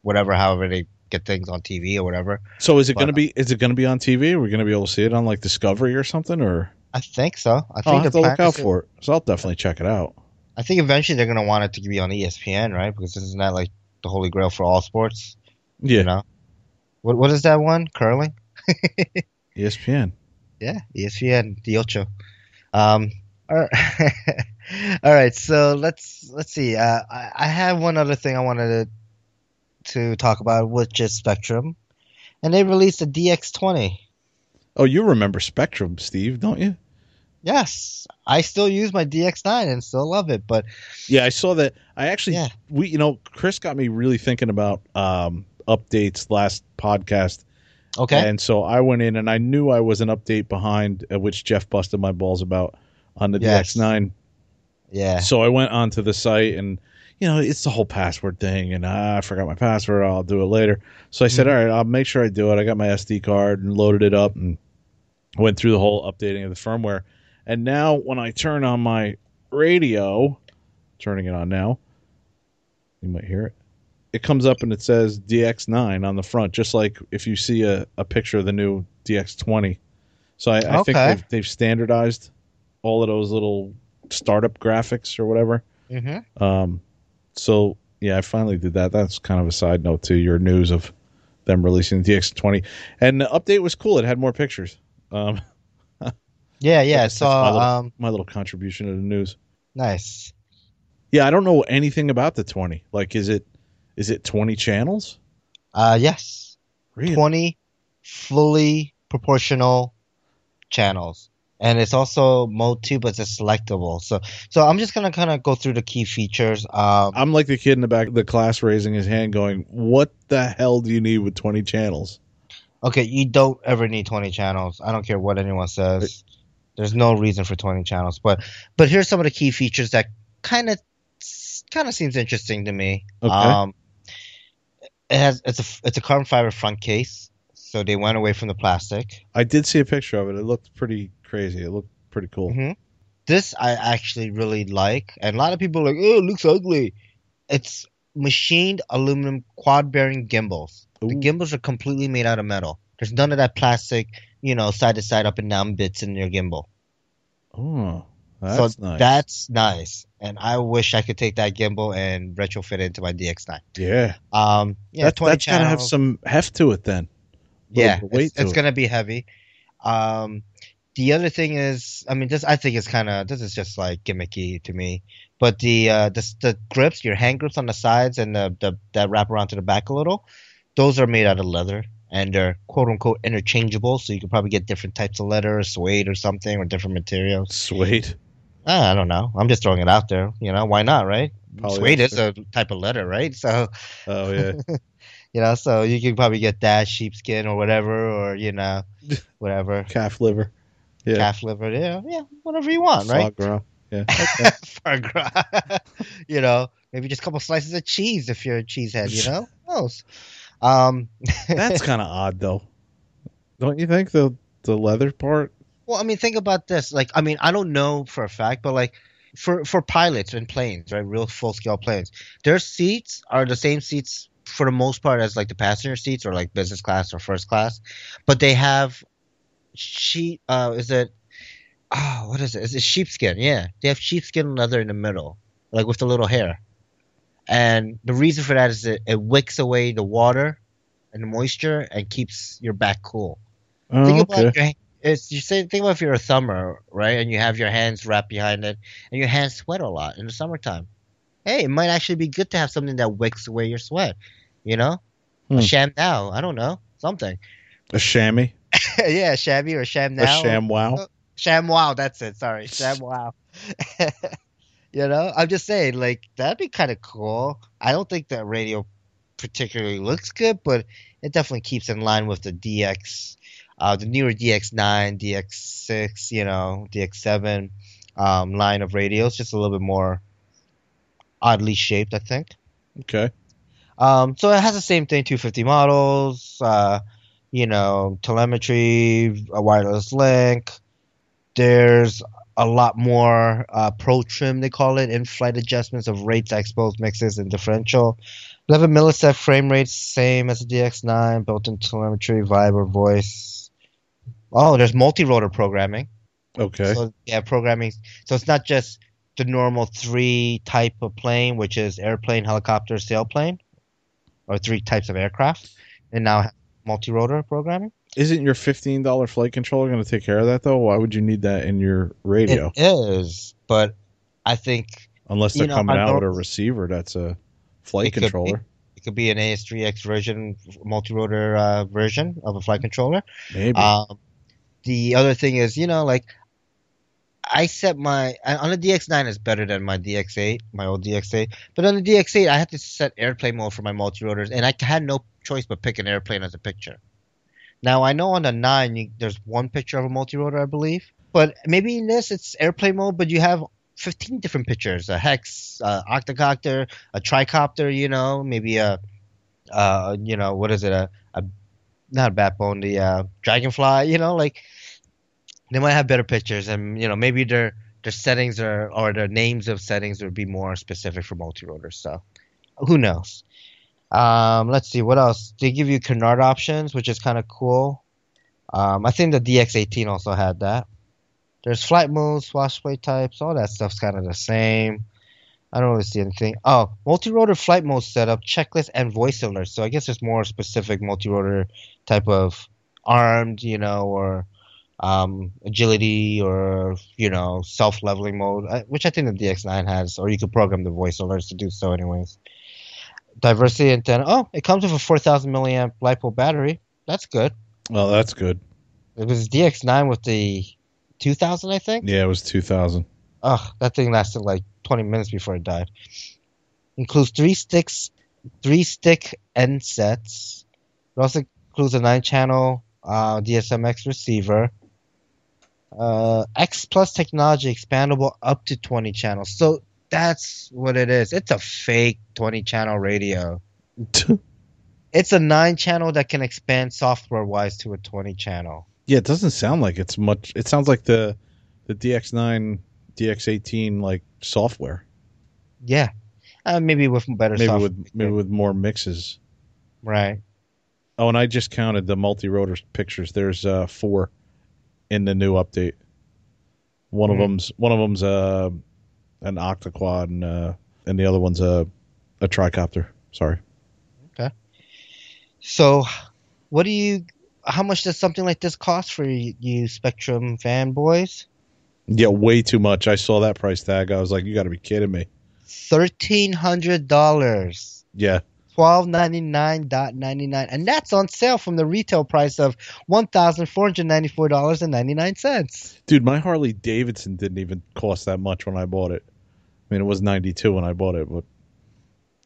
whatever, however they get things on TV or whatever. So is it But- going to be is it going to be on TV? We're we going to be able to see it on like Discovery or something? Or I think so. I I'll have to look out for it. So I'll definitely check it out. I think eventually they're going to want it to be on ESPN, right? Because this isn't that like the holy grail for all sports? Yeah, You know? What, what is that one? Curling? (laughs) ESPN. Yeah, ESPN, the Ocho. Um, all right. (laughs) all right, so let's let's see. Uh, I, I have one other thing I wanted to to talk about, which is Spektrum, and they released a DX20. Oh, you remember Spektrum, Steve, don't you? Yes, I still use my DX9 and still love it, but Yeah, I saw that. I actually, Yeah. we, you know, Chris got me really thinking about um, updates last podcast, okay, and so I went in and I knew I was an update behind, uh, which Jeff busted my balls about on the Yes. DX9. yeah, So I went onto the site and you know it's the whole password thing, and ah, I forgot my password. I'll do it later. So I said, Mhm. all right, I'll make sure I do it. I got my SD card and loaded it up and went through the whole updating of the firmware. And now when I turn on my radio, turning it on now, you might hear it. It comes up and it says DX9 on the front, just like if you see a, a picture of the new DX20. So I, I think they've, they've standardized all of those little startup graphics or whatever. hmm Um, so yeah, I finally did that. That's kind of a side note to your news of them releasing the DX20, and the update was cool. It had more pictures. Um, (laughs) yeah, yeah. So, my little- um, my little contribution to the news. nice. Yeah, I don't know anything about the 20. Like, is it is it 20 channels? Uh, yes, Really? 20 fully proportional channels and it's also mode 2 but it's selectable so so i'm just gonna kind of go through the key features um I'm like the kid in the back of the class raising his hand, going, "What the hell do you need with 20 channels?" okay you don't ever need 20 channels i don't care what anyone says there's no reason for 20 channels but but here's some of the key features that kind of kind of seems interesting to me Okay. um it has it's a it's a carbon fiber front case so they went away from the plastic I did see a picture of it. It looked pretty crazy. It looked pretty cool. Mhm. This I actually really like, and a lot of people are like, "Oh, it looks ugly." It's machined aluminum quad bearing gimbals. The Ooh. gimbals are completely made out of metal. There's none of that plastic, you know, side to side, up and down bits in your gimbal. Oh, that's so nice. that's nice. And I wish I could take that gimbal and retrofit it into my DX9. yeah. Um, yeah, that, 20 that's gotta have some heft to it then. Yeah, it's, to it's it. gonna be heavy. Um, the other thing is, I mean, this I think is kind of this is just like gimmicky to me. But the uh, the the grips, your hand grips on the sides and the, the that wrap around to the back a little, those are made out of leather and they're quote unquote interchangeable. So you could probably get different types of leather, or suede or something, or different materials. Suede. Uh, I don't know. I'm just throwing it out there. You know, why not, right? Polyester. Suede is a type of leather, right? So Oh yeah. (laughs) you know, so you can probably get that sheepskin or whatever, or you know, (laughs) whatever Calf liver. Yeah. calf liver, yeah, yeah, whatever you want, Foie right? gras. Yeah. (laughs) Foie gras. (laughs) you know, maybe just a couple slices of cheese if you're a cheesehead, you know? (laughs) Who knows? Um, That's kind of odd though. Don't you think the the leather part? well, I mean, think about this. Like, I mean, I don't know for a fact, but like, for for pilots and planes, right, real full scale planes, their seats are the same seats for the most part as like the passenger seats or like business class or first class, but they have sheep. Uh, is it? Oh, what is it? Is it sheepskin? Yeah, they have sheepskin leather in the middle, like with the little hair. And the reason for that is that it wicks away the water and the moisture and keeps your back cool. Oh, Think okay. your it's you say think about if you're a thumber, right, and you have your hands wrapped behind it, and your hands sweat a lot in the summertime. Hey, it might actually be good to have something that wicks away your sweat. You know, Hmm. a sham now. I don't know something. A chamois. (laughs) yeah, shabby or sham now. Sham wow. Sham wow, that's it. Sorry, sham wow. (laughs) you know, I'm just saying, like that'd be kind of cool. I don't think that radio particularly looks good, but it definitely keeps in line with the DX, uh, the newer DX9, DX6, you know, DX7 um, line of radios. Just a little bit more oddly shaped, I think. Okay. Um, so it has the same thing, 250 models, uh, you know, telemetry, a wireless link. There's a lot more uh, pro trim, they call it, in-flight adjustments of rates, exposed mixes, and differential. 11 millisecond frame rates, same as the DX9, built-in telemetry, Viber, voice. Oh, there's multi-rotor programming. Okay. So yeah, programming. So it's not just the normal three type of plane, which is airplane, helicopter, sailplane, or three types of aircraft, and now multi-rotor programming. Isn't your fifteen dollar flight controller going to take care of that though? Why would you need that in your radio? It is, but I think Unless they're know, coming out with a receiver that's a flight It could be. controller. it could be an AS3X version, multi-rotor uh, version of a flight controller. Maybe. Um, the other thing is, you know, like I set my on the DX9 is better than my DX8, my old DX8. But on the DX8, I had to set airplane mode for my multi rotors, and I had no choice but pick an airplane as a picture. Now I know on the nine, you, there's one picture of a multi rotor, I believe. But maybe in this, it's airplane mode, but you have 15 different pictures: a hex, a octocopter, a tricopter. You know, maybe a, uh, you know, what is it? A, a not a backbone, the uh, dragonfly. You know, like they might have better pictures, and you know, maybe their their settings are or their names of settings would be more specific for multi rotors. So, who knows? Um, let's see what else. They give you canard options, which is kind of cool. Um, I think the DX18 also had that. There's flight modes, swashplate types, all that stuff's kind of the same. I don't really see anything. Oh, multi-rotor flight mode setup, checklist, and voice alerts. So I guess there's more specific multi-rotor type of armed, you know, or um, agility or you know self-leveling mode, uh, which I think the DX9 has, or you could program the voice alerts to do so, anyways. Diversity antenna. Oh, it comes with a 4,000 milliamp LiPo battery. That's good. well, that's good. It was DX9 with the 2000, I think. Yeah, it was two thousand. Ugh, that thing lasted like 20 minutes before it died. Includes three sticks, three stick end sets. It also includes a nine channel uh, DSMX receiver. Uh, X Plus technology expandable up to 20 channels. So that's what it is. It's a fake 20 channel radio. (laughs) It's a nine channel that can expand software wise to a 20 channel. yeah, it doesn't sound like it's much. It sounds like the the DX9, DX18 like software. Yeah. Uh, maybe with better Maybe software. with maybe with more mixes. right. Oh, and I just counted the multi-rotor pictures. There's uh, four in the new update. One of Hmm. them's one of them's uh, an octaquad, and uh, and the other one's a a tricopter. Sorry. Okay. So, what do you? How much does something like this cost for you, you Spektrum fanboys? Yeah, way too much. I saw that price tag. I was like, you got to be kidding me. Thirteen hundred dollars. Yeah. Twelve ninety nine dot ninety nine, and that's on sale from the retail price of one thousand four hundred ninety four dollars and ninety nine cents. Dude, my Harley Davidson didn't even cost that much when I bought it. I mean, it was 92 when I bought it, but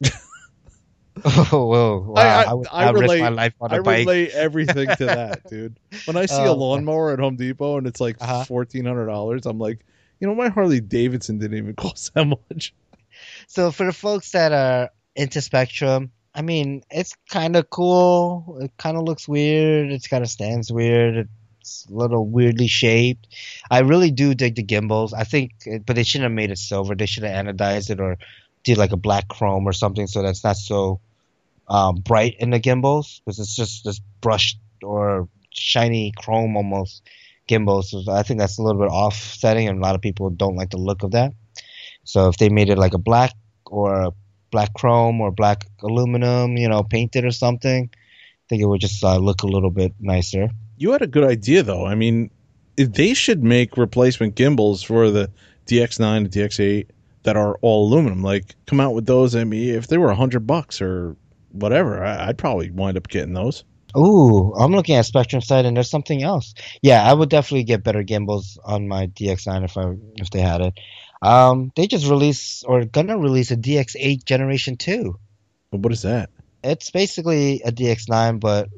(laughs) Oh, whoa! Wow. I- I- I, would I not risk relate- my life on a I bike. relate (laughs) everything to that, dude. When I see a Oh. lawnmower at Home Depot and it's like Uh-huh. $1,400, I'm like, you know, my Harley Davidson didn't even (laughs) cost that much. So for the folks that are into Spektrum, I mean, it's kind of cool. It kind of looks weird. It kind of stands weird. It's a little weirdly shaped. I really do dig the gimbals. I think, but they shouldn't have made it silver. They should have anodized it or did like a black chrome or something so that's not so um, bright in the gimbals because it's just this brushed or shiny chrome almost gimbals. So I think that's a little bit offsetting, and a lot of people don't like the look of that. So if they made it like a black or a black chrome or black aluminum, you know, painted or something, I think it would just uh, look a little bit nicer. You had a good idea, though. I mean, they should make replacement gimbals for the DX9 and DX8 that are all aluminum. Like, come out with those. I mean, if they were a hundred bucks or whatever, I, I'd probably wind up getting those. Ooh, I'm looking at Spektrum side and there's something else. Yeah, I would definitely get better gimbals on my DX9 if I if they had it. Um, they just released or gonna release a DX8 Generation 2. But what is that? It's basically a DX9 but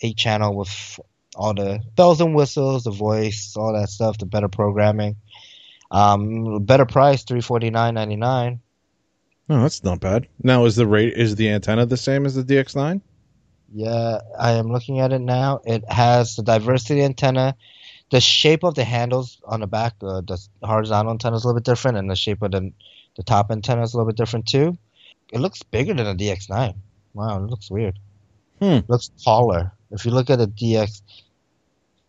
eight channel with all the bells and whistles, the voice, all that stuff, the better programming. Um, better price, three forty nine ninety nine. Oh, that's not bad. Now, is the rate is the antenna the same as the DX9? Yeah, I am looking at it now. It has the diversity antenna. The shape of the handles on the back, uh, the horizontal antenna is a little bit different, and the shape of the the top antenna is a little bit different too. It looks bigger than a DX9. Wow, it looks weird. Hmm. It looks taller. If you look at the DX,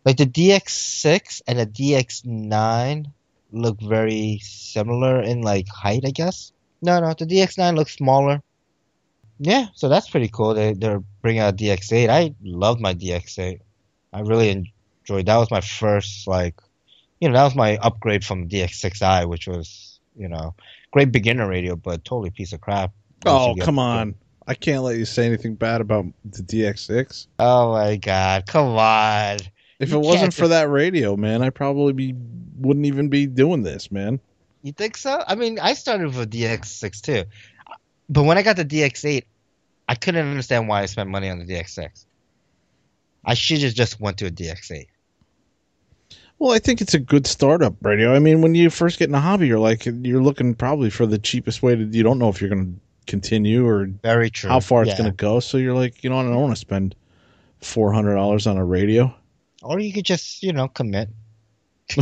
like the DX6 and the DX9 look very similar in like height, I guess. No, no, the DX9 looks smaller. Yeah, so that's pretty cool. They they're bringing out DX8. I loved my DX8. I really enjoyed. That was my first like, you know, that was my upgrade from DX6i, which was you know, great beginner radio, but totally piece of crap. Oh, come on. I can't let you say anything bad about the DX6. Oh my god, come on. If You it wasn't can't for that radio, man, I probably be wouldn't even be doing this, man. You think so? I mean, I started with a DX6 too, but when I got the DX8, I couldn't understand why I spent money on the DX6. I should have just went to a DX8. Well, I think it's a good startup radio. I mean, when you first get in a hobby, you're like you're looking probably for the cheapest way to. You don't know if you're going to continue or Very true. how far it's going to go. So you're like, you know, I don't want to spend four hundred dollars on a radio. Or you could just, you know, commit. (laughs)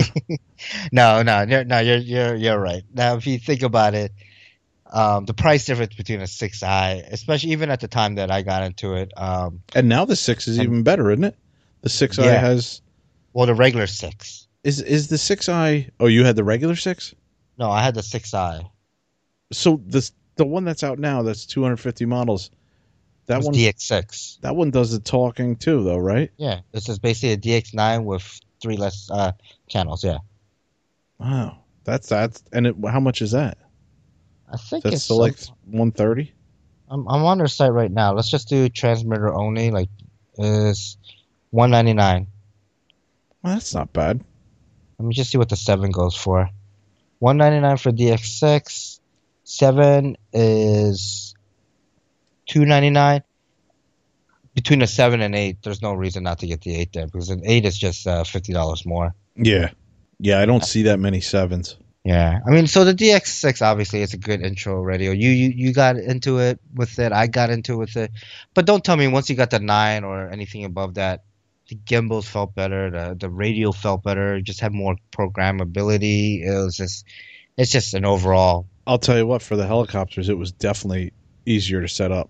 no, no, you're, no, you're you're you're right. Now, if you think about it, um, the price difference between a six i, especially even at the time that I got into it, um, And now the six is And- even better, isn't it? The six I Yeah. has well, the regular six. is is the six I. Oh, you had the regular six. No, I had the six i. So this the one that's out now that's 250 models. That one DX6. that one does the talking too, though, right? Yeah, this is basically a DX9 with three less uh, channels. Yeah, Wow, that's that's and it, how much is that? I think That's it's still like 130. I'm I'm on their site right now. Let's just do transmitter only. Like, is 199. Well, that's not bad. Let me just see what the seven goes for. 199 for DX6. Seven is 299. Between the seven and eight, there's no reason not to get the eight there because an eight is just uh, fifty dollars more. Yeah, yeah. I don't see that many sevens. Yeah, I mean, so the DX6 obviously is a good intro radio. You you you got into it with it. I got into it with it, but don't tell me once you got the nine or anything above that, the gimbals felt better. The the radio felt better. Just had more programmability. It was just, it's just an overall. I'll tell you what. For the helicopters, it was definitely easier to set up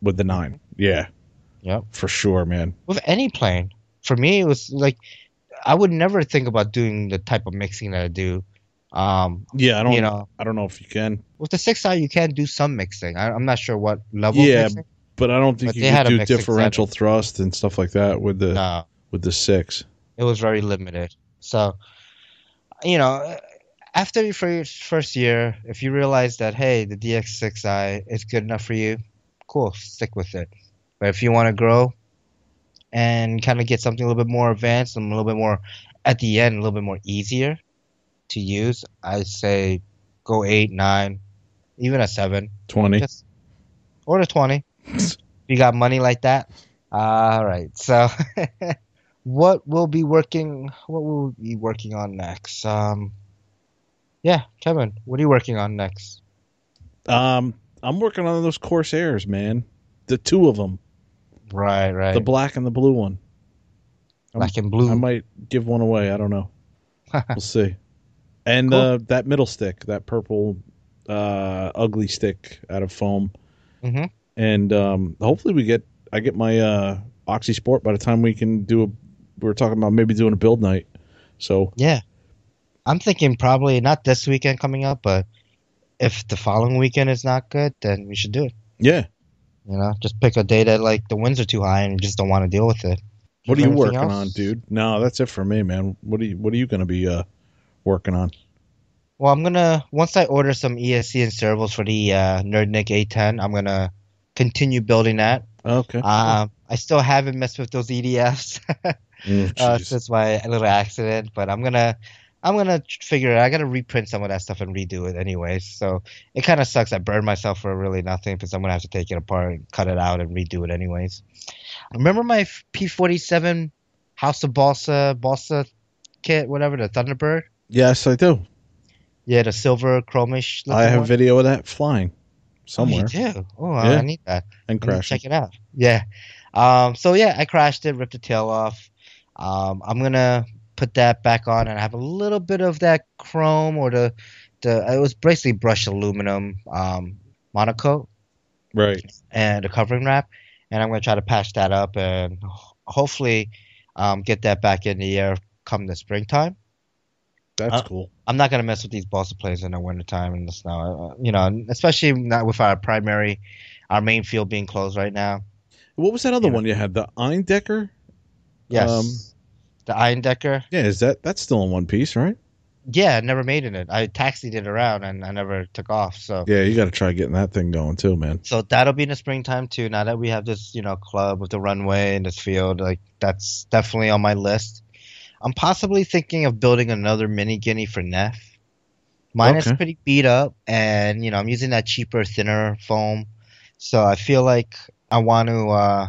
with the nine. Yeah, Yep. for sure, man. With any plane, for me, it was like I would never think about doing the type of mixing that I do. Um, Yeah, I don't. you know, I don't know if you can, with the six I, you can do some mixing. I, I'm not sure what level. Yeah, mixing. But I don't think but you could do differential seven. thrust and stuff like that with the no. with the six. It was very limited. So, you know, after your first year, if you realize that hey, the DX6i is good enough for you, cool, stick with it. But if you want to grow and kind of get something a little bit more advanced and a little bit more at the end, a little bit more easier to use, I say go eight, nine, even a seven, 20. Just, or a 20 you got money like that. All right. So, (laughs) what will be working? What will we be working on next? Um, yeah, Kevin, what are you working on next? Um, I'm working on those Corsairs, man. The two of them, Right, right. the black and the blue one. Black and blue. I might give one away. I don't know. (laughs) we'll see. And Cool. uh, that middle stick, that purple, uh, ugly stick out of foam, hmm and um, hopefully we get I get my uh, Oxy Sport by the time we can do a. We are talking about maybe doing a build night. So Yeah, I'm thinking probably not this weekend coming up, but if the following weekend is not good, then we should do it. yeah, You know, just pick a day that like the winds are too high and you just don't want to deal with it. what are you Anything working else? on, dude? No, that's it for me, man. What are you What are you going to be uh, working on? Well, I'm gonna once I order some ESC and servos for the uh, Nerdnik A10, I'm gonna continue building that. Okay. Um, I still haven't messed with those EDFs (laughs) Mm, uh, since my little accident, but I'm gonna I'm gonna figure it. out. I gotta reprint some of that stuff and redo it anyways. So it kind of sucks. I burned myself for really nothing because I'm gonna have to take it apart, and cut it out, and redo it anyways. Remember my P47 House of Balsa Balsa kit, whatever the Thunderbird? yes, I do. Yeah, the silver chromish. I have one. video of that flying somewhere Oh, you do? Oh, Yeah. I need that. and I need to crashing. check it out. Yeah. Um, so yeah, I crashed it, ripped the tail off. Um, I'm gonna put that back on, and I have a little bit of that chrome or the the it was basically brushed aluminum um, MonoKote Right. and the covering wrap, and I'm gonna try to patch that up and hopefully um, get that back in the air come the springtime. That's Uh, cool. I'm not gonna mess with these balsa planes in the wintertime in the snow. Uh, you know, especially not with our primary, our main field being closed right now. What was that other yeah. one you had? The Eindecker? Yes. Um, the Eindecker. Yeah, is that that's still in one piece, right? Yeah, I never made it. in. I taxied it around and I never took off. So Yeah, you got to try getting that thing going too, man. so that'll be in the springtime too. Now that we have this, you know, club with the runway and this field, like that's definitely on my list. I'm possibly thinking of building another mini guinea for Neff. Mine is pretty beat up, and you know I'm using that cheaper, thinner foam. So I feel like I want to uh,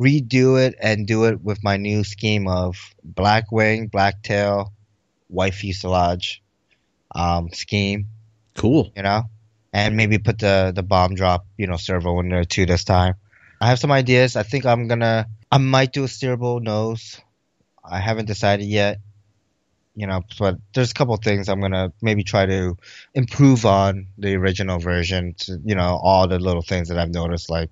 redo it and do it with my new scheme of black wing, black tail, white fuselage um, scheme. Cool. You know, and maybe put the the bomb drop, you know, servo in there too this time. I have some ideas. I think I'm gonna. I might do a steerable nose. I haven't decided yet. You know, but there's a couple things I'm gonna maybe try to improve on the original version. To you know, all the little things that I've noticed, like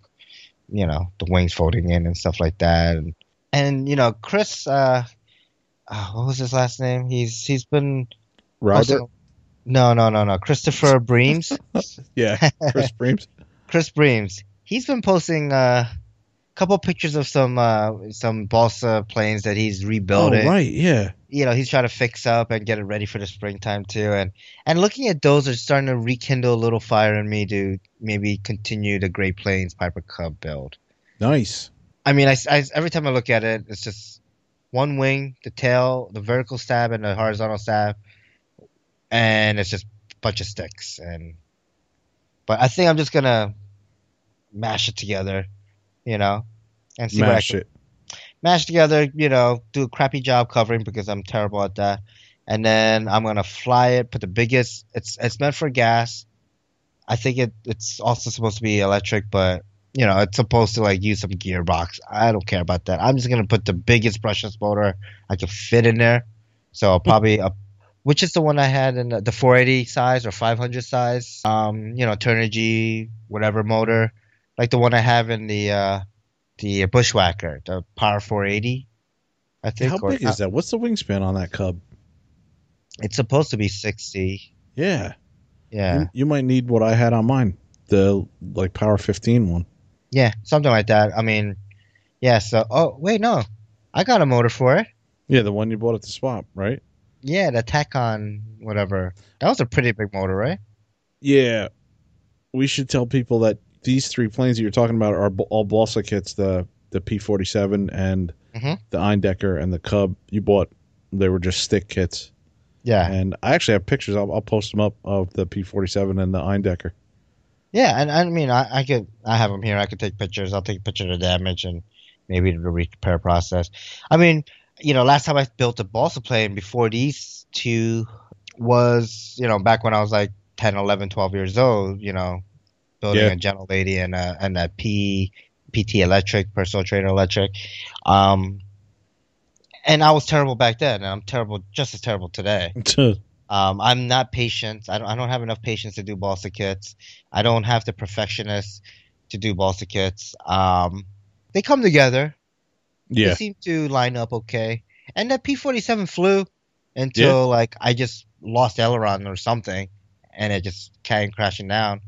you know, the wings folding in and stuff like that, and and you know, Chris. Uh, uh, what was his last name? He's he's been Robert? posting- No, no, no, no. Christopher Breams. (laughs) Yeah, Chris Breams. (laughs) Chris Breams. He's been posting uh, couple pictures of some uh, some balsa planes that he's rebuilding. Oh, right. Yeah. You know, he's trying to fix up and get it ready for the springtime too. And and looking at those are starting to rekindle a little fire in me to maybe continue the Great Planes Piper Cub build. Nice. I mean, I, I- every time I look at it, it's just one wing, the tail, the vertical stab, and the horizontal stab, and it's just a bunch of sticks. And but I think I'm just gonna mash it together, you know, and see what I Mash can it. mash together. You know, do a crappy job covering because I'm terrible at that. And then I'm gonna fly it. Put the biggest. It's it's meant for gas. I think it it's also supposed to be electric, but you know it's supposed to like use some gearbox. I don't care about that. I'm just gonna put the biggest brushless motor I can fit in there. So I'll probably a which is the one I had in the, the 480 size or 500 size. Um, you know, Turnigy whatever motor, like the one I have in the uh, the Bushwhacker, the Power 480. I think. How big is that? What's the wingspan on that Cub? It's supposed to be sixty. Yeah. Yeah, You, you might need what I had on mine, the like Power 15 one. yeah, something like that. I mean, yeah. So, oh wait, no, I got a motor for it. Yeah, the one you bought at the swap, right? Yeah, the Tacon, whatever. That was a pretty big motor, right? Yeah. We should tell people that these three planes that you're talking about are all balsa kits, the the P47 and Mhm. the Eindecker and the Cub. You bought they were just stick kits. Yeah, And I actually have pictures. I'll, I'll post them up of the P47 and the Eindecker. yeah, and I mean, I, I could, I have them here. I could take pictures. I'll take a picture of the damage and maybe the repair process. I mean, you know, last time I built a balsa plane before these two was, you know, back when I was like 10, 11, 12 years old. You know, building Yeah. a Gentle Lady and a and a P PT Electric, personal trainer electric. Um, and I was terrible back then, and I'm terrible, just as terrible today. (laughs) Um, I'm not patient. I don't, I don't have enough patience to do balsa kits. I don't have the perfectionist to do balsa kits. Um, they come together. Yeah. They seem to line up okay. And that P47 flew until like I just lost aileron or something, and it just came crashing down.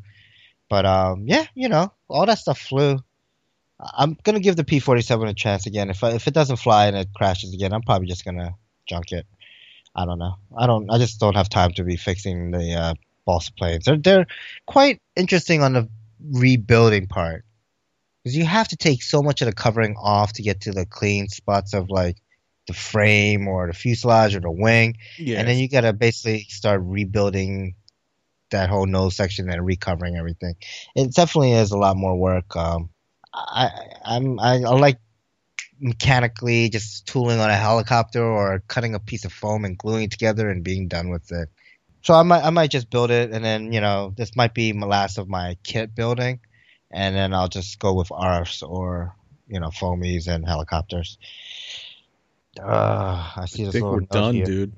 But um, yeah, you know, all that stuff flew. I'm gonna give the P47 a chance again. If I, if it doesn't fly and it crashes again, I'm probably just gonna junk it. I don't know. I don't. I just don't have time to be fixing the uh, balsa planes. They're they're quite interesting on the rebuilding part because you have to take so much of the covering off to get to the clean spots of like the frame or the fuselage or the wing, Yeah. and then you gotta basically start rebuilding that whole nose section and recovering everything. It definitely is a lot more work. Um, I I'm I, I like mechanically just tooling on a helicopter or cutting a piece of foam and gluing it together and being done with it. So I might I might just build it and then you know this might be my last of my kit building, and then I'll just go with ARFs or you know foamies and helicopters. Uh, I see I this think little we're note done, here. dude.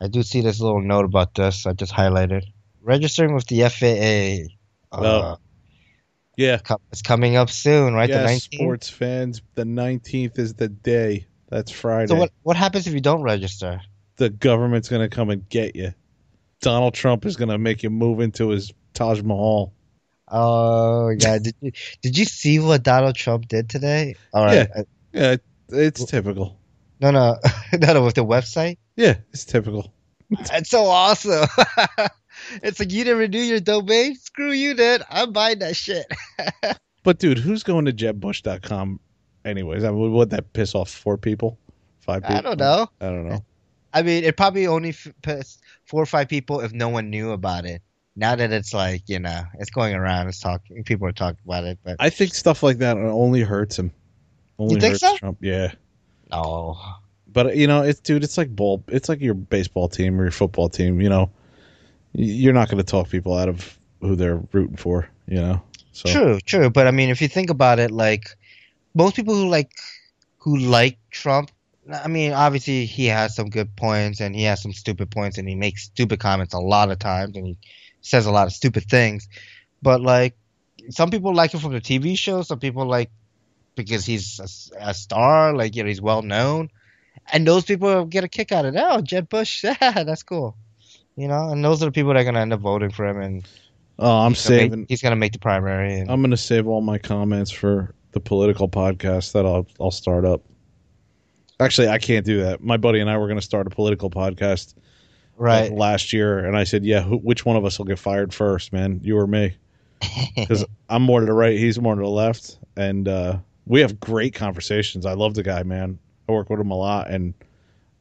I do see this little note about this. I just highlighted registering with the FAA. Uh, Oh. Yeah. it's coming up soon, right? the 19th. sports fans, the 19th is the day. That's Friday. So what what happens if you don't register? the government's going to come and get you. Donald Trump is going to make you move into his Taj Mahal. Oh yeah, did you did you see what Donald Trump did today? All right, Yeah. Yeah, it's typical. no, no, (laughs) no, no, with the website. Yeah, it's typical. It's so awesome. (laughs) it's like you didn't renew your domain. Screw you, dude. I'm buying that shit. (laughs) But dude, who's going to jebbush.com anyways? I mean, would that piss off four people? Five people? I don't know. I don't know. I mean, it probably only f- pissed four or five people if no one knew about it. Now that it's like you know, it's going around. It's talking. People are talking about it, but I think stuff like that only hurts him. Only You think hurts so? Trump. Yeah. no. But you know, it's dude, it's like ball it's like your baseball team or your football team, you know. You're not going to talk people out of who they're rooting for, you know. So True, true. But I mean, if you think about it, like most people who like who like Trump, I mean, obviously he has some good points and he has some stupid points and he makes stupid comments a lot of times and he says a lot of stupid things. But like some people like him from the TV show, some people like because he's a star, like you know, he's well known, and those people get a kick out of that. Oh, Jeb Bush, (laughs) yeah, that's cool. You know, and those are the people that are gonna end up voting for him, and Oh, I'm he's gonna make- saving he's gonna make the primary. And, I'm going to save all my comments for the political podcast that I'll I'll start up. Actually, I can't do that. My buddy and I were going to start a political podcast right. last year, and I said, "Yeah, who, which one of us will get fired first, man? You or me?" (laughs) Because I'm more to the right, he's more to the left, and uh, we have great conversations. I love the guy, man. I work with him a lot, and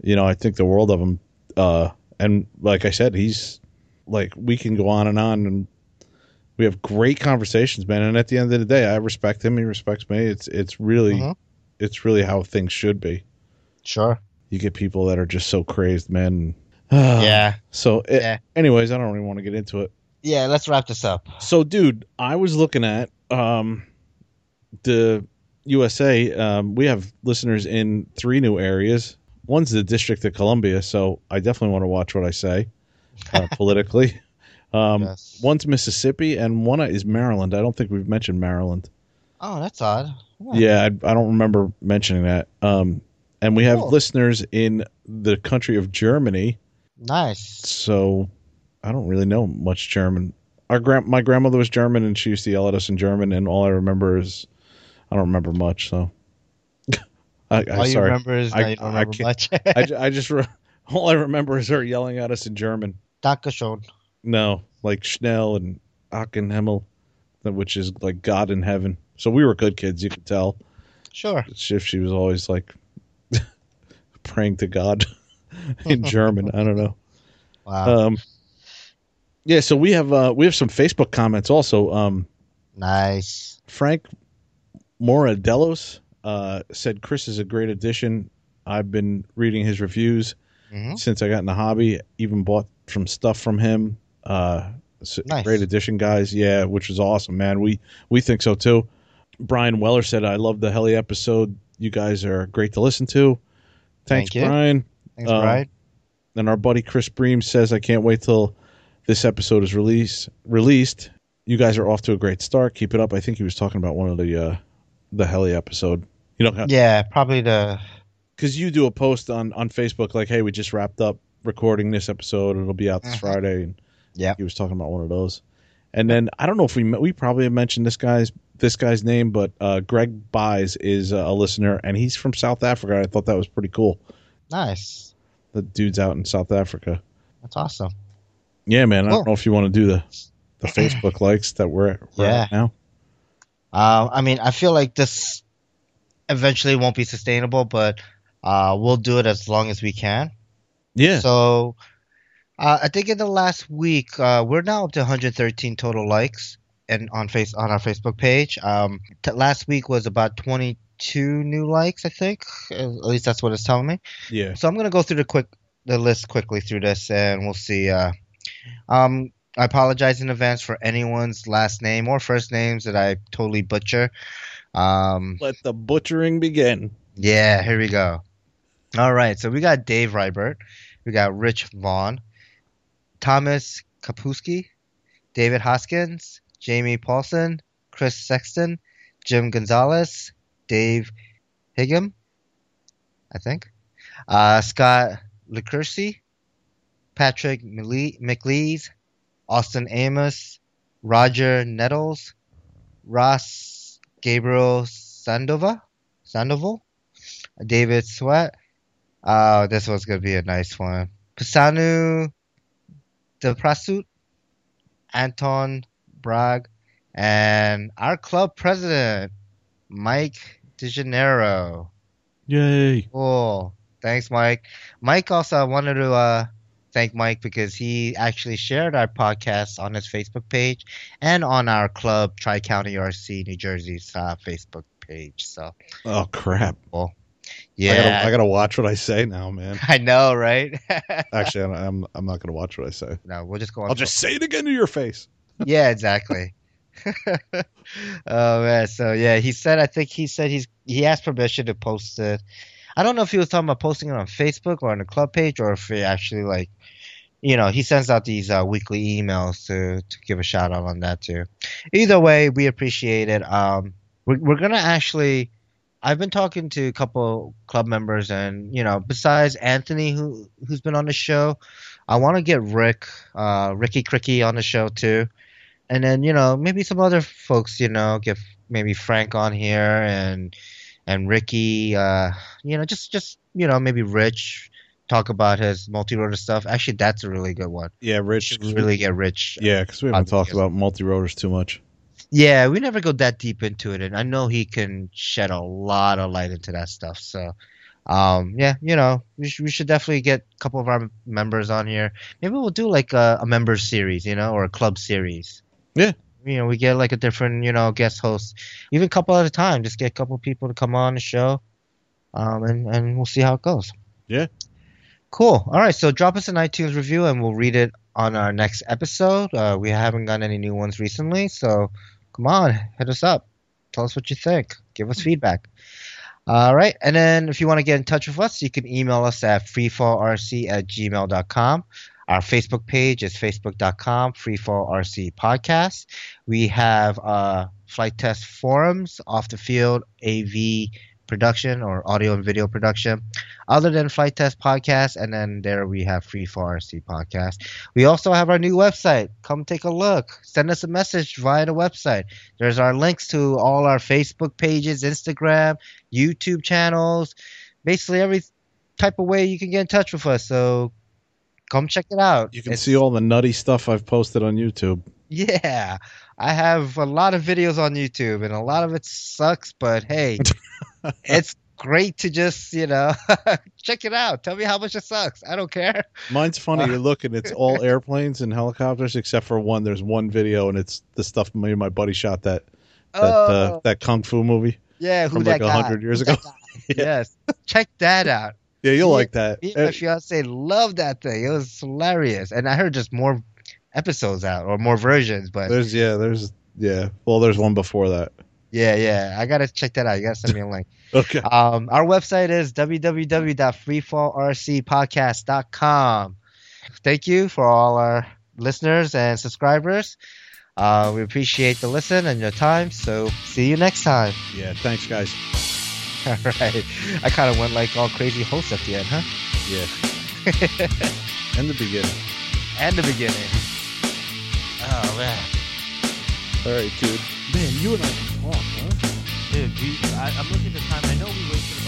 you know, I think the world of him. Uh, and like I said, he's like we can go on and on, and we have great conversations, man. And at the end of the day, I respect him; he respects me. It's it's really Mhm. it's really how things should be. Sure. You get people that are just so crazed, man. (sighs) yeah. So, it, Yeah. anyways, I don't really want to get into it. Yeah. Let's wrap this up. So, dude, I was looking at um, the USA. Um, we have listeners in three new areas. One's the District of Columbia, so I definitely want to watch what I say uh, (laughs) politically. Um, Yes. One's Mississippi, and one is Maryland. I don't think we've mentioned Maryland. Oh, that's odd. Yeah, I, I don't remember mentioning that. Um, and we have Cool. listeners in the country of Germany. Nice. So I don't really know much German. Our grand my grandmother was German, and she used to yell at us in German, and all I remember is I don't remember much. So I, I All you sorry, remember is I- that you don't I much. (laughs) I, (laughs) I just re- (laughs) all I remember is her yelling at us in German. Dankeschön. No, like Schnell and Achenhimmel, which is like God in heaven. So we were good kids, you could tell. Sure. If she was always like praying to God in German. I don't know. Wow. Um, yeah, so we have uh, we have some Facebook comments also. Um, nice. Frank Moradelos uh, said Chris is a great addition. I've been reading his reviews hmm since I got in the hobby. Even bought some stuff from him. Uh, Nice. Great addition, guys. Yeah, which is awesome, man. We we think so too. Brian Weller said, "I love the heli episode. You guys are great to listen to." Thanks, Thank. Brian. Thanks, Um, Brian. And our buddy Chris Bream says, "I can't wait till this episode is released. Released. You guys are off to a great start. Keep it up." I think he was talking about one of the uh, the heli episode. You know, Yeah, probably the. because you do a post on on Facebook like, "Hey, we just wrapped up recording this episode. It'll be out this Mhm. Friday." And Yep. he was talking about one of those. And then I don't know if we we probably have mentioned this guy's this guy's name, but uh, Greg Buys is a listener, and he's from South Africa. I thought that was pretty cool. Nice. The dude's out in South Africa. That's awesome. Yeah, man. I don't know if you want to do the the (clears throat) Facebook likes that we're, we're at now. Um, I mean, I feel like this eventually won't be sustainable, but uh, we'll do it as long as we can. Yeah. So, uh, I think in the last week, uh, we're now up to 113 total likes and on face on our Facebook page. Um, t- last week was about 22 new likes, I think. Uh, At least that's what it's telling me. yeah. So I'm gonna go through the quick the list quickly through this, and we'll see. Uh, um, I apologize in advance for anyone's last name or first names that I totally butcher. Um, Let the butchering begin. yeah, here we go. All right, so we got Dave Rybert, we got Rich Vaughn, Thomas Kapuski, David Hoskins, Jamie Paulson, Chris Sexton, Jim Gonzalez, Dave Higgum, I think, uh, Scott Licursi, Patrick McLeese, Austin Amos, Roger Nettles, Ross Gabriel Sandova, Sandoval, David Sweat. Oh, this one's gonna be a nice one. Pisanu De Prasut, Anton Bragg, and our club president, Mike DeGenero. Yay. Cool. Thanks, Mike. Mike also wanted to uh, thank Mike because he actually shared our podcast on his Facebook page and on our club Tri County RC New Jersey's uh, Facebook page. So Oh crap. Well yeah, I gotta, I gotta watch what I say now, man. (laughs) I know, right? (laughs) Actually, I'm I'm, not gonna watch what I say. no, we'll just go on. I'll just say it again to your face. (laughs) yeah, exactly. oh man, so yeah, he said. I think he said he's he asked permission to post it. I don't know if he was talking about posting it on Facebook or on the club page, or if he actually like, you know, he sends out these uh, weekly emails to to give a shout out on that too. Either way, we appreciate it. Um, we're we're gonna actually. I've been talking to a couple club members, and you know, besides Anthony, who who's been on the show, I want to get Rick, uh, Ricky Cricky on the show too, and then you know maybe some other folks, you know, get maybe Frank on here and and Ricky, uh, you know, just just you know maybe Rich talk about his multi-rotor stuff. Actually, that's a really good one. Yeah, Rich. really get Rich. Yeah, because we haven't talked about multi rotors too much. Yeah, we never go that deep into it, and I know he can shed a lot of light into that stuff. So, um, yeah, you know, we should, we should definitely get a couple of our members on here. Maybe we'll do like a, a member series, you know, or a club series. Yeah. You know, we get like a different, you know, guest host, even a couple at a time. Just get a couple people to come on the show, um, and and we'll see how it goes. Yeah. Cool. All right, so drop us an iTunes review, and we'll read it on our next episode. Uh, we haven't gotten any new ones recently, so come on, hit us up. Tell us what you think. Give us feedback. All right. And then if you want to get in touch with us, you can email us at freefallrc at gmail.com. Our Facebook page is facebook.com freefallrc podcast. We have uh, Flite Test forums, off the field AV production or audio and video production, other than Flite Test Podcast. And then there we have Freefall RC Podcast. We also have our new website. Come take a look. Send us a message via the website. There's our links to all our Facebook pages, Instagram, YouTube channels, basically every type of way you can get in touch with us. So come check it out. You can It's- see all the nutty stuff I've posted on YouTube. Yeah, I have a lot of videos on YouTube, and a lot of it sucks. But hey, (laughs) it's great to just you know (laughs) check it out. Tell me how much it sucks. I don't care. Mine's funny. You're looking; it's all (laughs) airplanes and helicopters, except for one. There's one video, and it's the stuff me and my buddy shot that that uh, oh, that kung fu movie. yeah, who from that like guy? 100 years ago. Yes, check that out. Yeah, you'll Yeah, like that. Me and my Uh, fiance loved that thing. It was hilarious, and I heard just more episodes out or more versions. But There's yeah, there's yeah. Well, there's one before that. yeah, yeah, I gotta check that out. You gotta send me a link. (laughs) Okay. Um, our website is www.freefallrcpodcast.com. Thank you for all our listeners and subscribers. Uh, we appreciate the listen and your time. So see you next time. Yeah. Thanks, guys. All (laughs) right. I kind of went like all crazy host at the end, huh? Yeah. (laughs) In the beginning. and the beginning. Oh man, All right, dude. Man, you and I can talk, huh? dude, we, I, I'm looking at the time. I know we wasted